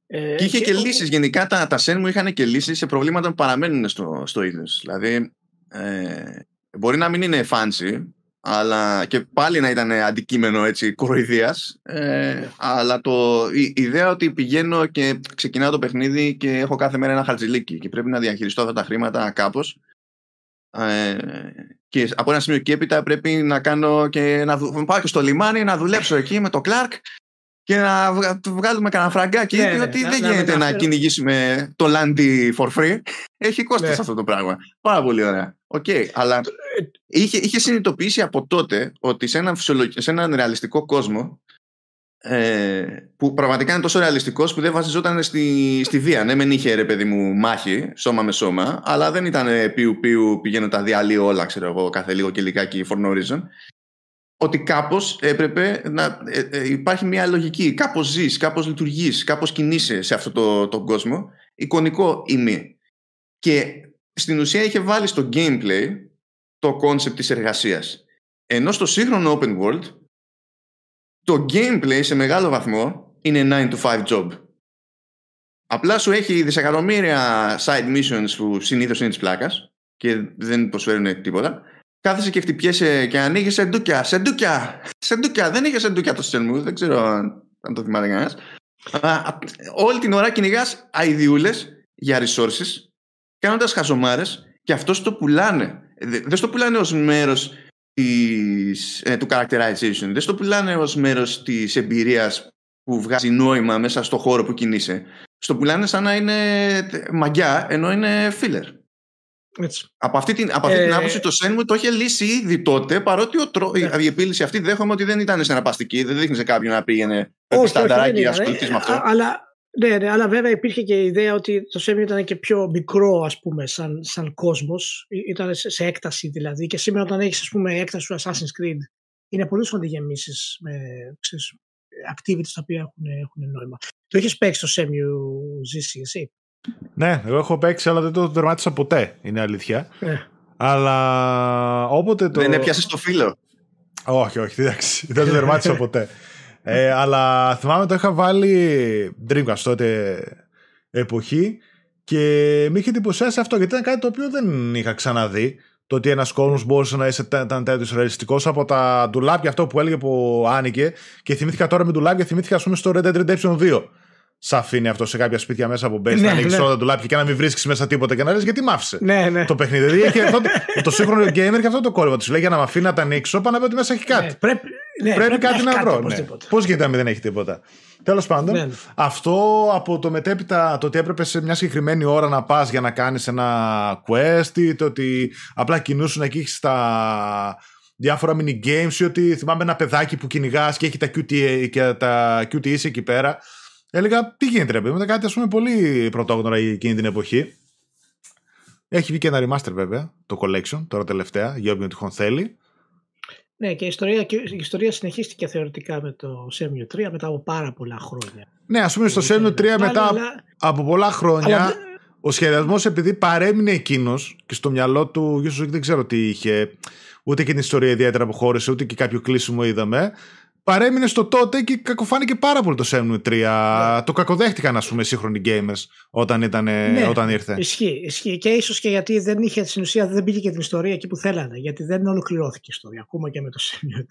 Ε, και είχε και, και λύσεις γενικά τα, τα σεν μου είχαν και λύσεις σε προβλήματα που παραμένουν στο, στο είδος. Δηλαδή ε, μπορεί να μην είναι fancy, αλλά και πάλι να ήταν αντικείμενο έτσι κοροϊδίας. Ε, αλλά το, η, ιδέα ότι πηγαίνω και ξεκινάω το παιχνίδι και έχω κάθε μέρα ένα χαρτζηλίκι και πρέπει να διαχειριστώ αυτά τα χρήματα κάπως ε, και από ένα σημείο και έπειτα πρέπει να κάνω και να πάω και στο λιμάνι να δουλέψω εκεί με το κλαρκ και να βγάλουμε κανένα φραγκάκι ναι, διότι ναι, δεν ναι, γίνεται να, κυνηγήσουμε το Lan Di for free έχει κόστος ναι. αυτό το πράγμα πάρα πολύ ωραία OK, okay, αλλά είχε, είχε συνειδητοποιήσει από τότε ότι σε έναν, σε έναν ρεαλιστικό κόσμο ε, που πραγματικά είναι τόσο ρεαλιστικός που δεν βασιζόταν στη, στη βία. Ναι, μεν είχε ρε παιδί μου μάχη, σώμα με σώμα, αλλά δεν ήταν πιου πιου πηγαίνω τα διαλύω όλα, ξέρω εγώ, κάθε λίγο και λιγάκι for no reason. Ότι κάπως έπρεπε να ε, ε, υπάρχει μια λογική. Κάπως ζεις, κάπως λειτουργείς, κάπως κινείσαι σε αυτόν τον το κόσμο. Εικονικό ή μη. Και στην ουσία είχε βάλει στο gameplay το concept της εργασίας. Ενώ στο σύγχρονο open world το gameplay σε μεγάλο βαθμό είναι 9 to 5 job. Απλά σου έχει δισεκατομμύρια side missions που συνήθως είναι της πλάκας και δεν προσφέρουν τίποτα. Κάθεσαι και χτυπιέσαι και ανοίγεις σεντούκια, σεντούκια, σεντούκια. Δεν είχε σεντούκια το Shenmue, δεν ξέρω αν το θυμάται κανένας. Όλη την ώρα κυνηγάς αειδιούλες για resources κάνοντας χαζομάρες και αυτός το πουλάνε. Δεν στο πουλάνε ως μέρος της, ε, του characterization, δεν στο πουλάνε ως μέρος της εμπειρίας που βγάζει νόημα μέσα στο χώρο που κινείσαι. Στο πουλάνε σαν να είναι μαγιά, ενώ είναι filler. Έτσι. Από αυτή την, από αυτή την ε, άποψη το Shenmue το είχε λύσει ήδη τότε, παρότι ο τρο... ναι. η επίλυση αυτή δέχομαι ότι δεν ήταν συναρπαστική, δεν δείχνει σε κάποιον να πήγαινε όχι, στανταράκι ασχοληθεί με αυτό. Αλλά ναι, ναι, αλλά βέβαια υπήρχε και η ιδέα ότι το Semi ήταν και πιο μικρό ας πούμε σαν, σαν κόσμος, ήταν σε, σε, έκταση δηλαδή και σήμερα όταν έχεις ας πούμε έκταση του Assassin's Creed είναι πολύ σημαντικό γεμίσεις με ξέρεις, activities τα οποία έχουν, έχουν νόημα. Το έχεις παίξει το Semi ζήσει εσύ; Ναι, εγώ έχω παίξει αλλά δεν το δερμάτισα ποτέ, είναι αλήθεια. Ναι. Αλλά όποτε το... Δεν έπιασες το φίλο. Όχι, όχι, εντάξει, δεν το δερμάτισα ποτέ. Ε, αλλά θυμάμαι το είχα βάλει Dreamcast τότε εποχή Και με είχε εντυπωσιάσει αυτό γιατί ήταν κάτι το οποίο δεν είχα ξαναδεί. Το ότι ένας κόσμος μπορούσε να ήταν τέτοιος ρεαλιστικός από τα ντουλάπια αυτό που έλεγε που άνοιγε. Και θυμήθηκα τώρα με ντουλάπια, θυμήθηκα ας πούμε στο Red Dead Redemption 2 σ' αφήνει αυτό σε κάποια σπίτια μέσα από μπαίνεις, ναι, να ανοίξεις ναι. όλα τα ντουλάπια και να μην βρίσκεις μέσα τίποτα και να λες γιατί μ' άφησες; Ναι, ναι. Το παιχνίδι. Δηλαδή αυτό, το σύγχρονο gamer και αυτό το κόλπο. Τους λέει για να με αφήνει να τα ανοίξω, πάνω από ότι μέσα έχει κάτι. Ναι, πρέπει, ναι, πρέπει, κάτι να βρω. Ναι. Πώς γίνεται να δεν έχει τίποτα. Τέλος πάντων, ναι. αυτό από το μετέπειτα, το ότι έπρεπες σε μια συγκεκριμένη ώρα να πας για να κάνεις ένα quest, ή το ότι απλά κινούσουν εκεί στα διάφορα mini games, ή ότι θυμάμαι ένα παιδάκι που κυνηγάς και έχει τα QTE, και τα QTEs εκεί πέρα. Έλεγα, τι γίνεται ρε παιδί, με κάτι ας πούμε πολύ πρωτόγνωρα εκείνη την εποχή. Έχει βγει και ένα remaster βέβαια, το Collection, τώρα τελευταία, για όποιον τυχόν θέλει. Ναι, και η ιστορία, και η ιστορία συνεχίστηκε θεωρητικά με το Semio 3 μετά από πάρα πολλά χρόνια. Ναι, ας πούμε στο Semio 3 μετά από πολλά χρόνια. Αλλά... Ο σχεδιασμός, επειδή παρέμεινε εκείνος και στο μυαλό του, ίσω δεν ξέρω τι είχε, ούτε και την ιστορία ιδιαίτερα αποχώρησε, ούτε και κάποιο κλείσιμο είδαμε παρέμεινε στο τότε και κακοφάνηκε πάρα πολύ το Shenmue 3. Ναι. Το κακοδέχτηκαν, ας πούμε, οι σύγχρονοι gamers όταν, ήταν, ναι, όταν ήρθε. Ισχύει, ισχύει. Και ίσως και γιατί δεν είχε στην ουσία, δεν πήγε και την ιστορία εκεί που θέλανε. Γιατί δεν ολοκληρώθηκε η ιστορία, ακόμα και με το Shenmue 3.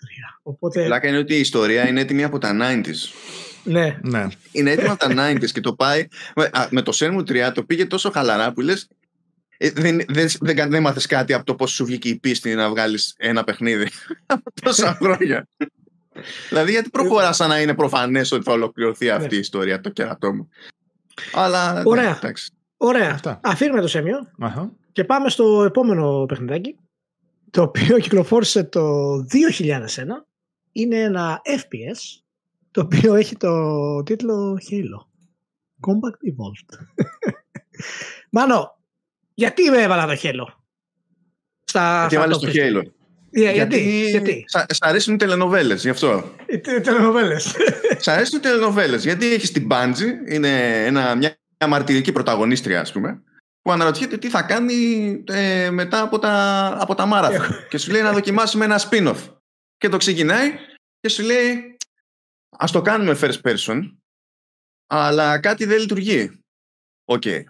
Οπότε... Πλάκα είναι ότι η ιστορία είναι έτοιμη από τα 90s. Ναι. ναι. Είναι έτοιμη από τα 90s και το πάει. Με το Shenmue 3 το πήγε τόσο χαλαρά που λες. Ε, δεν, δεν, δεν, δεν μάθες κάτι από το πώς σου βγήκε η πίστη να βγάλεις ένα παιχνίδι από τόσα χρόνια δηλαδή, γιατί προχωρά σαν να είναι προφανές ότι θα ολοκληρωθεί αυτή η ιστορία, το κερατό μου. Αλλά. Ναι, Ωραία. Ναι, Ωραία. Αφήνουμε το σεμιο και πάμε στο επόμενο παιχνιδάκι. Το οποίο κυκλοφόρησε το 2001. Είναι ένα FPS το οποίο έχει το τίτλο Halo. Combat Evolved. Μάνο, γιατί με έβαλα το Halo; Στα, γιατί έβαλε το Halo. Yeah, γιατί, γιατί. Σ' αρέσουν οι τελενοβέλες, γι' αυτό. Οι τελενοβέλες. Σ' αρέσουν οι τελενοβέλες, γιατί έχεις την Μπάντζη, είναι ένα, μια, μια μαρτυρική πρωταγωνίστρια, ας πούμε, που αναρωτιέται τι θα κάνει ε, μετά από τα, από τα μάραθα. και σου λέει να δοκιμάσουμε ένα spin-off. Και το ξεκινάει και σου λέει ας το κάνουμε first person, αλλά κάτι δεν λειτουργεί. OK. Okay.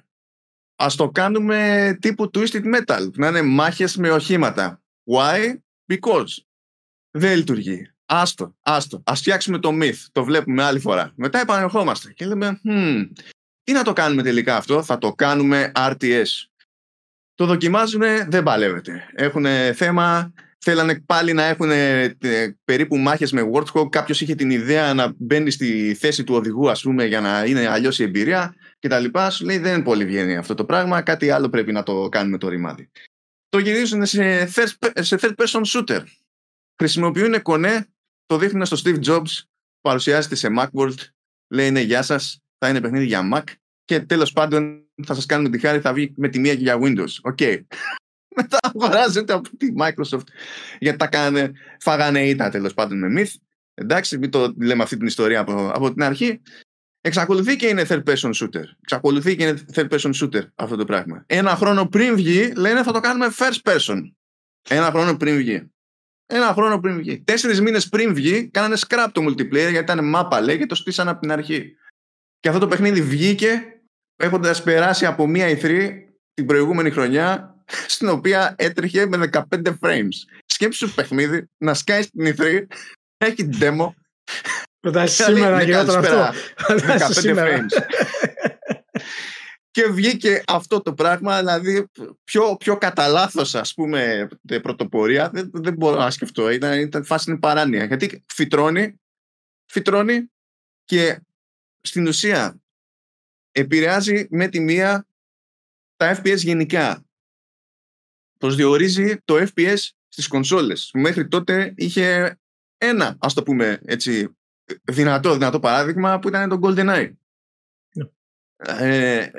Ας το κάνουμε τύπου Twisted Metal, να είναι μάχες με οχήματα. Why? Because. Δεν λειτουργεί. Άστο, άστο. Ας φτιάξουμε το Myth. Το βλέπουμε άλλη φορά. Μετά επανερχόμαστε και λέμε, hmm, τι να το κάνουμε τελικά αυτό; Θα το κάνουμε RTS. Το δοκιμάζουν, δεν παλεύεται. Έχουν θέμα, θέλανε πάλι να έχουν ε, περίπου μάχες με Warthog. Κάποιος είχε την ιδέα να μπαίνει στη θέση του οδηγού, ας πούμε, για να είναι αλλιώς η εμπειρία και τα λοιπά. Σου λέει δεν πολύ βγαίνει αυτό το πράγμα, κάτι άλλο πρέπει να το κάνουμε το ρημάδι το γυρίζουν σε third, σε third person shooter. Χρησιμοποιούν κονέ, το δείχνουν στο Steve Jobs, παρουσιάζεται σε Macworld, λέει είναι γεια σας, θα είναι παιχνίδι για Mac και τέλος πάντων θα σας κάνουμε τη χάρη, θα βγει με τη μία και για Windows. OK. Okay. Μετά αγοράζεται από τη Microsoft γιατί τα κάνε, φάγανε ήττα τέλος πάντων με Myth. Εντάξει, μην το λέμε αυτή την ιστορία από, από την αρχή. Εξακολουθεί και είναι third person shooter. Εξακολουθεί και είναι third person shooter αυτό το πράγμα. Ένα χρόνο πριν βγει, λένε θα το κάνουμε first person. Ένα χρόνο πριν βγει. Ένα χρόνο πριν βγει. Τέσσερις μήνες πριν βγει, κάνανε scrap το multiplayer γιατί ήταν μάπα, λέει, και το στήσαν από την αρχή. Και αυτό το παιχνίδι βγήκε έχοντας περάσει από μία ηθρή την προηγούμενη χρονιά, στην οποία έτρεχε με 15 frames. Σκέψου παιχνίδι να σκάει στην ηθρή, έχει demo Φαντάζεσαι σήμερα γινόταν αυτό. frames. και βγήκε αυτό το πράγμα, δηλαδή πιο, πιο κατά λάθος, ας πούμε, πρωτοπορία, δεν, δεν μπορώ να σκεφτώ. Ήταν, ήταν φάση είναι παράνοια. Γιατί φυτρώνει, φυτρώνει και στην ουσία επηρεάζει με τη μία τα FPS γενικά. Προσδιορίζει το FPS στις κονσόλες. Μέχρι τότε είχε ένα, ας το πούμε έτσι, δυνατό, δυνατό παράδειγμα που ήταν το GoldenEye. Ναι. Ε,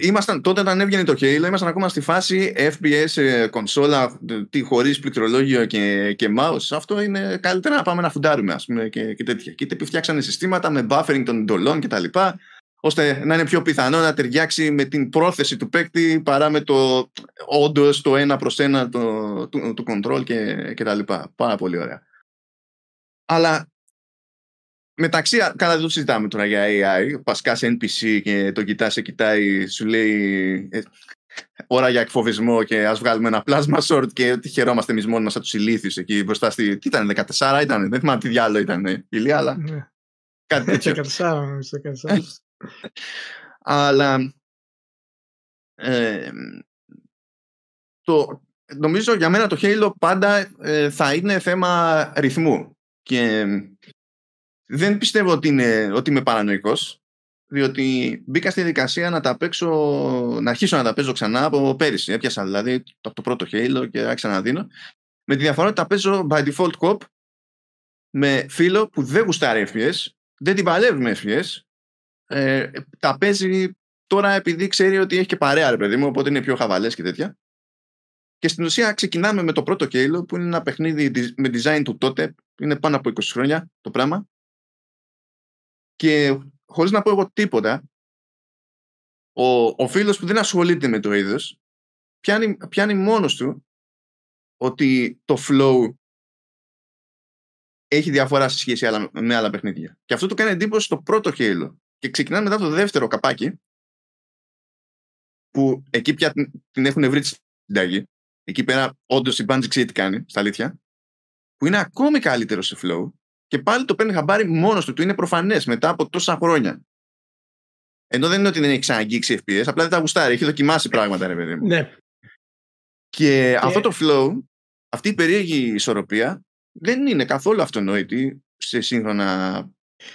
ήμασταν, τότε όταν έβγαινε το Halo ήμασταν ακόμα στη φάση FPS ε, κονσόλα τι, χωρίς πληκτρολόγιο και, και mouse αυτό είναι καλύτερα να πάμε να φουντάρουμε ας πούμε και, και τέτοια και τύποι φτιάξανε συστήματα με buffering των εντολών και τα λοιπά ώστε να είναι πιο πιθανό να ταιριάξει με την πρόθεση του παίκτη παρά με το όντως το ένα προς ένα το, του, του control και, και τα λοιπά πάρα πολύ ωραία αλλά μεταξύ, καλά δεν το συζητάμε τώρα για AI, πασκά σε NPC και το κοιτάς, σε κοιτάει, σου λέει ε, ώρα για εκφοβισμό και ας βγάλουμε ένα plasma sword και χαιρόμαστε εμείς μόνοι μας από τους ηλίθιους εκεί μπροστά στη. Τι ήταν, 14 ήταν, δεν θυμάμαι τι διάλογο ήταν η ηλία, αλλά. Ναι. Κάτι τέτοιο. 14, 14. αλλά. Ε, το, νομίζω για μένα το Halo πάντα ε, θα είναι θέμα ρυθμού και δεν πιστεύω ότι, είναι, ότι είμαι παρανοϊκός διότι μπήκα στη δικασία να τα παίξω, να αρχίσω να τα παίζω ξανά από πέρυσι. Έπιασα δηλαδή το, το πρώτο Halo και άρχισα να δίνω. Με τη διαφορά ότι τα παίζω by default cop με φίλο που δεν γουστάρει FPS, δεν την παλεύει με FPS, ε, τα παίζει τώρα επειδή ξέρει ότι έχει και παρέα ρε παιδί μου, οπότε είναι πιο χαβαλές και τέτοια. Και στην ουσία ξεκινάμε με το πρώτο Halo που είναι ένα παιχνίδι με design του τότε, είναι πάνω από 20 χρόνια το πράγμα. Και χωρίς να πω εγώ τίποτα, ο, ο φίλος που δεν ασχολείται με το είδος πιάνει, πιάνει μόνος του ότι το flow έχει διαφορά σε σχέση με άλλα παιχνίδια. Και αυτό το κάνει εντύπωση στο πρώτο Halo. Και ξεκινάμε μετά το δεύτερο καπάκι που εκεί πια την έχουν βρει στην ταγή. Εκεί πέρα όντως η Bungie ξέρει τι κάνει, στα αλήθεια. Που είναι ακόμη καλύτερο σε flow και πάλι το παίρνει χαμπάρι μόνος του. Του είναι προφανές μετά από τόσα χρόνια. Ενώ δεν είναι ότι δεν έχει ξαναγγίξει FPS, απλά δεν τα γουστάρει. Έχει δοκιμάσει πράγματα, ρε παιδί μου. Ναι. Και, αυτό το flow, αυτή η περίεργη ισορροπία, δεν είναι καθόλου αυτονόητη σε σύγχρονα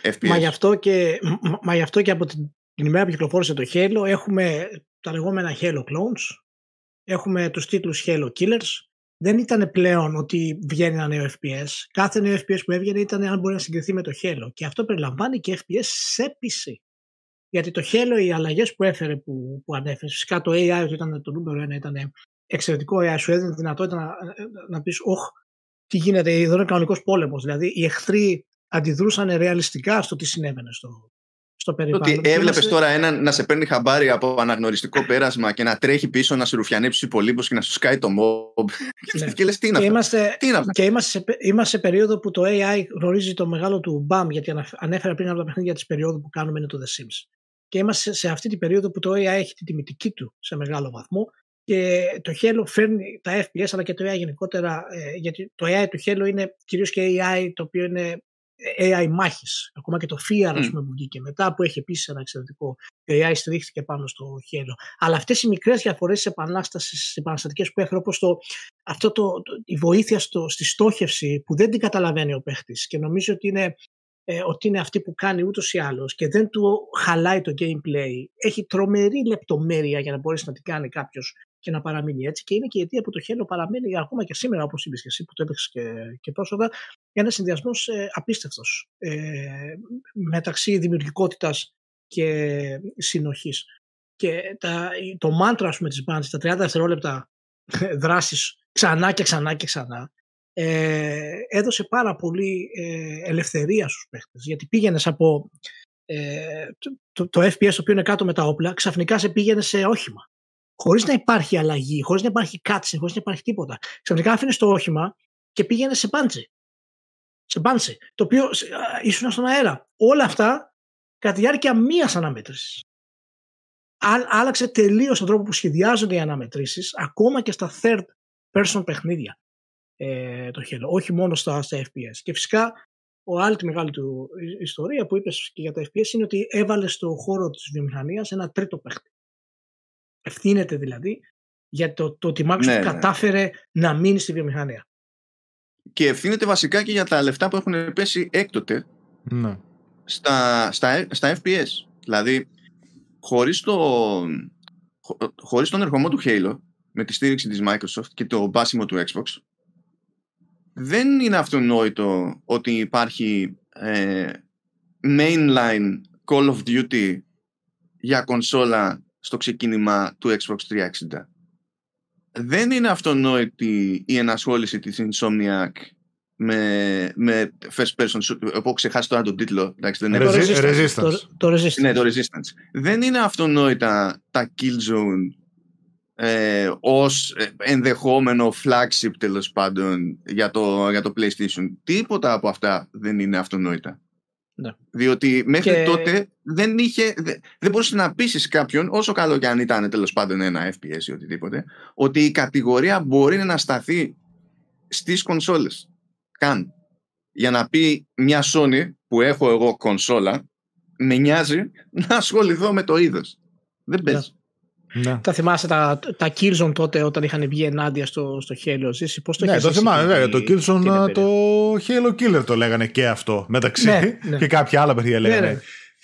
FPS. Μα γι' αυτό και, μα γι αυτό και από την, την ημέρα που κυκλοφόρησε το Halo έχουμε τα λεγόμενα Halo Clones, έχουμε τους τίτλους Halo Killers, δεν ήταν πλέον ότι βγαίνει ένα νέο FPS. Κάθε νέο FPS που έβγαινε ήταν αν μπορεί να συγκριθεί με το Halo. Και αυτό περιλαμβάνει και FPS σε PC. Γιατί το Halo, οι αλλαγές που έφερε, που, που ανέφερες, φυσικά το AI ότι ήταν το νούμερο ένα, ήταν εξαιρετικό AI, σου έδινε τη δυνατότητα να, να πεις, Ωχ, τι γίνεται, εδώ είναι κανονικός πόλεμος. Δηλαδή, οι εχθροί αντιδρούσαν ρεαλιστικά στο τι συνέβαινε στο, στο περιβάλλον. Ότι έβλεπες τώρα έναν να σε παίρνει χαμπάρι από αναγνωριστικό πέρασμα και να τρέχει πίσω να σου ρουφιανέψει τους υπολείπους και να σου σκάει το mob. Ναι. και λες τι είναι αυτό; Είμαστε, τι είναι αυτό; Και είμαστε σε, είμαστε σε περίοδο που το AI γνωρίζει το μεγάλο του BAM, γιατί ανέφερα πριν από τα παιχνίδια της περίοδου που κάνουμε είναι το The Sims. Και είμαστε σε αυτή την περίοδο που το AI έχει τη τιμητική του σε μεγάλο βαθμό και το Halo φέρνει τα FPS αλλά και το AI γενικότερα, ε, γιατί το AI του Halo είναι κυρίως και AI το οποίο είναι AI μάχης. Ακόμα και το FIAR, mm. πούμε, που βγήκε μετά, που έχει επίσης ένα εξαιρετικό AI, στηρίχθηκε πάνω στο χέρι. Αλλά αυτές οι μικρές διαφορές της επανάστασης, επαναστατικέ που έχουν, όπως το, αυτό το, η βοήθεια στο, στη στόχευση που δεν την καταλαβαίνει ο παίχτης και νομίζει ότι είναι, ε, ότι είναι αυτή που κάνει ούτως ή άλλως και δεν του χαλάει το gameplay. Έχει τρομερή λεπτομέρεια για να μπορέσει να την κάνει κάποιος και να παραμείνει έτσι. Και είναι και η αιτία που το Halo παραμένει ακόμα και σήμερα, όπως είπες και εσύ, που το έπαιξες και, και πρόσφατα, ένας συνδυασμός ε, απίστευτος ε, μεταξύ δημιουργικότητας και συνοχής. Και τα, το μάντρα με της μπάντη, τα 30 δευτερόλεπτα δράσης ξανά και ξανά και ξανά, ε, έδωσε πάρα πολύ ε, ελευθερία στους παίχτες γιατί πήγαινες από ε, το, το, FPS το οποίο είναι κάτω με τα όπλα ξαφνικά σε πήγαινε σε όχημα χωρίς να υπάρχει αλλαγή, χωρίς να υπάρχει κάτσε, χωρίς να υπάρχει τίποτα. Ξαφνικά άφηνες το όχημα και πήγαινε σε πάντζε. Σε πάντζε. Το οποίο ήσουν στον αέρα. Όλα αυτά κατά τη διάρκεια μίας αναμέτρησης. Άλλαξε τελείως τον τρόπος που σχεδιάζονται οι αναμετρήσεις, ακόμα και στα third person παιχνίδια. Ε, το Halo, όχι μόνο στα, στα FPS. Και φυσικά ο άλλη τη μεγάλη του ιστορία που είπες και για τα FPS είναι ότι έβαλες στο χώρο της βιομηχανίας ένα τρίτο παίχτη. Ευθύνεται δηλαδή για το, το ότι η Microsoft ναι, ναι, κατάφερε να μείνεις στη βιομηχανία. Και ευθύνεται βασικά και για τα λεφτά που έχουν πέσει έκτοτε ναι. στα, στα, στα FPS. Δηλαδή, χωρίς, το, χωρίς τον ερχομό του Halo, με τη στήριξη της Microsoft και το μπάσιμο του Xbox, δεν είναι αυτονόητο ότι υπάρχει ε, mainline Call of Duty για κονσόλα στο ξεκίνημα του Xbox 360. Δεν είναι αυτονόητη η ενασχόληση της Insomniac με, με first person shooter. Έχω ξεχάσει τώρα τον τίτλο. Εντάξει, δεν είναι resistance. Το, resistance. Ναι, το Resistance. Δεν είναι αυτονόητα τα Killzone ε, ως ενδεχόμενο flagship τέλος πάντων για το, για το PlayStation. Τίποτα από αυτά δεν είναι αυτονόητα. Ναι. Διότι μέχρι τότε δεν είχε. Δεν μπορούσες να πείσει κάποιον, όσο καλό και αν ήταν τέλος πάντων ένα FPS ή οτιδήποτε, ότι η κατηγορία μπορεί να σταθεί στις κονσόλες. Καν. Για να πει μια Sony που έχω εγώ κονσόλα, με νοιάζει να ασχοληθώ με το είδος. Δεν ναι. παίζει. Ναι. Θα θυμάσαι τα, τα Killzone τότε όταν είχαν βγει ενάντια στο, στο Halo; Ζήσει, πώς το ναι, το θυμάμαι. Βέβαια, το Killzone το Halo Killer το λέγανε και αυτό μεταξύ. Ναι, ναι. Και κάποια άλλα παιδιά λέγανε ναι,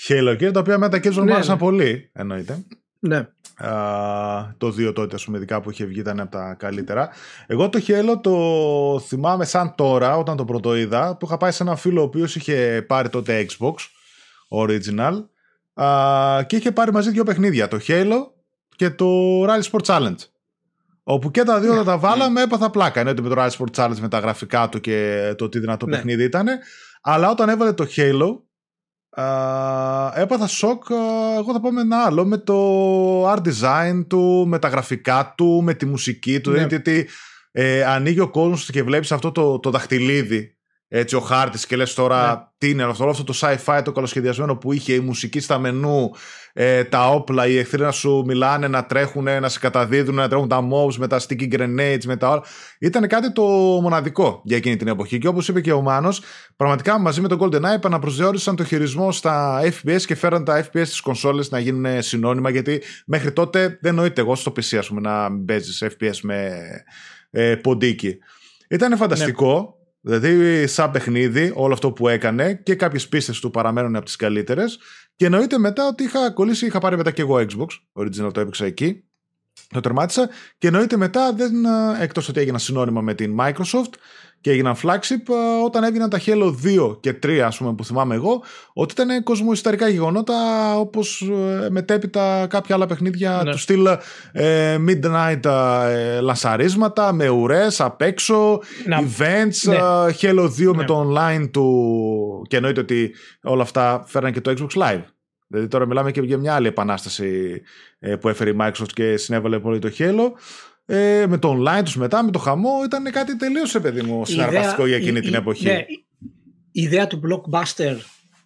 Halo Killer, τα οποία μετά Killzone ναι, μου άρεσαν πολύ, εννοείται. Ναι. Α, το 2 τότε, ας πούμε, ειδικά που είχε βγει, ήταν από τα καλύτερα. Εγώ το Halo το θυμάμαι σαν τώρα, όταν το πρώτο είδα, που είχα πάει σε ένα φίλο ο οποίος είχε πάρει τότε Xbox Original α, και είχε πάρει μαζί δύο παιχνίδια. Το Halo και το Rally Sport Challenge. Όπου και τα δύο ναι. τα βάλαμε, έπαθα πλάκα. Εννοείται με το Rally Sport Challenge με τα γραφικά του και το τι δυνατό ναι. παιχνίδι ήταν. Αλλά όταν έβαλε το Halo, α, έπαθα σοκ. εγώ θα πω με ένα άλλο. Με το art design του, με τα γραφικά του, με τη μουσική του. Ναι. Γιατί ε, ανοίγει ο κόσμος και βλέπεις αυτό το, το δαχτυλίδι έτσι ο χάρτης και λες τώρα ναι. τι είναι αυτό, αυτό το sci-fi το καλοσχεδιασμένο που είχε η μουσική στα μενού, ε, τα όπλα, οι εχθροί να σου μιλάνε, να τρέχουν, να σε καταδίδουν, να τρέχουν τα mobs με τα sticky grenades, με τα όλα. Ήταν κάτι το μοναδικό για εκείνη την εποχή. Και όπως είπε και ο Μάνος, πραγματικά μαζί με τον GoldenEye επαναπροσδιορίσαν το χειρισμό στα FPS και φέραν τα FPS στις κονσόλες να γίνουν συνώνυμα. Γιατί μέχρι τότε δεν νοείται εγώ στο PC, ας πούμε, να παίζει FPS με ε, ποντίκι. Ήταν φανταστικό. Ναι. Δηλαδή, σαν παιχνίδι, όλο αυτό που έκανε και κάποιες πίστες του παραμένουν από τις καλύτερες. Και εννοείται μετά ότι είχα κολλήσει, είχα πάρει μετά και εγώ Xbox. Original το έπαιξα εκεί. Το τερμάτισα. Και εννοείται μετά, δεν, εκτός ότι έγινα συνώνυμα με την Microsoft, και έγιναν flagship ε, όταν έγιναν τα Halo 2 και 3 ας πούμε που θυμάμαι εγώ ότι ήταν κοσμοϊσταρικά γεγονότα όπως ε, μετέπειτα κάποια άλλα παιχνίδια ναι. του στυλ ε, Midnight ε, λασαρίσματα με ουρές απ' έξω events ναι. Halo 2 με ναι. το online του και εννοείται ότι όλα αυτά φέρναν και το Xbox Live Δηλαδή τώρα μιλάμε και για μια άλλη επανάσταση που έφερε η Microsoft και συνέβαλε πολύ το Halo ε, με το online τους μετά, με το χαμό, ήταν κάτι τελείως παιδί μου συναρπαστικό για εκείνη η, την εποχή. Ναι, η ιδέα του blockbuster,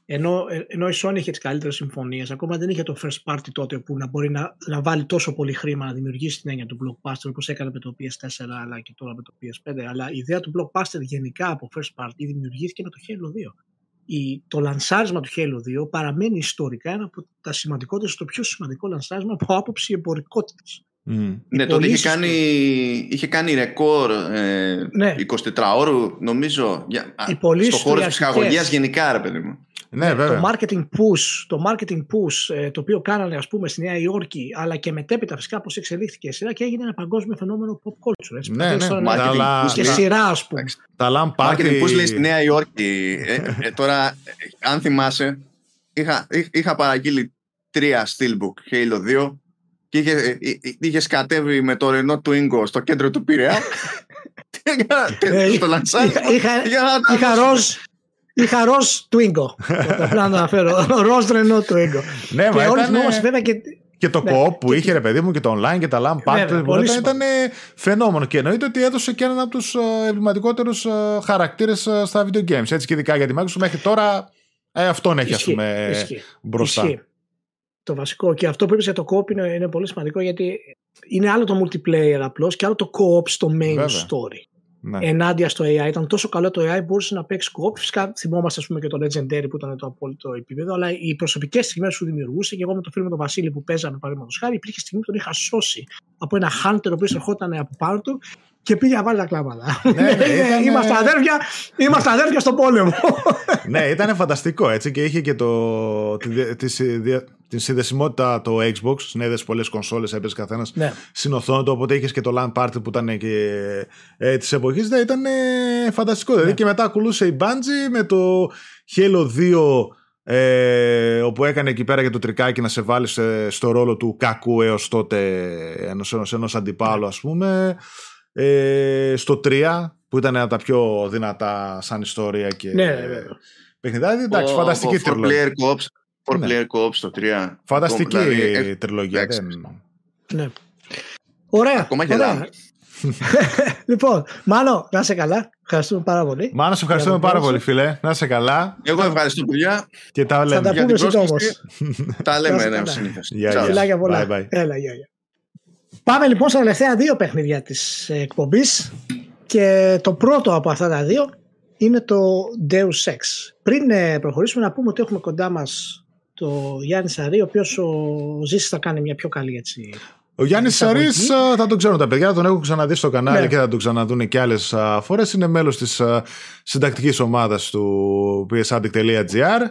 ενώ, ενώ η Sony είχε τις καλύτερες συμφωνίες, ακόμα δεν είχε το first party τότε που να μπορεί να, να βάλει τόσο πολύ χρήμα να δημιουργήσει την έννοια του blockbuster όπως έκανε με το PS4 αλλά και τώρα με το PS5. Αλλά η ιδέα του blockbuster γενικά από first party δημιουργήθηκε με το Halo 2. Η, το λανσάρισμα του Halo 2 παραμένει ιστορικά ένα από τα σημαντικότερα, το πιο σημαντικό λανσάρισμα από άποψη εμπορικότητας. Mm. Ναι, τότε είχε κάνει, είχε κάνει ρεκόρ ε, ναι. 24 ώρου, νομίζω, για, στο χώρο της ψυχαγωγίας γενικά, ρε παιδί μου. Ναι, ναι, βέβαια. Το marketing push, το marketing push ε, το οποίο κάνανε ας πούμε στη Νέα Υόρκη αλλά και μετέπειτα φυσικά πώς εξελίχθηκε η σειρά και έγινε ένα παγκόσμιο φαινόμενο pop culture. Έτσι, ναι, ναι, marketing push, και σειρά ας πούμε. Τα λαμπάρτι. Marketing push λέει στη Νέα Υόρκη. ε, ε, τώρα, αν θυμάσαι, είχα, είχα παραγγείλει τρία Steelbook Halo 2 και είχε, ε, ε, είχες σκατεύει με το Renault Twingo στο κέντρο του Πειραιά. Στο Λανσάρι είχα ροζ Είχα ροζ Twingo. Πρέπει να το αναφέρω. Ροζ Renault Twingo. Ναι, και όλοι θυμόμαστε βέβαια και και το ναι, co-op που είχε ρε παιδί μου και το online και τα LAN party που ήταν, ήταν φαινόμενο. Και εννοείται ότι έδωσε και έναν από τους ε, εμβληματικότερου χαρακτήρες στα video games έτσι και ειδικά για τη Microsoft. Μέχρι τώρα ε, αυτόν έχει ας πούμε μπροστά το βασικό. Και αυτό που είπες για το co-op είναι, είναι, πολύ σημαντικό γιατί είναι άλλο το multiplayer απλώς και άλλο το co-op στο main story. Ναι. Ενάντια στο AI. Ήταν τόσο καλό το AI μπορούσε να παίξει co-op. Φυσικά θυμόμαστε ας πούμε, και το Legendary που ήταν το απόλυτο επίπεδο. Αλλά οι προσωπικές στιγμές που δημιουργούσε και εγώ με το φίλο με τον Βασίλη που παίζαμε παραδείγματος χάρη, υπήρχε στιγμή που τον είχα σώσει από ένα hunter ο οποίος ερχόταν από πάνω του και πήγε να βάλει τα κλάματα. Ναι, ναι, ήταν... είμαστε, αδέρφια, είμαστε αδέρφια στο πόλεμο. ναι, ήταν φανταστικό έτσι και είχε και το, τη, τη, τη συνδεσιμότητα το Xbox. Συνέδεσε πολλές κονσόλες, έπαιζε καθένας ναι. στην οθόνη του. Οπότε είχες και το LAN Party που ήταν και ε, της εποχής. Ναι, ήταν φανταστικό. Δηλαδή ναι. και μετά ακολούσε η Bungie με το Halo 2 ε, όπου έκανε εκεί πέρα για το τρικάκι να σε βάλει στο ρόλο του κακού έως τότε ενός, ενός, ενός αντιπάλου ας πούμε ε, στο 3 που ήταν ένα από τα πιο δυνατά σαν ιστορία και ναι, ναι, ναι. παιχνιδάκι. Εντάξει, φανταστική ο, τριλογία. For player co-op, for ναι. player co-op στο 3. Φανταστική δηλαδή, τριλογία. Ναι. Ωραία. Ακόμα και ωραία. λοιπόν, Μάνο, να είσαι καλά. Ευχαριστούμε πάρα πολύ. Μάνο, σε ευχαριστούμε πάρα πολύ, φίλε. Να είσαι καλά. Εγώ ευχαριστώ, παιδιά. Και τα λέμε. Θα τα πούμε σύντομο. τα λέμε, ναι, συνήθως. Φιλάκια πολλά. Bye, bye. Έλα, γεια, γεια. Πάμε λοιπόν στα τελευταία δύο παιχνίδια της εκπομπής. Και το πρώτο από αυτά τα δύο είναι το Deus Ex. Πριν ε, προχωρήσουμε να πούμε ότι έχουμε κοντά μας το Γιάννης Σαρή, ο οποίος ο Ζήσης θα κάνει μια πιο καλή έτσι. Ο Γιάννης Σαρής θα τον ξέρουν τα παιδιά, τον έχω ξαναδεί στο κανάλι ναι. και θα τον ξαναδούν και άλλες φορές. Είναι μέλος της συντακτικής ομάδας του psaddict.gr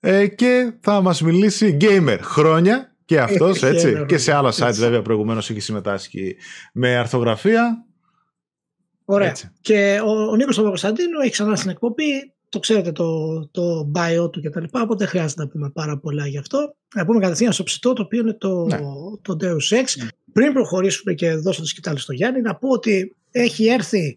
ε, και θα μας μιλήσει gamer χρόνια και αυτός έτσι. και σε άλλα site βέβαια προηγουμένως έχει συμμετάσχει με αρθογραφία. Ωραία. Και ο, ο Νίκος Παπακοσταντίνου έχει ξανά στην εκπομπή. Το ξέρετε το, το bio του κτλ. Οπότε δεν χρειάζεται να πούμε πάρα πολλά γι' αυτό. Να πούμε κατευθείαν στο ψητό το οποίο είναι το, ναι. το Deus Ex. Ναι. Πριν προχωρήσουμε και δώσω το σκητάλη στο Γιάννη, να πω ότι έχει έρθει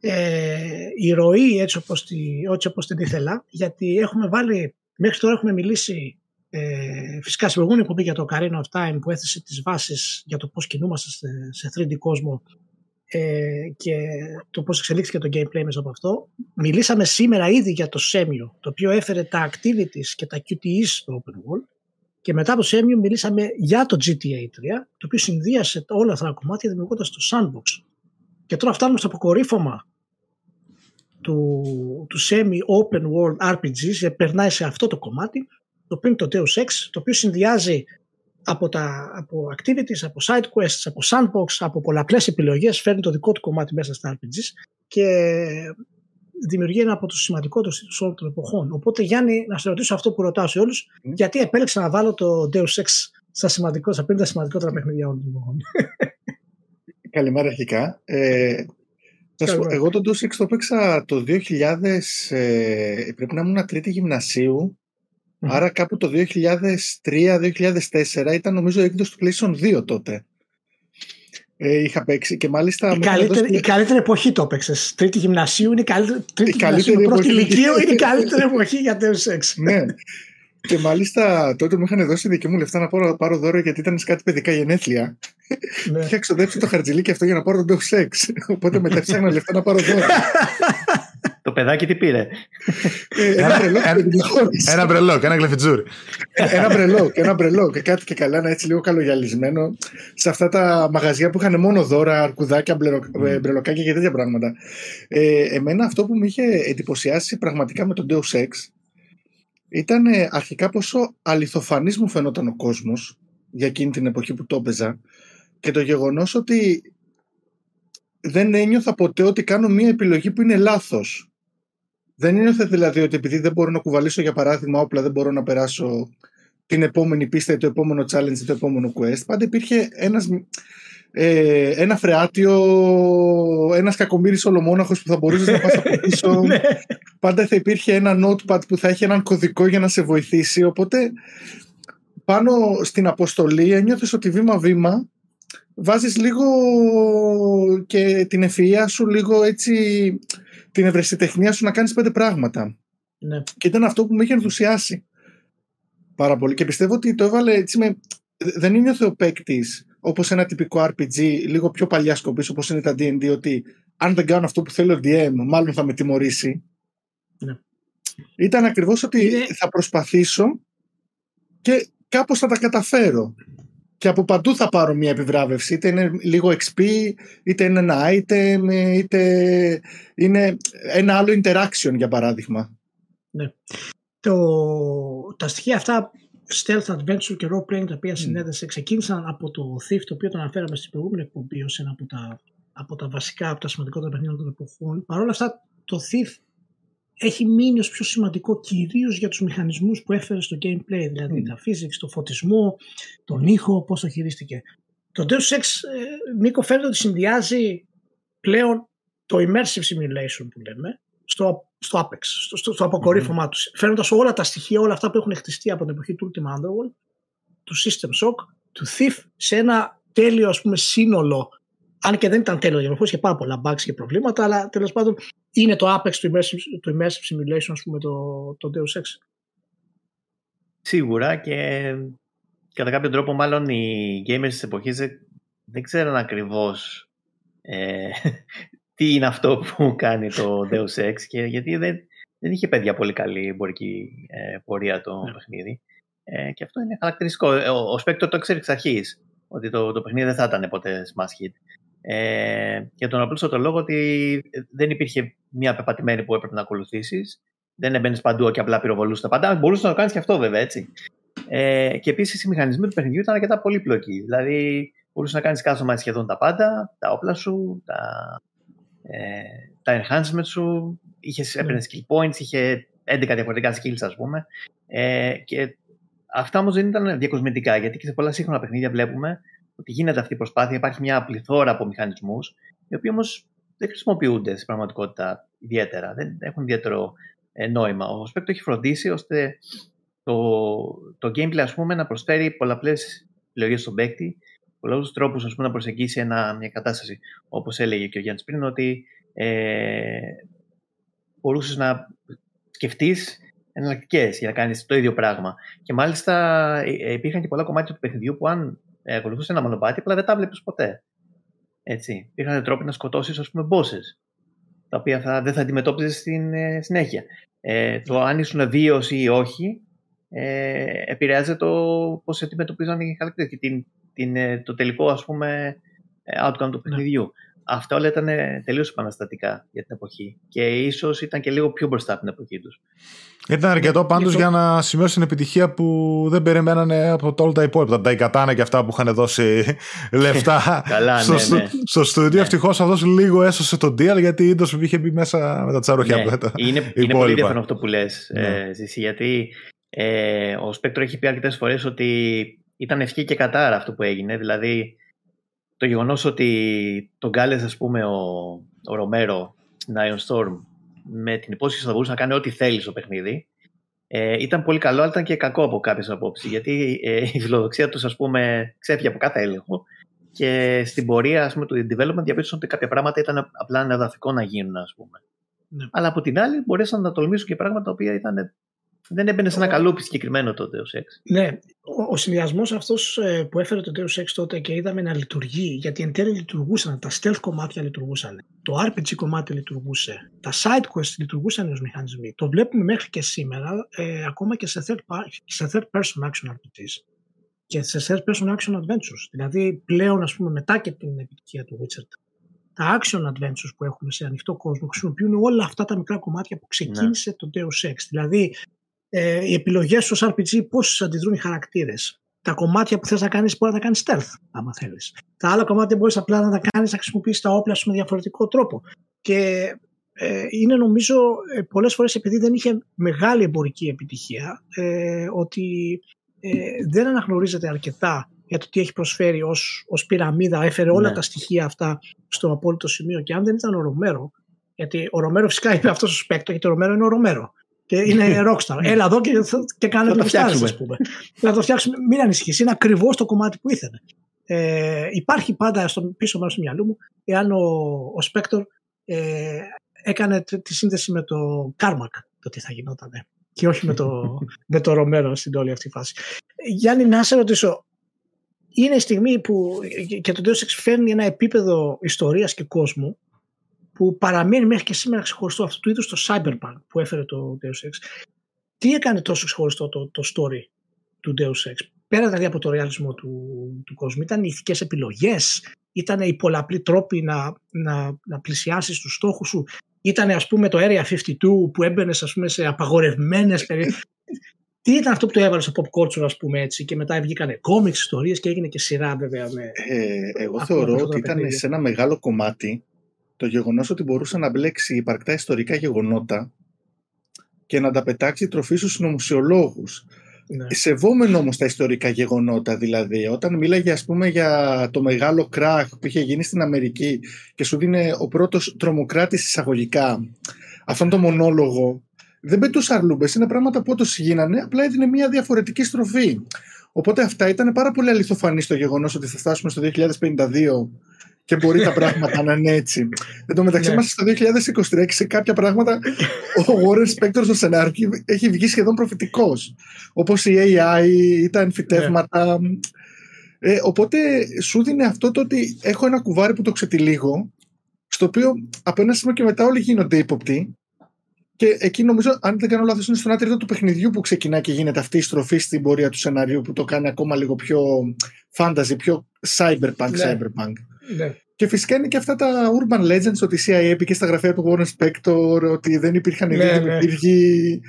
ε, η ροή έτσι όπως, τη, έτσι όπως την ήθελα. Γιατί έχουμε βάλει, μέχρι τώρα έχουμε μιλήσει ε, φυσικά στην προηγούμενη εκπομπή για το Carina of Time που έθεσε τις βάσεις για το πώς κινούμαστε σε, σε 3D κόσμο ε, και το πώς εξελίχθηκε το gameplay μέσα από αυτό. Μιλήσαμε σήμερα ήδη για το Semio, το οποίο έφερε τα activities και τα QTEs στο Open World και μετά από το Semio μιλήσαμε για το GTA 3, το οποίο συνδύασε όλα αυτά τα κομμάτια δημιουργώντας το Sandbox. Και τώρα φτάνουμε στο αποκορύφωμα του, του semi open world RPGs, περνάει σε αυτό το κομμάτι, το οποίο είναι το Deus Ex, το οποίο συνδυάζει από, τα, από activities, από side quests, από sandbox, από πολλαπλές επιλογές φέρνει το δικό του κομμάτι μέσα στα RPGs και δημιουργεί ένα από τους σημαντικότερους τίτλους όλων των εποχών. Οπότε Γιάννη, να σε ρωτήσω αυτό που ρωτάω σε όλους, mm. γιατί επέλεξα να βάλω το Deus Ex στα, σημαντικό, στα 50 σημαντικότερα παιχνίδια όλων των εποχών. Καλημέρα αρχικά. Ε, εγώ το Deus Ex το έπαιξα το 2000, ε, πρέπει να ήμουν τρίτη γυμνασίου Άρα κάπου το 2003-2004 ήταν νομίζω η έκδοση του PlayStation 2 τότε. Ε, είχα παίξει και μάλιστα. Η καλύτερη, η καλύτερη εποχή το έπαιξες. Τρίτη γυμνασίου είναι η καλύτερη. Τρίτη η καλύτερη πρώτη ηλικίου είναι η καλύτερη εποχή για Deus Ex. ναι. Και μάλιστα τότε μου είχαν δώσει δική μου λεφτά να πάρω, πάρω δώρο γιατί ήταν σε κάτι παιδικά γενέθλια. Ναι. Είχα ξοδέψει το χαρτζιλίκι αυτό για να πάρω το Deus Ex. Οπότε μετά ψάχνα λεφτά να πάρω δώρο. Το παιδάκι τι πήρε; Ε, ένα μπρελόκ. Ένα μπρελόκ, ένα γλεφιτζούρι. Ένα μπρελόκ, ένα μπρελόκ. Κάτι και καλά, ένα έτσι λίγο καλογυαλισμένο. Σε αυτά τα μαγαζιά που είχαν μόνο δώρα, αρκουδάκια, ε, μπρελοκάκια και τέτοια πράγματα. Ε, εμένα αυτό που με είχε εντυπωσιάσει πραγματικά με τον Deus Ex ήταν αρχικά πόσο αληθοφανής μου φαινόταν ο κόσμος για εκείνη την εποχή που το έπαιζα και το γεγονός ότι δεν ένιωθα ποτέ ότι κάνω μία επιλογή που είναι λάθος. Δεν ένιωθα δηλαδή ότι επειδή δεν μπορώ να κουβαλήσω για παράδειγμα όπλα, δεν μπορώ να περάσω την επόμενη πίστα ή το επόμενο challenge ή το επόμενο quest. Πάντα υπήρχε ένας, ε, ένα φρεάτιο, ένας κακομύρης ολομόναχος που θα μπορούσες να πας από πίσω. Ναι. Πάντα θα υπήρχε ένα notepad που θα έχει έναν κωδικό για να σε βοηθήσει. Οπότε πάνω στην αποστολή ένιωθες ότι βήμα-βήμα βάζεις λίγο και την ευφυΐα σου, λίγο έτσι την ευρεσιτεχνία σου να κάνεις πέντε πράγματα. Ναι. Και ήταν αυτό που με είχε ενθουσιάσει πάρα πολύ. Και πιστεύω ότι το έβαλε έτσι με... Δεν είναι ο παίκτη όπως ένα τυπικό RPG, λίγο πιο παλιά σκοπής όπως είναι τα D&D, ότι αν δεν κάνω αυτό που θέλει ο DM, μάλλον θα με τιμωρήσει. Ναι. Ήταν ακριβώς ότι θα προσπαθήσω και κάπως θα τα καταφέρω και από παντού θα πάρω μια επιβράβευση. Είτε είναι λίγο XP, είτε είναι ένα item, είτε είναι ένα άλλο interaction για παράδειγμα. Ναι. Το, τα στοιχεία αυτά stealth adventure και role playing τα οποία συνέδεσε ξεκίνησαν από το Thief το οποίο το αναφέραμε στην προηγούμενη εκπομπή ως ένα από τα, από τα βασικά, από τα σημαντικότερα παιχνίδια των εποχών. Παρ' όλα αυτά το Thief έχει μείνει ως πιο σημαντικό κυρίως για τους μηχανισμούς που έφερε στο gameplay, δηλαδή mm. τα physics, το φωτισμό, τον ήχο, πώς το χειρίστηκε. Το Deus Ex, ε, Νίκο, φαίνεται ότι συνδυάζει πλέον το immersive simulation που λέμε στο, στο apex, στο, στο, στο αποκορύφωμά mm. τους. Φαίνοντας όλα τα στοιχεία, όλα αυτά που έχουν χτιστεί από την εποχή του Ultima Underworld, του System Shock, του Thief, σε ένα τέλειο ας πούμε σύνολο αν και δεν ήταν τέλειο για είχε πάρα πολλά bugs και προβλήματα, αλλά τέλος πάντων είναι το apex του immersive, του immersive simulation, ας πούμε, το, το Deus Ex; Σίγουρα και κατά κάποιο τρόπο μάλλον οι gamers της εποχής δεν, δεν ξέραν ακριβώς ε, τι είναι αυτό που κάνει το Deus Ex και γιατί δεν, δεν είχε παιδιά πολύ καλή εμπορική ε, πορεία το ναι. παιχνίδι. Ε, και αυτό είναι χαρακτηριστικό. Ο, ο Spectre το ξέρει εξ αρχής ότι το, το παιχνίδι δεν θα ήταν ποτέ smash hit. Ε, για τον απλούστατο λόγο ότι δεν υπήρχε μια πεπατημένη που έπρεπε να ακολουθήσεις. Δεν έμπαινες παντού και απλά πυροβολούσες τα πάντα. Μπορούσες να το κάνεις και αυτό βέβαια έτσι. Ε, και επίσης οι μηχανισμοί του παιχνιδιού ήταν αρκετά πολύπλοκοι. Δηλαδή μπορούσες να κάνεις κάσομα σχεδόν τα πάντα, τα όπλα σου, τα, ε, τα enhancement σου, είχες, ναι. έπαιρνες skill points, είχε 11 διαφορετικά skills ας πούμε. Ε, και αυτά όμως δεν ήταν διακοσμητικά, γιατί και σε πολλά σύγχρονα παιχνίδια βλέπουμε ότι γίνεται αυτή η προσπάθεια, υπάρχει μια πληθώρα από μηχανισμούς, οι οποίοι όμως δεν χρησιμοποιούνται στην πραγματικότητα ιδιαίτερα, δεν έχουν ιδιαίτερο ε, νόημα. Ο Spectre έχει φροντίσει ώστε το, το gameplay ας πούμε, να προσφέρει πολλαπλές επιλογέ στον παίκτη, πολλούς τρόπους να προσεγγίσει ένα, μια κατάσταση. Όπως έλεγε και ο Γιάννης πριν, ότι ε, μπορούσες να σκεφτείς εναλλακτικές για να κάνεις το ίδιο πράγμα. Και μάλιστα ε, υπήρχαν και πολλά κομμάτια του παιχνιδιού που αν ε, ακολουθούσε ένα μονοπάτι, απλά δεν τα βλέπεις ποτέ. Έτσι. Υπήρχαν τρόποι να σκοτώσεις, ας πούμε, bosses, τα οποία θα, δεν θα αντιμετώπιζες στην ε, συνέχεια. Ε, το αν ήσουν βίαιος ή όχι, ε, επηρεάζει το πώς αντιμετωπίζαν οι χαρακτήρες και την, την, ε, το τελικό, ας πούμε, outcome του παιχνιδιού. Αυτά όλα ήταν τελείως επαναστατικά για την εποχή και ίσως ήταν και λίγο πιο μπροστά από την εποχή τους. Ήταν αρκετό πάντως για να σημειώσει την επιτυχία που δεν περιμένανε από όλα τα υπόλοιπα. Τα Ικατάνα και αυτά που είχαν δώσει λεφτά Καλά, στο, ναι, ναι. στο στούντιο. Ναι. Ευτυχώς αυτό λίγο έσωσε τον deal γιατί η Ίντος είχε μπει μέσα με τα τσαροχιά ναι. που ήταν. Είναι, είναι πολύ ενδιαφέρον αυτό που λες, ναι. ε, γιατί ε, ο Σπέκτρο έχει πει αρκετές φορές ότι ήταν ευχή και κατάρα αυτό που έγινε. Δηλαδή, το γεγονός ότι τον κάλεσε, ας πούμε, ο, ο Ρομέρο στην Iron Storm με την υπόσχεση ότι θα μπορούσε να κάνει ό,τι θέλει στο παιχνίδι, ε, ήταν πολύ καλό, αλλά ήταν και κακό από κάποιες απόψεις. Γιατί ε, η φιλοδοξία τους, ας πούμε, ξέφυγε από κάθε έλεγχο και στην πορεία ας πούμε, του development διαπίστωσαν ότι κάποια πράγματα ήταν απλά ανεδαφικό να γίνουν, ας πούμε. Ναι. Αλλά από την άλλη, μπορέσαν να τολμήσουν και πράγματα τα οποία ήταν δεν έμπαινε σε ένα καλούπι συγκεκριμένο το Deus Ex. Ναι, ο, ο συνδυασμός αυτός ε, που έφερε το Deus Ex τότε και είδαμε να λειτουργεί, γιατί εν τέλει λειτουργούσαν, τα stealth κομμάτια λειτουργούσαν, το RPG κομμάτι λειτουργούσε, τα side quests λειτουργούσαν ως μηχανισμοί. Το βλέπουμε μέχρι και σήμερα, ε, ακόμα και σε third, σε third person action RPGs και σε third person action adventures. Δηλαδή πλέον, ας πούμε, μετά και την επιτυχία του Witcher τα action adventures που έχουμε σε ανοιχτό κόσμο χρησιμοποιούν όλα αυτά τα μικρά κομμάτια που ξεκίνησε ναι. το Deus Ex. Δηλαδή ε, οι επιλογές σου RPG πώς αντιδρούν οι χαρακτήρες; Τα κομμάτια που θες να κάνεις μπορεί να τα κάνεις stealth, άμα θέλεις. Τα άλλα κομμάτια μπορείς απλά να τα κάνεις να χρησιμοποιήσεις τα όπλα σου με διαφορετικό τρόπο. Και ε, είναι νομίζω ε, πολλές φορές επειδή δεν είχε μεγάλη εμπορική επιτυχία, ε, ότι ε, δεν αναγνωρίζεται αρκετά για το τι έχει προσφέρει ως, ως πυραμίδα, έφερε όλα ναι. τα στοιχεία αυτά στο απόλυτο σημείο και αν δεν ήταν ο Ρομέρο, γιατί ο Ρομέρο φυσικά είπε αυτός ο σπέκτο γιατί ο Ρομέρο είναι ο Ρομέρο και είναι rockstar. Έλα εδώ και, και κάνε το φτιάξουμε. Ας πούμε. να το φτιάξουμε. Μην ανησυχείς. Είναι ακριβώς το κομμάτι που ήθελε. Ε, υπάρχει πάντα στο πίσω μέρο του μυαλού μου εάν ο, ο Spector ε, έκανε τη σύνδεση με το Carmack το τι θα γινόταν και όχι με το, με το Romero στην όλη αυτή φάση. Γιάννη, να σε ρωτήσω, είναι η στιγμή που και το Deus Ex φέρνει ένα επίπεδο ιστορίας και κόσμου που παραμένει μέχρι και σήμερα ξεχωριστό αυτού του είδους το Cyberpunk που έφερε το Deus Ex. Τι έκανε τόσο ξεχωριστό το, το story του Deus Ex, πέρα δηλαδή από το ρεαλισμό του, του κόσμου, ήταν οι ηθικές επιλογές, ήταν οι πολλαπλοί τρόποι να, να, να πλησιάσεις τους στόχους σου, ήταν ας πούμε το Area 52 που έμπαινες ας πούμε σε απαγορευμένες περιοχές. Τι ήταν αυτό που το έβαλες στο pop culture, ας πούμε έτσι, και μετά βγήκανε κόμιξ ιστορίες και έγινε και σειρά, βέβαια. Με... Ε, εγώ θεωρώ ότι ήταν σε ένα μεγάλο κομμάτι το γεγονός ότι μπορούσε να μπλέξει υπαρκτά ιστορικά γεγονότα και να τα πετάξει τροφή στους συνωμοσιολόγους. Ναι. Σεβόμενο όμως τα ιστορικά γεγονότα, δηλαδή, όταν μίλαγε ας πούμε για το μεγάλο κράχ που είχε γίνει στην Αμερική και σου δίνει ο πρώτος τρομοκράτης εισαγωγικά αυτόν τον μονόλογο, δεν πετούσε αρλούμπες, είναι πράγματα που όντως γίνανε, απλά έδινε μια διαφορετική στροφή. Οπότε αυτά ήταν πάρα πολύ αληθοφανή στο γεγονός ότι θα φτάσουμε στο 2052 και μπορεί τα πράγματα να είναι έτσι. Εν τω μεταξύ, ναι. είμαστε στο 2023 και σε κάποια πράγματα ο Warren Spector στο σενάριο έχει βγει σχεδόν προφητικός. Όπως η AI ή τα εμφυτεύματα. Ναι. Ε, οπότε σου δίνει αυτό το ότι έχω ένα κουβάρι που το ξετυλίγω, στο οποίο από ένα σημείο και μετά όλοι γίνονται ύποπτοι. Και εκεί νομίζω, αν δεν κάνω λάθος, είναι στον τρίτο του παιχνιδιού που ξεκινά και γίνεται αυτή η στροφή στην πορεία του σενάριου που το κάνει ακόμα λίγο πιο fantasy, πιο cyberpunk. Ναι. cyberpunk. Ναι. Και φυσικά είναι και αυτά τα urban legends ότι η CIA πήγε στα γραφεία του Warren Spector, ότι δεν υπήρχαν Ναι, ναι, ναι. υπήρχε.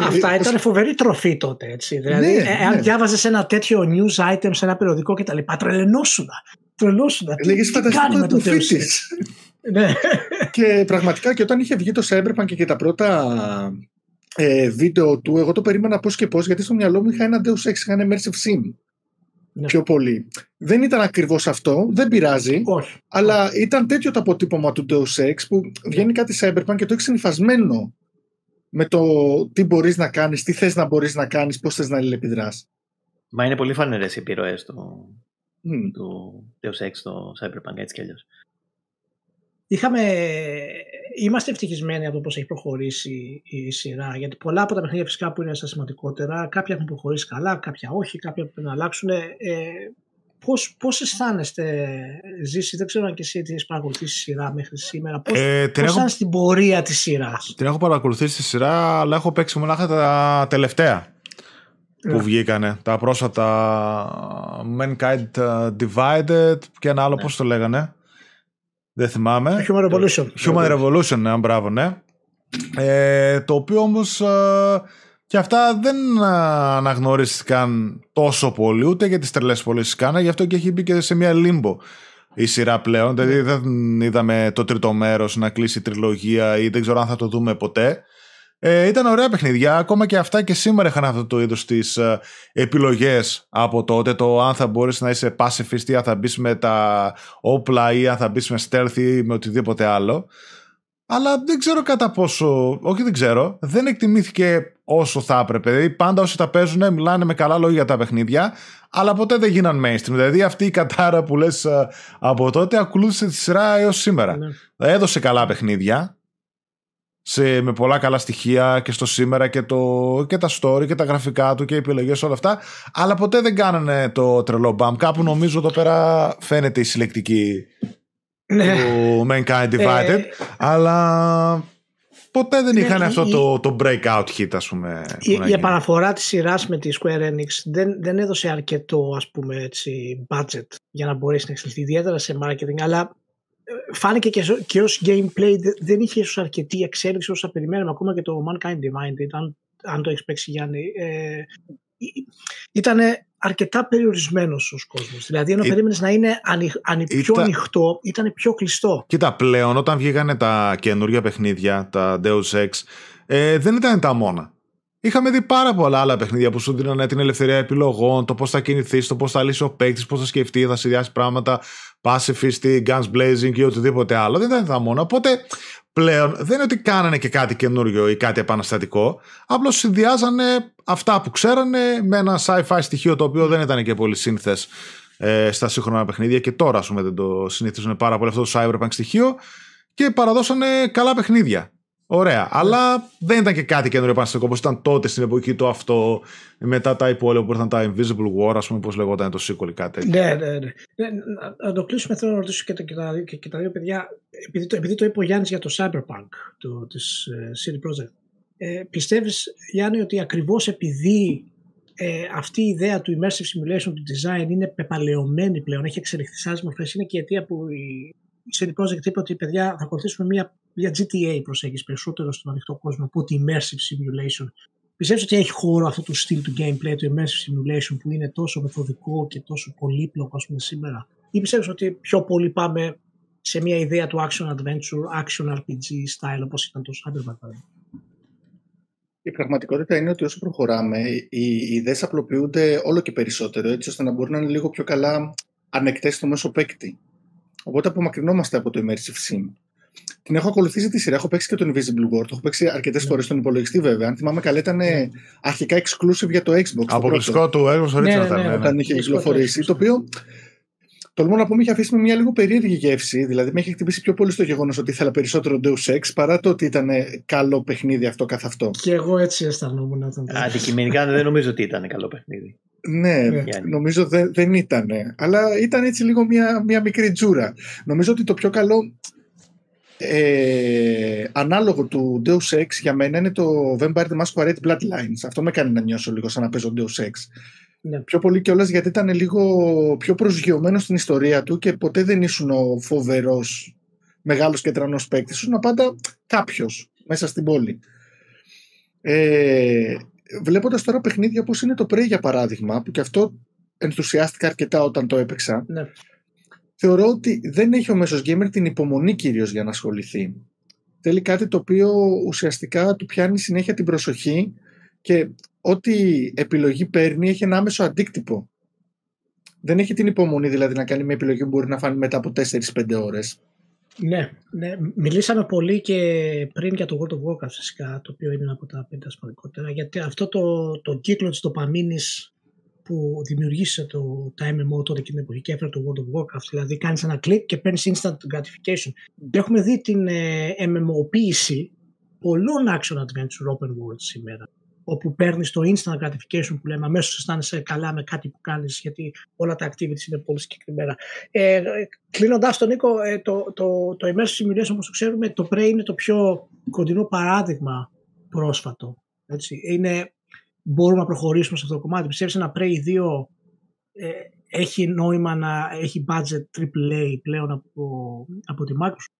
Αυτά ήταν φοβερή τροφή τότε. Έτσι. Δηλαδή, Ναι, ε, εάν ναι. διάβαζες ένα τέτοιο news item σε ένα περιοδικό κτλ. Τρελαινόσουνα. Τρελαινόσουνα. Τι, Λέγε τι κάνει φανταστικό με το το Deus Ex. φίτης. Ναι. και πραγματικά και όταν είχε βγει το Cyberpunk και τα πρώτα ε, βίντεο του, εγώ το περίμενα πώς και πώς, γιατί στο μυαλό μου είχα ένα Deus Ex, είχα ένα Immersive Sim. Ναι. Πιο πολύ. Δεν ήταν ακριβώς αυτό, δεν πειράζει. Όχι. Αλλά ήταν τέτοιο το αποτύπωμα του Deus Ex που βγαίνει κάτι Cyberpunk και το έχει συνυφασμένο με το τι μπορείς να κάνεις, τι θες να μπορείς να κάνεις, πώς θες να αλληλεπιδράς. Μα είναι πολύ φανερές οι επιρροές του, Μμ. του Deus Ex στο Cyberpunk έτσι κι αλλιώς. Είχαμε, είμαστε ευτυχισμένοι από το πώς έχει προχωρήσει η σειρά γιατί πολλά από τα παιχνίδια φυσικά που είναι στα σημαντικότερα κάποια έχουν προχωρήσει καλά, κάποια όχι, κάποια πρέπει να αλλάξουν. Ε, πώς, πώς αισθάνεστε Ζήση, δεν ξέρω αν και εσύ τι έχεις παρακολουθήσει τη σειρά μέχρι σήμερα, πώς, Ε, την, πώς έχω, αισθάνεσαι την πορεία της σειράς; την έχω παρακολουθήσει στη σειρά, αλλά έχω παίξει μονάχα τα τελευταία που Ναι. βγήκανε. Τα πρόσφατα Mankind uh, Divided και ένα άλλο, Ναι. πώς το λέγανε. Δεν θυμάμαι. Human Revolution. Human Revolution, ναι, μπράβο, ναι. Ε, το οποίο όμως ε, και αυτά δεν ε, αναγνωρίστηκαν τόσο πολύ, ούτε για τις τρελές πωλήσεις κάνα, γι' αυτό και έχει μπει και σε μια λίμπο η σειρά πλέον. Δηλαδή δεν είδαμε το τρίτο μέρος να κλείσει η τριλογία ή δεν ξέρω αν θα το δούμε ποτέ. Ε, ήταν ωραία παιχνιδιά, ακόμα και αυτά και σήμερα είχαν αυτό το είδος τις ε, επιλογές από τότε, το αν θα μπορείς να είσαι pacifist ή αν θα μπεις με τα όπλα ή αν θα μπεις με stealth ή με οτιδήποτε άλλο. Αλλά δεν ξέρω κατά πόσο, όχι δεν ξέρω, δεν εκτιμήθηκε όσο θα έπρεπε. Δηλαδή πάντα όσοι τα παίζουν μιλάνε με καλά λόγια για τα παιχνίδια, αλλά ποτέ δεν γίναν mainstream. Δηλαδή αυτή η κατάρα που λες ε, από τότε ακολούθησε τη σειρά έως σήμερα. Ναι. Έδωσε καλά παιχνίδια, σε, με πολλά καλά στοιχεία και στο σήμερα και, το, και τα story και τα γραφικά του και οι επιλογές όλα αυτά αλλά ποτέ δεν κάνανε το τρελό μπαμ κάπου νομίζω εδώ πέρα φαίνεται η συλλεκτική Ναι. του Mankind Divided Ε, αλλά ποτέ δεν Ναι, είχαν η- αυτό η- το, το breakout hit ας πούμε που Η, να η γίνει. επαναφορά της σειράς με τη Square Enix δεν, δεν έδωσε αρκετό ας πούμε έτσι budget για να μπορέσει να εξελιχθεί ιδιαίτερα σε marketing αλλά ε, φάνηκε και, ζω- και ως gameplay δε- δεν είχε ίσως αρκετή εξέλιξη όσο θα περιμέναμε ακόμα και το Mankind Divided αν, αν το έχεις παίξει Γιάννη ε, ήταν αρκετά περιορισμένος ως κόσμος δηλαδή ενώ Ή- περίμενες να είναι ανοι, ανοι- πιο Ήταν- ανοιχτό ήταν πιο κλειστό Κοίτα, πλέον όταν βγήκανε τα καινούργια παιχνίδια, τα Deus Ex, ε, δεν ήταν τα μόνα. Είχαμε δει πάρα πολλά άλλα παιχνίδια που σου δίνανε την ελευθερία επιλογών, το πώς θα κινηθείς, το πώς θα λύσεις ο παίκτης, πώς θα σκεφτείς, θα συνδυάσεις πράγματα, pacifist, guns blazing ή οτιδήποτε άλλο. Δεν ήταν τα μόνα. Οπότε πλέον δεν είναι ότι κάνανε και κάτι καινούριο ή κάτι επαναστατικό. Απλώς συνδυάζανε αυτά που ξέρανε με ένα sci-fi στοιχείο το οποίο δεν ήταν και πολύ σύνθες ε, στα σύγχρονα παιχνίδια και τώρα ας πούμε δεν το συνηθίζουν πάρα πολύ αυτό το cyberpunk στοιχείο και παραδώσανε καλά παιχνίδια. Ωραία. Αλλά δεν ήταν και κάτι καινούριο επαναστατικό όπω ήταν τότε στην εποχή του αυτό, μετά τα υπόλοιπα που ήρθαν τα Invisible War, ας πούμε, πώς λεγόταν το sequel ή κάτι τέτοιο. Ναι, ναι, ναι. ναι να, να το κλείσουμε. Θέλω να ρωτήσω και, το, και, τα, και, και τα δύο παιδιά. Επειδή το, επειδή το είπε ο Γιάννης για το Cyberpunk το, της ε, CD Projekt. Ε, πιστεύεις Γιάννη ότι ακριβώς επειδή ε, αυτή η ιδέα του immersive simulation του design είναι πεπαλαιωμένη πλέον, έχει εξελιχθεί σε άλλες μορφές, είναι και η αιτία που η, η CD Projekt είπε ότι παιδιά θα ακολουθήσουμε μια, μια GTA προσέγγιση περισσότερο στον ανοιχτό κόσμο από ότι immersive simulation. Πιστεύεις ότι έχει χώρο αυτό το στυλ του gameplay, το immersive simulation που είναι τόσο μεθοδικό και τόσο πολύπλοκο ας πούμε σήμερα; Ή πιστεύεις ότι πιο πολύ πάμε σε μια ιδέα του action adventure, action RPG style όπως ήταν το Cyberpunk παραδείγματος. Η πραγματικότητα είναι ότι όσο προχωράμε, οι ιδέες απλοποιούνται όλο και περισσότερο, έτσι ώστε να μπορούν να είναι λίγο πιο καλά ανεκτές στο μέσο παίκτη. Οπότε απομακρυνόμαστε από το Immersive Sim. Την έχω ακολουθήσει τη σειρά, έχω παίξει και το Invisible War. Το έχω παίξει αρκετές φορές στον υπολογιστή, βέβαια. Αν θυμάμαι καλά, ήταν αρχικά exclusive για το Xbox. το Αποκλειστικό του Xbox Ναι, Original ναι, ήταν, ναι, ναι, ναι. όταν είχε Xbox κυκλοφορήσει. Xbox. Το οποίο τολμώ να πω με είχε αφήσει με μια λίγο περίεργη γεύση. Δηλαδή με είχε χτυπήσει πιο πολύ στο γεγονός ότι ήθελα περισσότερο Deus Ex παρά το ότι ήταν καλό παιχνίδι αυτό καθ' αυτό. Και εγώ έτσι αισθανόμουν όταν το Αντικειμενικά δεν νομίζω ότι ήταν καλό παιχνίδι. Ναι, ναι. νομίζω δεν, δεν ήταν. Αλλά ήταν έτσι λίγο μια, μια μικρή τζούρα. Νομίζω ότι το πιο καλό ε, ανάλογο του Deus Ex για μένα είναι το Vampire the Masquerade Bloodlines. Αυτό με κάνει να νιώσω λίγο σαν να παίζω Deus Ex. Ναι. Πιο πολύ κιόλας γιατί ήταν λίγο πιο προσγειωμένος στην ιστορία του και ποτέ δεν ήσουν ο φοβερός μεγάλος και τρανός παίκτης. Ήσουν πάντα κάποιος μέσα στην πόλη. Ε, Βλέποντας τώρα παιχνίδια όπως είναι το Prey για παράδειγμα, που και αυτό ενθουσιάστηκα αρκετά όταν το έπαιξα. Ναι. Θεωρώ ότι δεν έχει ο μέσος gamer την υπομονή κυρίως για να ασχοληθεί. Θέλει κάτι το οποίο ουσιαστικά του πιάνει συνέχεια την προσοχή και ό,τι επιλογή παίρνει έχει ένα άμεσο αντίκτυπο. Δεν έχει την υπομονή δηλαδή να κάνει μια επιλογή που μπορεί να φάνει μετά από 4-5 ώρες. Ναι, ναι, μιλήσαμε πολύ και πριν για το World of Warcraft φυσικά, το οποίο είναι ένα από τα πέντε σημαντικότερα, γιατί αυτό το, το κύκλο της τοπαμίνης που δημιουργήσε το, τα MMO τότε και την εποχή και έφερε το World of Warcraft, δηλαδή κάνεις ένα κλικ και παίρνεις instant gratification. Και έχουμε δει την ε, MMO-ποίηση πολλών action adventure open world σήμερα όπου παίρνεις το instant gratification που λέμε, αμέσως αισθάνεσαι καλά με κάτι που κάνεις, γιατί όλα τα activities είναι πολύ συγκεκριμένα. Ε, Κλείνοντα τον Νίκο, ε, το, το, το immersive simulation όπως το ξέρουμε, το Prey είναι το πιο κοντινό παράδειγμα πρόσφατο. Έτσι. Είναι, μπορούμε να προχωρήσουμε σε αυτό το κομμάτι. Πιστεύεις ένα Prey 2 ε, έχει νόημα να έχει budget AAA πλέον από, από τη Microsoft;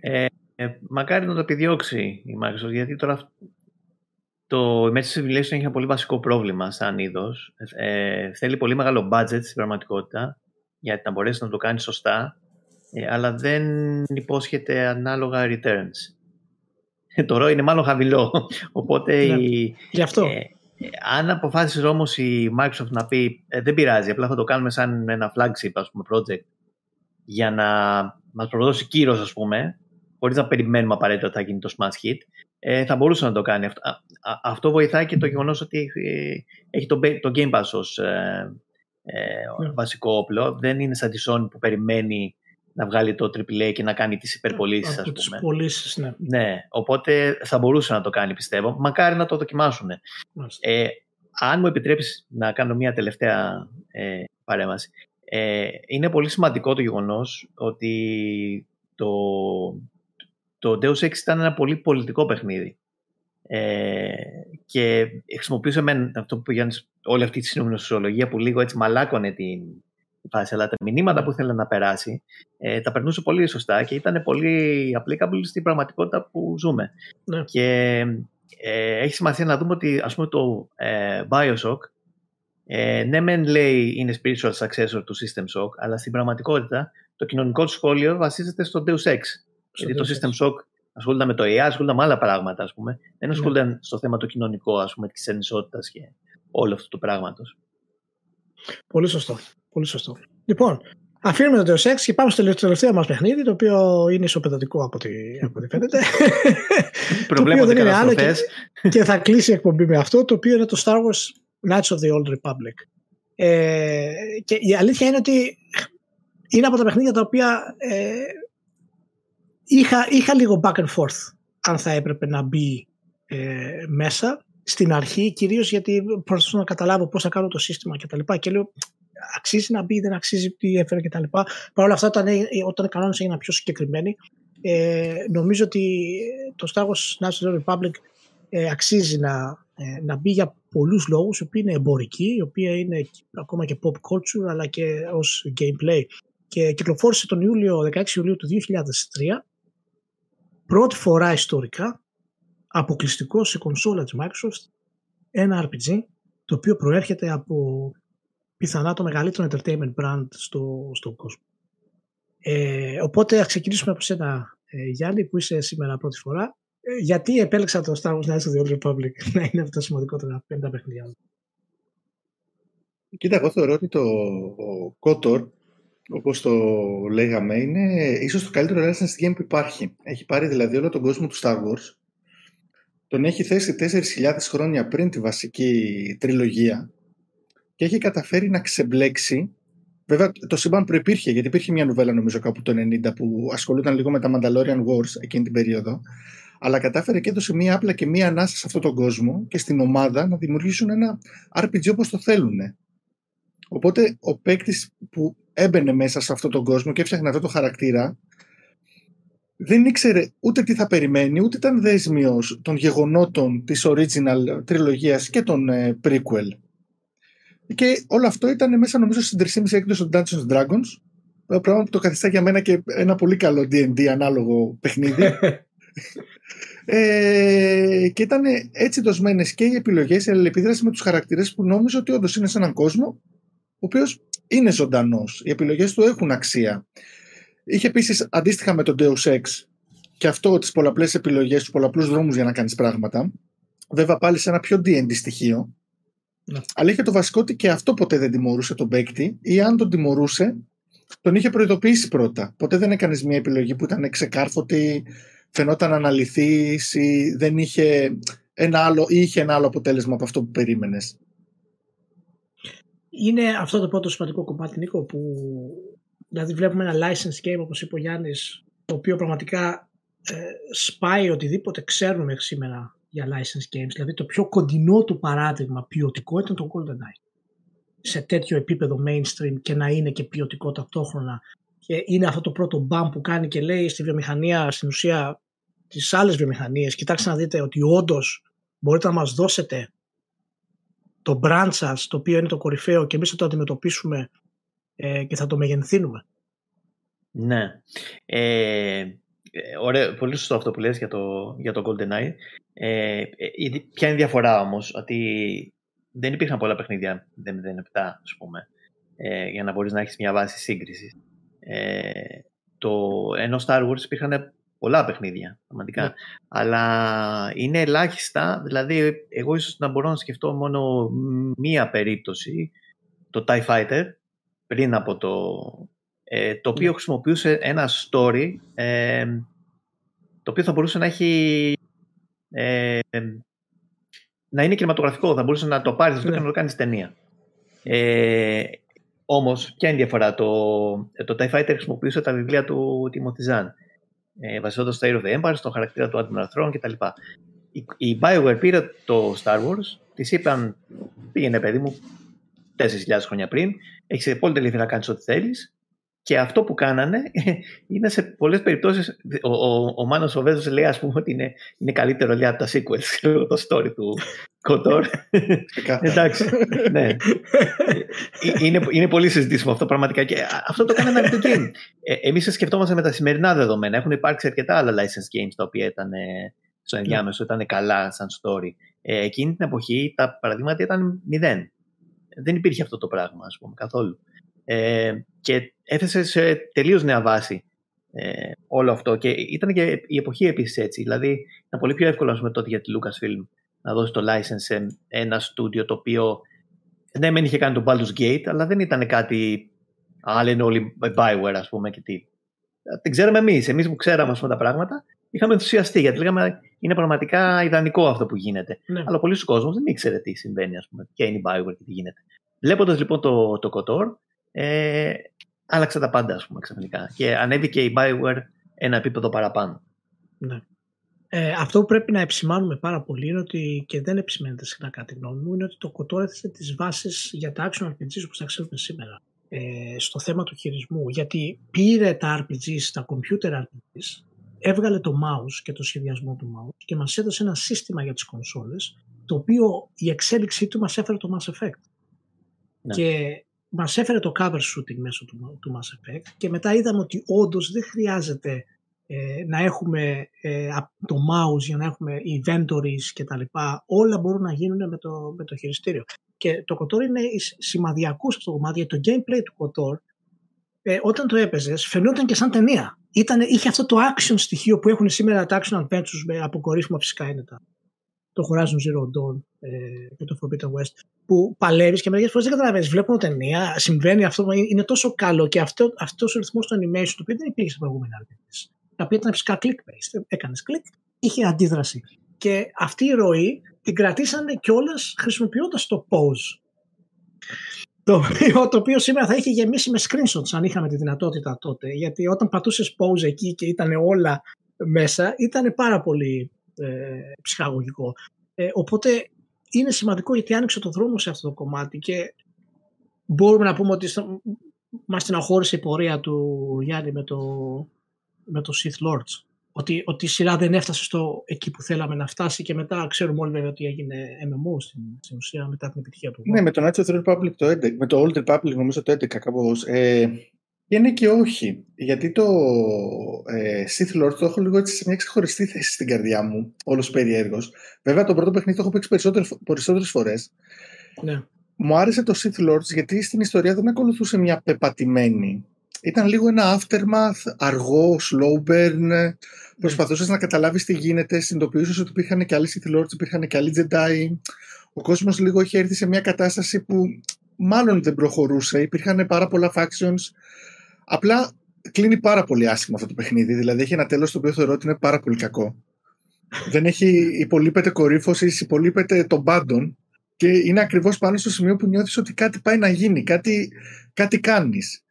Ε, ε, μακάρι να το επιδιώξει η Microsoft, γιατί τώρα το Immersive Simulation έχει ένα πολύ βασικό πρόβλημα σαν είδος. Ε, θέλει πολύ μεγάλο budget στην πραγματικότητα για να μπορέσεις να το κάνεις σωστά, ε, αλλά δεν υπόσχεται ανάλογα returns. Ε, το ROI είναι μάλλον χαμηλό. Οπότε ναι, η, γι' αυτό. Ε, αν αποφάσισες όμως η Microsoft να πει δεν πειράζει, απλά θα το κάνουμε σαν ένα flagship ας πούμε, project για να μας προδώσει κύρος, ας πούμε, χωρίς να περιμένουμε απαραίτητα ότι θα γίνει το smash hit, ε, θα μπορούσε να το κάνει. Αυτό, αυτό βοηθάει και το γεγονός ότι έχει το, το Game Pass ως ε, ε, ναι. βασικό όπλο. Δεν είναι σαν τη Sony που περιμένει να βγάλει το AAA και να κάνει τις υπερπολίσεις, ας πούμε. Πωλήσεις, ναι. ναι. Οπότε θα μπορούσε να το κάνει, πιστεύω. Μακάρι να το δοκιμάσουν. Ε, αν μου επιτρέψει να κάνω μια τελευταία ε, παρέμβαση. Ε, είναι πολύ σημαντικό το γεγονός ότι το, το Deus Ex ήταν ένα πολύ πολιτικό παιχνίδι. Ε, και χρησιμοποιούσε με αυτό που πήγαινε όλη αυτή τη συνομιλωσιολογία που λίγο έτσι μαλάκωνε την φάση, αλλά τα μηνύματα που ήθελε να περάσει ε, τα περνούσε πολύ σωστά και ήταν πολύ applicable στην πραγματικότητα που ζούμε. Ναι. Και ε, έχει σημασία να δούμε ότι ας πούμε το ε, Bioshock ε, ναι μεν λέει είναι spiritual successor του System Shock αλλά στην πραγματικότητα το κοινωνικό του σχόλιο βασίζεται στο Deus Ex γιατί το System Shock ασχολούνται με το AI, ασχολούνται με άλλα πράγματα, ας πούμε. Δεν ναι. ασχολούνται στο θέμα το κοινωνικό, ας πούμε, της ενισότητας και όλο αυτό το πράγματος. Πολύ σωστό. Πολύ σωστό. Λοιπόν, αφήνουμε το Deus Ex και πάμε στο τελευταίο μας παιχνίδι, το οποίο είναι ισοπεδωτικό από ό,τι, από ό,τι φαίνεται. Προβλέπονται και, και θα κλείσει η εκπομπή με αυτό, το οποίο είναι το Star Wars Knights of the Old Republic. Ε, και η αλήθεια είναι ότι είναι από τα παιχνίδια τα οποία ε, είχα, είχα λίγο back and forth αν θα έπρεπε να μπει ε, μέσα. Στην αρχή κυρίως γιατί προσπαθούσα να καταλάβω πώς θα κάνω το σύστημα και τα λοιπά και λέω αξίζει να μπει, δεν αξίζει τι έφερε και τα λοιπά. Παρ' όλα αυτά όταν, όταν οι κανόνες έγιναν πιο συγκεκριμένοι ε, νομίζω ότι το Star Wars National Republic ε, αξίζει να, ε, να μπει για πολλούς λόγους οι οποίοι είναι εμπορικοί, οι οποίοι είναι ακόμα και pop culture αλλά και ως gameplay. Και κυκλοφόρησε τον Ιούλιο, 16 Ιουλίου του 2003 πρώτη φορά ιστορικά αποκλειστικό σε κονσόλα της Microsoft ένα RPG το οποίο προέρχεται από πιθανά το μεγαλύτερο entertainment brand στο, στον κόσμο. Ε, οπότε θα ξεκινήσουμε από σένα ε, Γιάννη που είσαι σήμερα πρώτη φορά. Ε, γιατί επέλεξα το Star Wars Knights of the Old Republic να είναι αυτό το σημαντικότερο πέντε παιχνίδια; Κοίτα, εγώ θεωρώ ότι το KOTOR όπως το λέγαμε, είναι ίσως το καλύτερο license game που υπάρχει. Έχει πάρει δηλαδή όλο τον κόσμο του Star Wars, τον έχει θέσει 4.000 χρόνια πριν τη βασική τριλογία και έχει καταφέρει να ξεμπλέξει Βέβαια το σύμπαν προϋπήρχε γιατί υπήρχε μια νουβέλα νομίζω κάπου το 90 που ασχολούταν λίγο με τα Mandalorian Wars εκείνη την περίοδο αλλά κατάφερε και έδωσε μία άπλα και μία ανάσα σε αυτόν τον κόσμο και στην ομάδα να δημιουργήσουν ένα RPG όπως το θέλουν. Οπότε ο παίκτης που έμπαινε μέσα σε αυτόν τον κόσμο και έφτιαχνε αυτό το χαρακτήρα δεν ήξερε ούτε τι θα περιμένει, ούτε ήταν δέσμιος των γεγονότων της original τριλογίας και των ε, prequel. Και όλο αυτό ήταν μέσα νομίζω στην 3,5 έκδοση των Dungeons Dragons, πράγμα που το καθιστά για μένα και ένα πολύ καλό D&D ανάλογο παιχνίδι. ε, και ήταν έτσι δοσμένες και οι επιλογές, η αλληλεπίδραση με τους χαρακτήρες που νόμιζα ότι όντως είναι σε έναν κόσμο ο οποίος είναι ζωντανός. Οι επιλογές του έχουν αξία. Είχε επίσης αντίστοιχα με τον Deus Ex και αυτό τις πολλαπλές επιλογές, τους πολλαπλούς δρόμους για να κάνεις πράγματα. Βέβαια πάλι σε ένα πιο D&D στοιχείο. Ναι. Αλλά είχε το βασικό ότι και αυτό ποτέ δεν τιμωρούσε τον παίκτη ή αν τον τιμωρούσε, τον είχε προειδοποιήσει πρώτα. Ποτέ δεν έκανες μια επιλογή που ήταν ξεκάρφωτη, φαινόταν αναλυθής ή δεν είχε ένα άλλο, ή είχε ένα άλλο αποτέλεσμα από αυτό που περίμενες. Είναι αυτό το πρώτο σημαντικό κομμάτι, Νίκο, που Δηλαδή βλέπουμε ένα license game όπως είπε ο Γιάννης το οποίο πραγματικά ε, σπάει οτιδήποτε ξέρουμε μέχρι σήμερα για license games. Δηλαδή το πιο κοντινό του παράδειγμα ποιοτικό ήταν το GoldenEye. Σε τέτοιο επίπεδο mainstream και να είναι και ποιοτικό ταυτόχρονα. Και είναι αυτό το πρώτο μπαμ που κάνει και λέει στη βιομηχανία, στην ουσία τις άλλες βιομηχανίες, κοιτάξτε να δείτε ότι όντως μπορείτε να μας δώσετε το brand σας, το οποίο είναι το κορυφαίο και εμείς θα το αντιμετωπίσουμε ε, και θα το μεγενθύνουμε. Ναι. Ε, ωραίο, πολύ σωστό αυτό που λες για το, για το GoldenEye. Ε, ε, ποια είναι η διαφορά όμως, ότι δεν υπήρχαν πολλά παιχνίδια 007, ας πούμε, ε, για να μπορείς να έχεις μια βάση σύγκρισης. Ε, το, ενώ Star Wars υπήρχαν πολλά παιχνίδια, πραγματικά. Ναι. Αλλά είναι ελάχιστα, δηλαδή εγώ ίσως να μπορώ να σκεφτώ μόνο μία περίπτωση, το TIE Fighter, πριν από το... Ε, το οποίο ναι. χρησιμοποιούσε ένα story ε, το οποίο θα μπορούσε να έχει ε, να είναι κινηματογραφικό, θα μπορούσε να το πάρεις αυτό ναι. και να το κάνεις ταινία. Ε, Όμως, ποια είναι η διαφορά. Το, το TIE Fighter χρησιμοποιούσε τα βιβλία του Timothy Zahn. Ε, Βασίζοντα στο Air of the Empire, στον χαρακτήρα του Admiral Thrawn κτλ. Η, η Bioware πήρε το Star Wars, της είπαν πήγαινε παιδί μου 4.000 χρόνια πριν, έχεις απόλυτη ελευθερία να κάνει ό,τι θέλεις. Και αυτό που κάνανε είναι σε πολλές περιπτώσεις. Ο, ο, ο Μάνος Οβέζο λέει, ας πούμε, ότι είναι, είναι καλύτερο λέει, από τα sequels, το story του Κοτόρ. Εντάξει. ναι. Ε, είναι, είναι πολύ συζητήσιμο αυτό πραγματικά. Και αυτό το κάνανε από το game. Ε, Εμείς σκεφτόμαστε με τα σημερινά δεδομένα. Έχουν υπάρξει αρκετά άλλα license games τα οποία ήταν στο ενδιάμεσο, ήταν καλά σαν story. Ε, εκείνη την εποχή τα παραδείγματα ήταν μηδέν δεν υπήρχε αυτό το πράγμα, ας πούμε, καθόλου. Ε, και έθεσε σε τελείως νέα βάση ε, όλο αυτό. Και ήταν και η εποχή επίσης έτσι. Δηλαδή, ήταν πολύ πιο εύκολο, πούμε, τότε για τη Lucasfilm να δώσει το license σε ένα στούντιο το οποίο ναι, μεν είχε κάνει το Baldur's Gate, αλλά δεν ήταν κάτι. Α, λένε όλοι Bioware, ας πούμε, και τι. Την ξέραμε εμείς. Εμείς που ξέραμε ας πούμε, τα πράγματα, είχαμε ενθουσιαστεί γιατί λέγαμε είναι πραγματικά ιδανικό αυτό που γίνεται. Ναι. Αλλά πολλοί κόσμος δεν ήξερε τι συμβαίνει, ας πούμε, και είναι η Bioware και τι γίνεται. Βλέποντας λοιπόν το, το Kotor, ε, άλλαξε τα πάντα, ας πούμε, ξαφνικά. Και ανέβηκε η Bioware ένα επίπεδο παραπάνω. Ναι. Ε, αυτό που πρέπει να επισημάνουμε πάρα πολύ είναι ότι και δεν επισημαίνεται συχνά κάτι γνώμη μου είναι ότι το Kotor έθεσε τις βάσεις για τα action RPGs όπως τα ξέρουμε σήμερα ε, στο θέμα του χειρισμού γιατί πήρε τα RPGs, τα computer RPGs έβγαλε το mouse και το σχεδιασμό του mouse και μας έδωσε ένα σύστημα για τις κονσόλες το οποίο η εξέλιξή του μας έφερε το Mass Effect. Ναι. Και μας έφερε το cover shooting μέσω του, του Mass Effect και μετά είδαμε ότι όντως δεν χρειάζεται ε, να έχουμε ε, το mouse για να έχουμε inventories και τα λοιπά. Όλα μπορούν να γίνουν με το, με το χειριστήριο. Και το KOTOR είναι σημαδιακό σε αυτό το κομμάτι, το gameplay του KOTOR ε, όταν το έπαιζες, φαινόταν και σαν ταινία. Ήτανε, είχε αυτό το action στοιχείο που έχουν σήμερα τα action adventures με αποκορύφωμα φυσικά είναι τα. Το Horizon Zero Dawn ε, και το Forbidden West που παλεύεις και μερικές φορές δεν καταλαβαίνεις. Βλέπουμε ταινία, συμβαίνει αυτό, είναι τόσο καλό και αυτό αυτός ο ρυθμός του animation το οποίο δεν υπήρχε σε προηγούμενα RPG. Τα οποία ήταν φυσικά click-based. Έκανες κλικ, είχε αντίδραση. Και αυτή η ροή την κρατήσανε κιόλας χρησιμοποιώντας το pose το οποίο, το οποίο σήμερα θα είχε γεμίσει με screenshots αν είχαμε τη δυνατότητα τότε. Γιατί όταν πατούσες pause εκεί και ήταν όλα μέσα ήταν πάρα πολύ ε, ψυχαγωγικό. Ε, οπότε είναι σημαντικό γιατί άνοιξε το δρόμο σε αυτό το κομμάτι και μπορούμε να πούμε ότι μας στεναχώρησε η πορεία του Γιάννη με το, με το Sith Lords. Ότι, ότι η σειρά δεν έφτασε στο εκεί που θέλαμε να φτάσει και μετά ξέρουμε όλοι βέβαια ότι έγινε MMO στην, στην ουσία μετά την επιτυχία του. Ναι, με το Knights of the Republic το 11, με το Old Republic νομίζω το 11 κάπως. Ε, είναι και όχι. Γιατί το ε, Sith Lord το έχω λίγο έτσι σε μια ξεχωριστή θέση στην καρδιά μου, όλος περίεργο. Βέβαια, το πρώτο παιχνίδι το έχω παίξει περισσότερες φορές. Ναι. Μου άρεσε το Sith Lords γιατί στην ιστορία δεν ακολουθούσε μια πεπατημένη. Ήταν λίγο ένα aftermath, αργό, slow burn. Ναι. Προσπαθούσες να καταλάβεις τι γίνεται. Συνειδητοποιούσες ότι υπήρχαν και άλλοι Sith Lords, υπήρχαν και άλλοι Jedi. Ο κόσμος λίγο είχε έρθει σε μια κατάσταση που μάλλον δεν προχωρούσε. Υπήρχαν πάρα πολλά factions Απλά κλείνει πάρα πολύ άσχημα αυτό το παιχνίδι. Δηλαδή έχει ένα τέλος το οποίο θεωρώ ότι είναι πάρα πολύ κακό. Δεν έχει υπολείπεται κορύφωσης, υπολείπεται των πάντων και είναι ακριβώς πάνω στο σημείο που νιώθεις ότι κάτι πάει να γίνει, κάτι, κάτι κάνεις.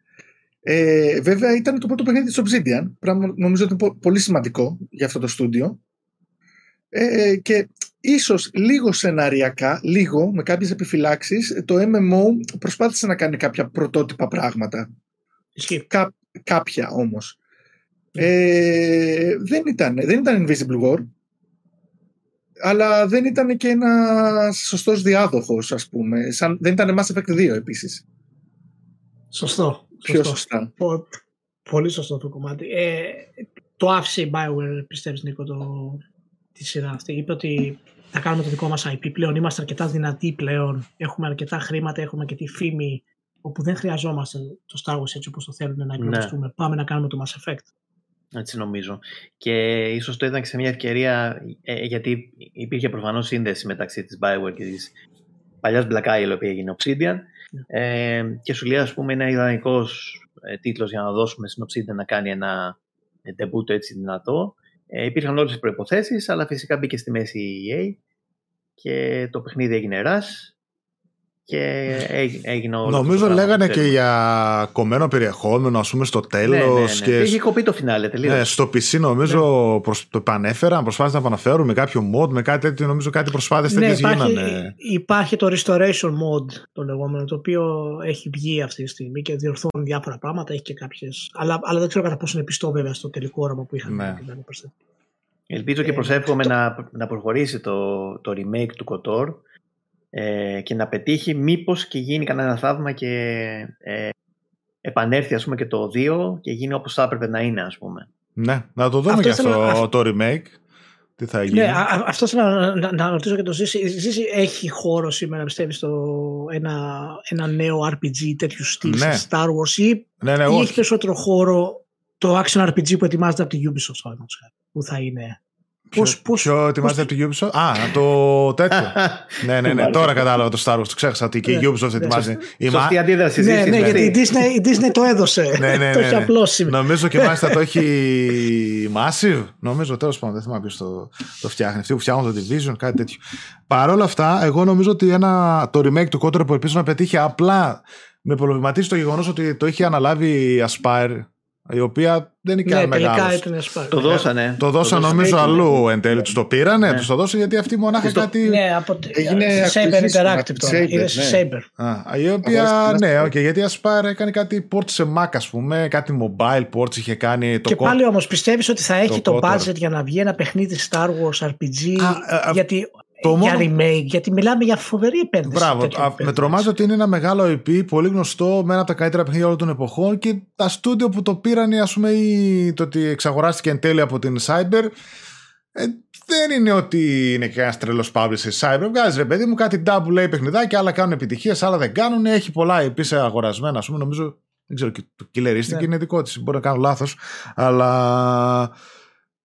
Ε, βέβαια ήταν το πρώτο παιχνίδι της Obsidian, πράγμα νομίζω ότι είναι πολύ σημαντικό για αυτό το στούντιο. Ε, και ίσως λίγο σεναριακά, λίγο με κάποιες επιφυλάξεις, το MMO προσπάθησε να κάνει κάποια πρωτότυπα πράγματα. Κά, κάποια όμως. Ε, δεν, ήταν, δεν ήταν Invisible War αλλά δεν ήταν και ένας σωστός διάδοχος ας πούμε. Σαν, δεν ήταν Mass Effect 2 επίσης. Σωστό. Πιο σωστά. πολύ σωστό το κομμάτι. Ε, το άφησε η Bioware, πιστεύεις Νίκο, το, τη σειρά αυτή. Είπε ότι θα κάνουμε το δικό μας IP πλέον. Είμαστε αρκετά δυνατοί πλέον. Έχουμε αρκετά χρήματα, έχουμε και τη φήμη όπου δεν χρειαζόμαστε το Star Wars έτσι όπως το θέλουν να εκπαιδευτούμε. Ναι. Πάμε να κάνουμε το Mass Effect. Έτσι νομίζω. Και ίσως το ήταν και σε μια ευκαιρία, ε, γιατί υπήρχε προφανώς σύνδεση μεταξύ της Bioware και της παλιάς Black Isle, η οποία έγινε Obsidian. Ναι. Ε, και σου λέει, ας πούμε, είναι ιδανικός ε, τίτλος για να δώσουμε στην Obsidian να κάνει ένα ε, debut έτσι δυνατό. Ε, υπήρχαν όλες τις προϋποθέσεις, αλλά φυσικά μπήκε στη μέση η EA και το παιχνίδι έγινε rush και έγινε όλο Νομίζω λέγανε και για κομμένο περιεχόμενο, ας πούμε, στο τέλος. Ναι, ναι, ναι. Και... Έχει κοπεί το φινάλε τελείως. Ναι, στο PC νομίζω ναι. προς, το επανέφεραν, προσπάθησαν να επαναφέρουν με κάποιο mod, με κάτι τέτοιο. Νομίζω κάτι προσπάθειες ναι, τέτοιες γίνανε. Υπάρχει το restoration mod το λεγόμενο, το οποίο έχει βγει αυτή τη στιγμή και διορθώνει διάφορα πράγματα. Έχει και κάποιε. Αλλά, αλλά δεν ξέρω κατά πόσο είναι πιστό βέβαια στο τελικό όραμα που είχαν. Ναι. Ελπίζω και ε, προσεύχομαι να, να προχωρήσει το, το remake του Kotor ε, και να πετύχει μήπως και γίνει κανένα θαύμα και ε, επανέλθει ας πούμε και το 2 και γίνει όπως θα έπρεπε να είναι ας πούμε. Ναι, να το δούμε αυτό και αυτό το remake. Τι θα γίνει. Ναι, αυτό να, να, να, ρωτήσω και το Ζήση. Ζήση έχει χώρο σήμερα, πιστεύεις, στο ένα, ένα νέο RPG τέτοιου στυλ ναι. Star Wars ή, ναι, ναι, ή έχει περισσότερο χώρο το action RPG που ετοιμάζεται από τη Ubisoft, που θα είναι; Πώς, πώς, ποιο ετοιμάζεται από τη Ubisoft; Α, το τέτοιο. ναι, ναι, ναι. Τώρα κατάλαβα το Star Wars. Το ξέχασα ότι και η ναι. Ubisoft ετοιμάζει. Σωστή αντίδραση. Ναι, ναι, γιατί η Disney, η Disney το έδωσε. ναι, ναι, το έχει απλώσει. Νομίζω και μάλιστα το έχει Massive. Νομίζω τέλος πάντων. Δεν θυμάμαι ποιος το, το φτιάχνει. Αυτοί που φτιάχνουν το Division, κάτι τέτοιο. Παρ' όλα αυτά, εγώ νομίζω ότι ένα, το remake του Kotor που ελπίζω να πετύχει απλά με προβληματίζει το γεγονός ότι το είχε αναλάβει η Aspire η οποία δεν είναι και ναι, μεγάλος. Το δώσανε. Το δώσανε νομίζω αλλού εν τέλει. Τους το πήρανε, ναι. τους το δώσανε γιατί αυτή μονάχα κάτι. Ναι, από... Έγινε Saber Interactive τώρα. Είναι Saber. Α, η οποία, ναι, okay, γιατί η Aspire έκανε κάτι port σε Mac, ας πούμε, κάτι mobile ports είχε κάνει. Το και πάλι όμως πιστεύεις ότι θα έχει το, το budget για να βγει ένα παιχνίδι Star Wars RPG; Α, γιατί το για remake, γιατί μιλάμε για φοβερή επένδυση. Μπράβο. με τρομάζει ότι είναι ένα μεγάλο IP, πολύ γνωστό, με ένα από τα καλύτερα παιχνίδια όλων των εποχών και τα στούντιο που το πήραν, ας πούμε, ή το ότι εξαγοράστηκε εν τέλει από την Cyber. Ε, δεν είναι ότι είναι και ένας τρελός publisher Cyber. Βγάζει ρε παιδί μου κάτι double A παιχνιδάκι, άλλα κάνουν επιτυχίες, άλλα δεν κάνουν. Έχει πολλά IP αγορασμένα, ας πούμε. Νομίζω, δεν ξέρω, το Killer Instinct ναι. είναι δικό της. Μπορεί να κάνω λάθος. Αλλά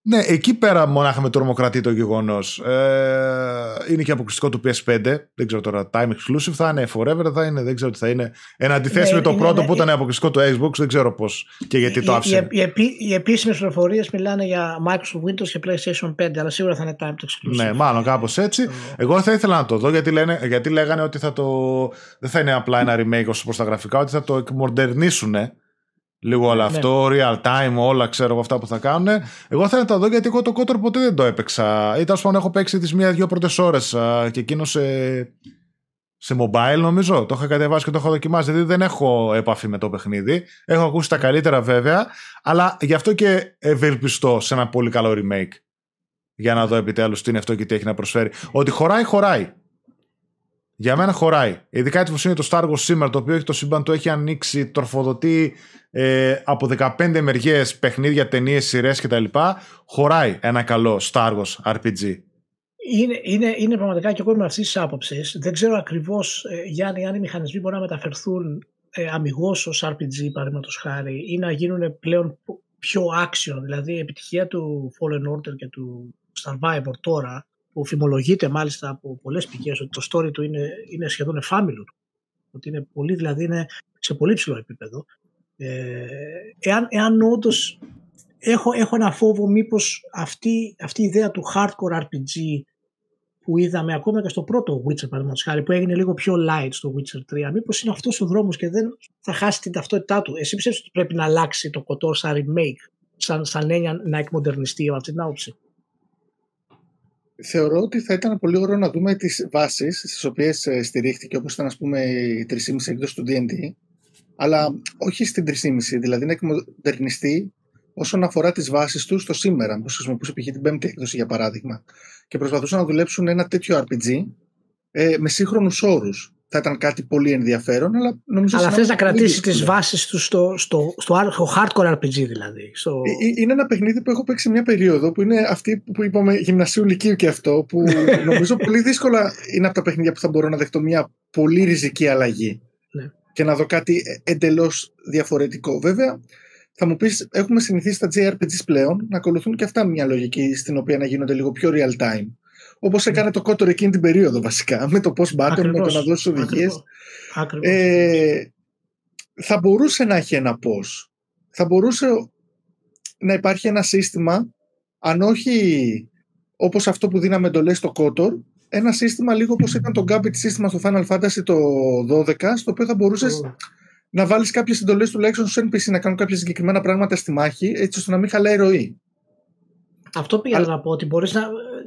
ναι, εκεί πέρα μονάχα με τρομοκρατεί το γεγονός. Ε, είναι και αποκλειστικό του PS5. Δεν ξέρω τώρα, time exclusive θα είναι, forever θα είναι, δεν ξέρω τι θα είναι. Εν αντιθέσει ναι, με το είναι, πρώτο ναι, που ήταν αποκλειστικό του Xbox, δεν ξέρω πώς και γιατί το άφησε. Οι, οι, οι, οι επίσημες πληροφορίες μιλάνε για Microsoft Windows και PlayStation 5, αλλά σίγουρα θα είναι time exclusive. Ναι, μάλλον κάπως έτσι. Εγώ θα ήθελα να το δω γιατί, λένε, γιατί λέγανε ότι θα το, δεν θα είναι απλά ένα remake ω προς τα γραφικά, ότι θα το εκμοντερνήσουν Λίγο όλο ναι. αυτό, real time, όλα ξέρω εγώ αυτά που θα κάνουν. Εγώ θέλω να τα δω γιατί εγώ το κότορ ποτέ δεν το έπαιξα. Ή τέλο πάντων έχω παίξει τις μία-δύο πρώτες ώρες και εκείνο σε, σε mobile νομίζω. Το είχα κατεβάσει και το έχω δοκιμάσει. Δηλαδή δεν έχω επαφή με το παιχνίδι. Έχω ακούσει τα καλύτερα βέβαια. Αλλά γι' αυτό και ευελπιστώ σε ένα πολύ καλό remake. Για να δω επιτέλους τι είναι αυτό και τι έχει να προσφέρει. Ότι χωράει, χωράει. Για μένα χωράει. Ειδικά έτσι είναι το Star Wars σήμερα, το οποίο έχει το σύμπαν το έχει ανοίξει, τροφοδοτεί ε, από 15 μεριές παιχνίδια, ταινίες, σειρές κτλ. Χωράει ένα καλό Star Wars RPG. Είναι, είναι, είναι πραγματικά και εγώ είμαι αυτής της άποψης. Δεν ξέρω ακριβώς, ε, Γιάννη, αν οι μηχανισμοί μπορούν να μεταφερθούν ε, αμυγός ως RPG, παραδείγματος χάρη, ή να γίνουν πλέον πιο άξιο. Δηλαδή, η επιτυχία του Fallen Order και του Survivor τώρα, που φημολογείται μάλιστα από πολλές πηγές ότι το story του είναι, είναι σχεδόν εφάμιλο. Ότι είναι πολύ, δηλαδή είναι σε πολύ ψηλό επίπεδο. Ε, εάν, εάν όντως έχω, έχω ένα φόβο μήπως αυτή, αυτή η ιδέα του hardcore RPG που είδαμε ακόμα και στο πρώτο Witcher παραδείγματος χάρη που έγινε λίγο πιο light στο Witcher 3 μήπως είναι αυτός ο δρόμος και δεν θα χάσει την ταυτότητά του. Εσύ πιστεύεις ότι πρέπει να αλλάξει το κοτόρ σαν remake, σαν, σαν έννοια να εκμοντερνιστεί από αυτή την άποψη; Θεωρώ ότι θα ήταν πολύ ωραίο να δούμε τις βάσεις στις οποίες ε, στηρίχθηκε όπως ήταν ας πούμε η 3,5 έκδοση του D&D αλλά όχι στην 3,5 δηλαδή να εκμοντερνιστεί όσον αφορά τις βάσεις του στο σήμερα, που χρησιμοποιούσε π.χ. την πέμπτη έκδοση για παράδειγμα. Και προσπαθούσαν να δουλέψουν ένα τέτοιο RPG ε, με σύγχρονους όρους. Θα ήταν κάτι πολύ ενδιαφέρον, αλλά νομίζω. Αλλά θες να κρατήσεις τις βάσεις τους στο, στο, στο, στο, hardcore RPG δηλαδή. Στο... Ε, ε, είναι ένα παιχνίδι που έχω παίξει μια περίοδο που είναι αυτή που είπαμε γυμνασίου λυκείου και αυτό, που νομίζω πολύ δύσκολα είναι από τα παιχνίδια που θα μπορώ να δεχτώ μια πολύ ριζική αλλαγή. Ναι. Και να δω κάτι εντελώς διαφορετικό. Βέβαια, θα μου πεις, έχουμε συνηθίσει στα JRPGs πλέον να ακολουθούν και αυτά μια λογική στην οποία να γίνονται λίγο πιο real time. Όπως έκανε το Kotor εκείνη την περίοδο βασικά, με το post button, με το να δώσει οδηγίες. Ε, θα μπορούσε να έχει ένα πώ. Θα μπορούσε να υπάρχει ένα σύστημα, αν όχι όπως αυτό που δίναμε εντολές στο Kotor, ένα σύστημα λίγο όπως ήταν το Gambit σύστημα στο Final Fantasy το 12, στο οποίο θα μπορούσες να βάλεις κάποιες εντολές τουλάχιστον στου NPC να κάνουν κάποια συγκεκριμένα πράγματα στη μάχη, έτσι ώστε να μην χαλάει ροή. Αυτό πήγα Αλλά... να πω ότι μπορείς να,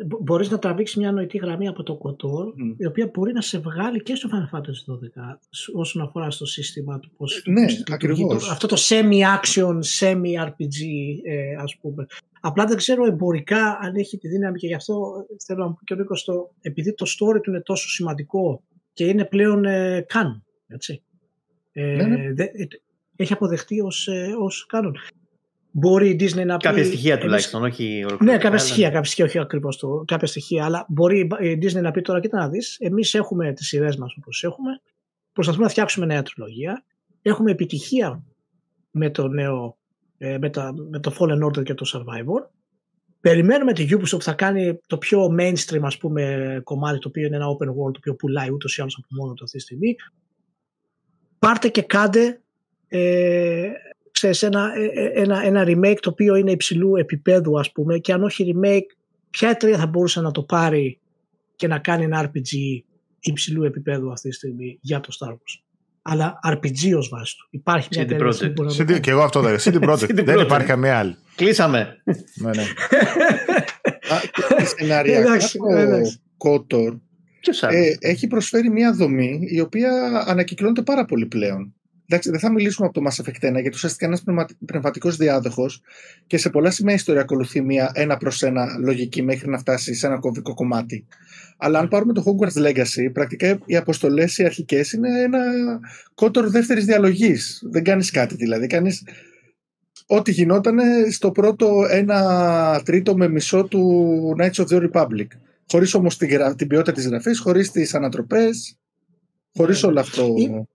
μπορείς να τραβήξεις μια νοητή γραμμή από το κοτόρ mm. η οποία μπορεί να σε βγάλει και στο Final Fantasy 12 όσον αφορά στο σύστημα του πώς, ναι, ακριβώς. αυτό το semi-action, semi-RPG ε, ας πούμε. Απλά δεν ξέρω εμπορικά αν έχει τη δύναμη και γι' αυτό θέλω να πω και ο Νίκος το, επειδή το story του είναι τόσο σημαντικό και είναι πλέον ε, καν, έτσι. Ε, ναι, ναι. Δε, ε, έχει αποδεχτεί ως, ε, ως κάνον. Μπορεί η Disney να πει... Κάποια στοιχεία τουλάχιστον, όχι Ναι, κάποια στοιχεία, κάποια στοιχεία, όχι ακριβώς το, κάποια στοιχεία, αλλά μπορεί η Disney να πει τώρα, κοίτα να δεις, εμείς έχουμε τις σειρές μας όπως έχουμε, προσπαθούμε να φτιάξουμε νέα τριλογία, έχουμε επιτυχία με το νέο, με, τα, με το Fallen Order και το Survivor, Περιμένουμε τη Ubisoft που θα κάνει το πιο mainstream ας πούμε, κομμάτι το οποίο είναι ένα open world το οποίο πουλάει ούτως ή άλλως από μόνο του αυτή τη στιγμή. Πάρτε και κάντε ε, ξέρεις, ένα, ε, ε, ένα, ένα remake το οποίο είναι υψηλού επίπεδου ας πούμε και αν όχι remake ποια εταιρεία θα μπορούσε να το πάρει και να κάνει ένα RPG υψηλού επίπεδου αυτή τη στιγμή για το Star Wars; Αλλά RPG ως βάση του. Υπάρχει μια εταιρεία που CD, Και εγώ αυτό δεν CD Projekt. δεν υπάρχει καμία άλλη. Κλείσαμε. ναι, ναι. Σενάρια. Κότορ ε, έχει προσφέρει μια δομή η οποία ανακυκλώνεται πάρα πολύ πλέον. Εντάξει, δεν θα μιλήσουμε από το Mass Effect 1 γιατί ουσιαστικά είναι ένα πνευματικός διάδοχος και σε πολλά σημεία η ιστορία ακολουθεί μια ένα προς ένα λογική μέχρι να φτάσει σε ένα κομβικό κομμάτι. Αλλά αν πάρουμε το Hogwarts Legacy, πρακτικά οι αποστολές οι αρχικές είναι ένα κότορ δεύτερης διαλογής. Δεν κάνεις κάτι δηλαδή. Κάνεις ό,τι γινόταν στο πρώτο ένα τρίτο με μισό του Knights of the Republic. Χωρίς όμως την, την ποιότητα της γραφής, χωρίς τις ανατροπές, χωρίς ναι. όλο αυτό. Είναι,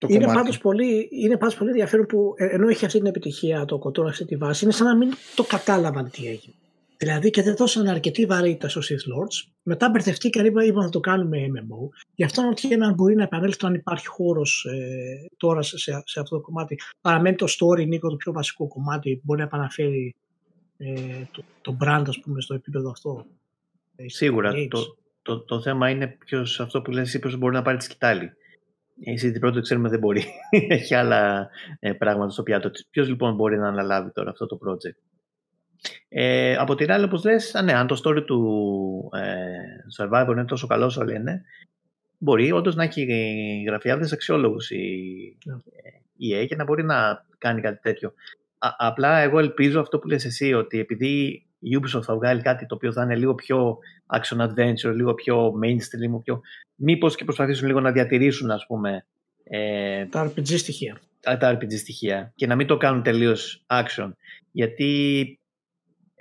το είναι πάντως, πολύ, είναι πάντως πολύ ενδιαφέρον που ε, ενώ έχει αυτή την επιτυχία το κοτόρα αυτή τη βάση, είναι σαν να μην το κατάλαβαν τι έγινε. Δηλαδή και δεν δώσαν αρκετή βαρύτητα στο Sith Lords. Μετά μπερδευτήκαν, είπαν, είπαν να το κάνουμε MMO. Γι' αυτό ρωτιέμαι αν μπορεί να επανέλθει αν υπάρχει χώρος ε, τώρα σε, σε, αυτό το κομμάτι. Παραμένει το story, Νίκο, το πιο βασικό κομμάτι. Μπορεί να επαναφέρει ε, το, το brand, ας πούμε, στο επίπεδο αυτό. Σίγουρα. Το, το, το θέμα είναι ποιος αυτό που λες εσύ ποιος μπορεί να πάρει τη σκητάλη. Η CD Projekt ξέρουμε δεν μπορεί. Έχει άλλα ε, πράγματα στο πιάτο της. Ποιος λοιπόν μπορεί να αναλάβει τώρα αυτό το project; Ε, από την άλλη, όπως λες, ναι, αν το story του ε, Survivor είναι τόσο καλό όσο λένε, μπορεί όντως να έχει γραφειάδες αξιόλογους η, η EA και να μπορεί να κάνει κάτι τέτοιο. απλά εγώ ελπίζω αυτό που λες εσύ, ότι επειδή η Ubisoft θα βγάλει κάτι το οποίο θα είναι λίγο πιο action adventure, λίγο πιο mainstream, πιο... μήπως και προσπαθήσουν λίγο να διατηρήσουν ας πούμε ε, τα RPG στοιχεία. Τα, τα RPG στοιχεία και να μην το κάνουν τελείως action. Γιατί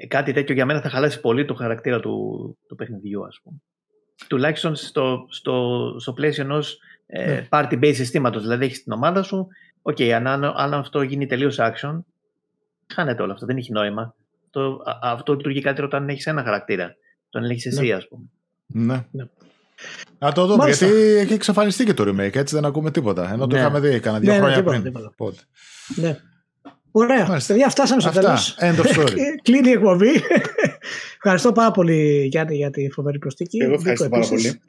κάτι τέτοιο για μένα θα χαλάσει πολύ το χαρακτήρα του, του παιχνιδιού ας πούμε. Τουλάχιστον στο, στο, στο πλαίσιο ενός ε, ναι. party-based συστήματος. Δηλαδή έχεις την ομάδα σου, OK, okay, αν, αν αυτό γίνει τελείως action, χάνεται όλο αυτό, δεν έχει νόημα το, αυτό λειτουργεί κάτι όταν έχεις ένα χαρακτήρα. Τον έχεις εσύ, ναι. ας πούμε. Ναι. ναι. Να το δούμε, γιατί έχει εξαφανιστεί και το remake, έτσι δεν ακούμε τίποτα. Ενώ το ναι. είχαμε δει κανένα δύο ναι, ναι χρόνια πριν. Τίποτα. Πότε. Ναι. Ωραία. Παιδιά, φτάσαμε στο τέλος. End of story. Κλείνει η εκπομπή. ευχαριστώ πάρα πολύ, Γιάννη, για τη φοβερή προστίκη. Εγώ ευχαριστώ πάρα πολύ.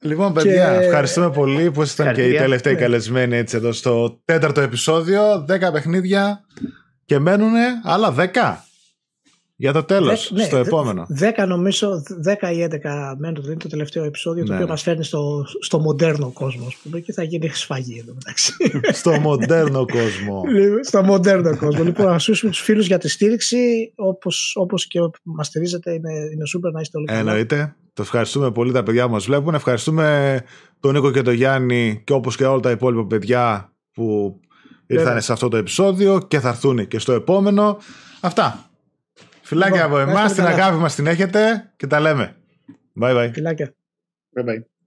Λοιπόν, παιδιά, και... ευχαριστούμε πολύ που ήσασταν και οι τελευταίοι ναι. καλεσμένοι έτσι εδώ στο τέταρτο επεισόδιο. Δέκα παιχνίδια και μένουν άλλα δέκα. Για το τέλος, ναι, στο επόμενο. 10 νομίζω, 10 ή 11 μένουν το, το τελευταίο επεισόδιο, το ναι, οποίο ναι. μας φέρνει στο, στο μοντέρνο κόσμο, ας πούμε, και θα γίνει σφαγή εδώ μεταξύ. στο μοντέρνο κόσμο. στο μοντέρνο κόσμο. λοιπόν, να αφήσουμε τους φίλους για τη στήριξη, όπως όπως και μας στηρίζετε, είναι, είναι super να είστε όλοι καλά. Εννοείται. Το ευχαριστούμε πολύ τα παιδιά που μας βλέπουν. Ευχαριστούμε τον Νίκο και τον Γιάννη και όπως και όλα τα υπόλοιπα παιδιά που ήρθαν σε αυτό το επεισόδιο και θα έρθουν και στο επόμενο. Αυτά. Φιλάκια λοιπόν, από εμάς, την αγάπη μας την έχετε και τα λέμε. Bye bye. Φιλάκια. Bye bye.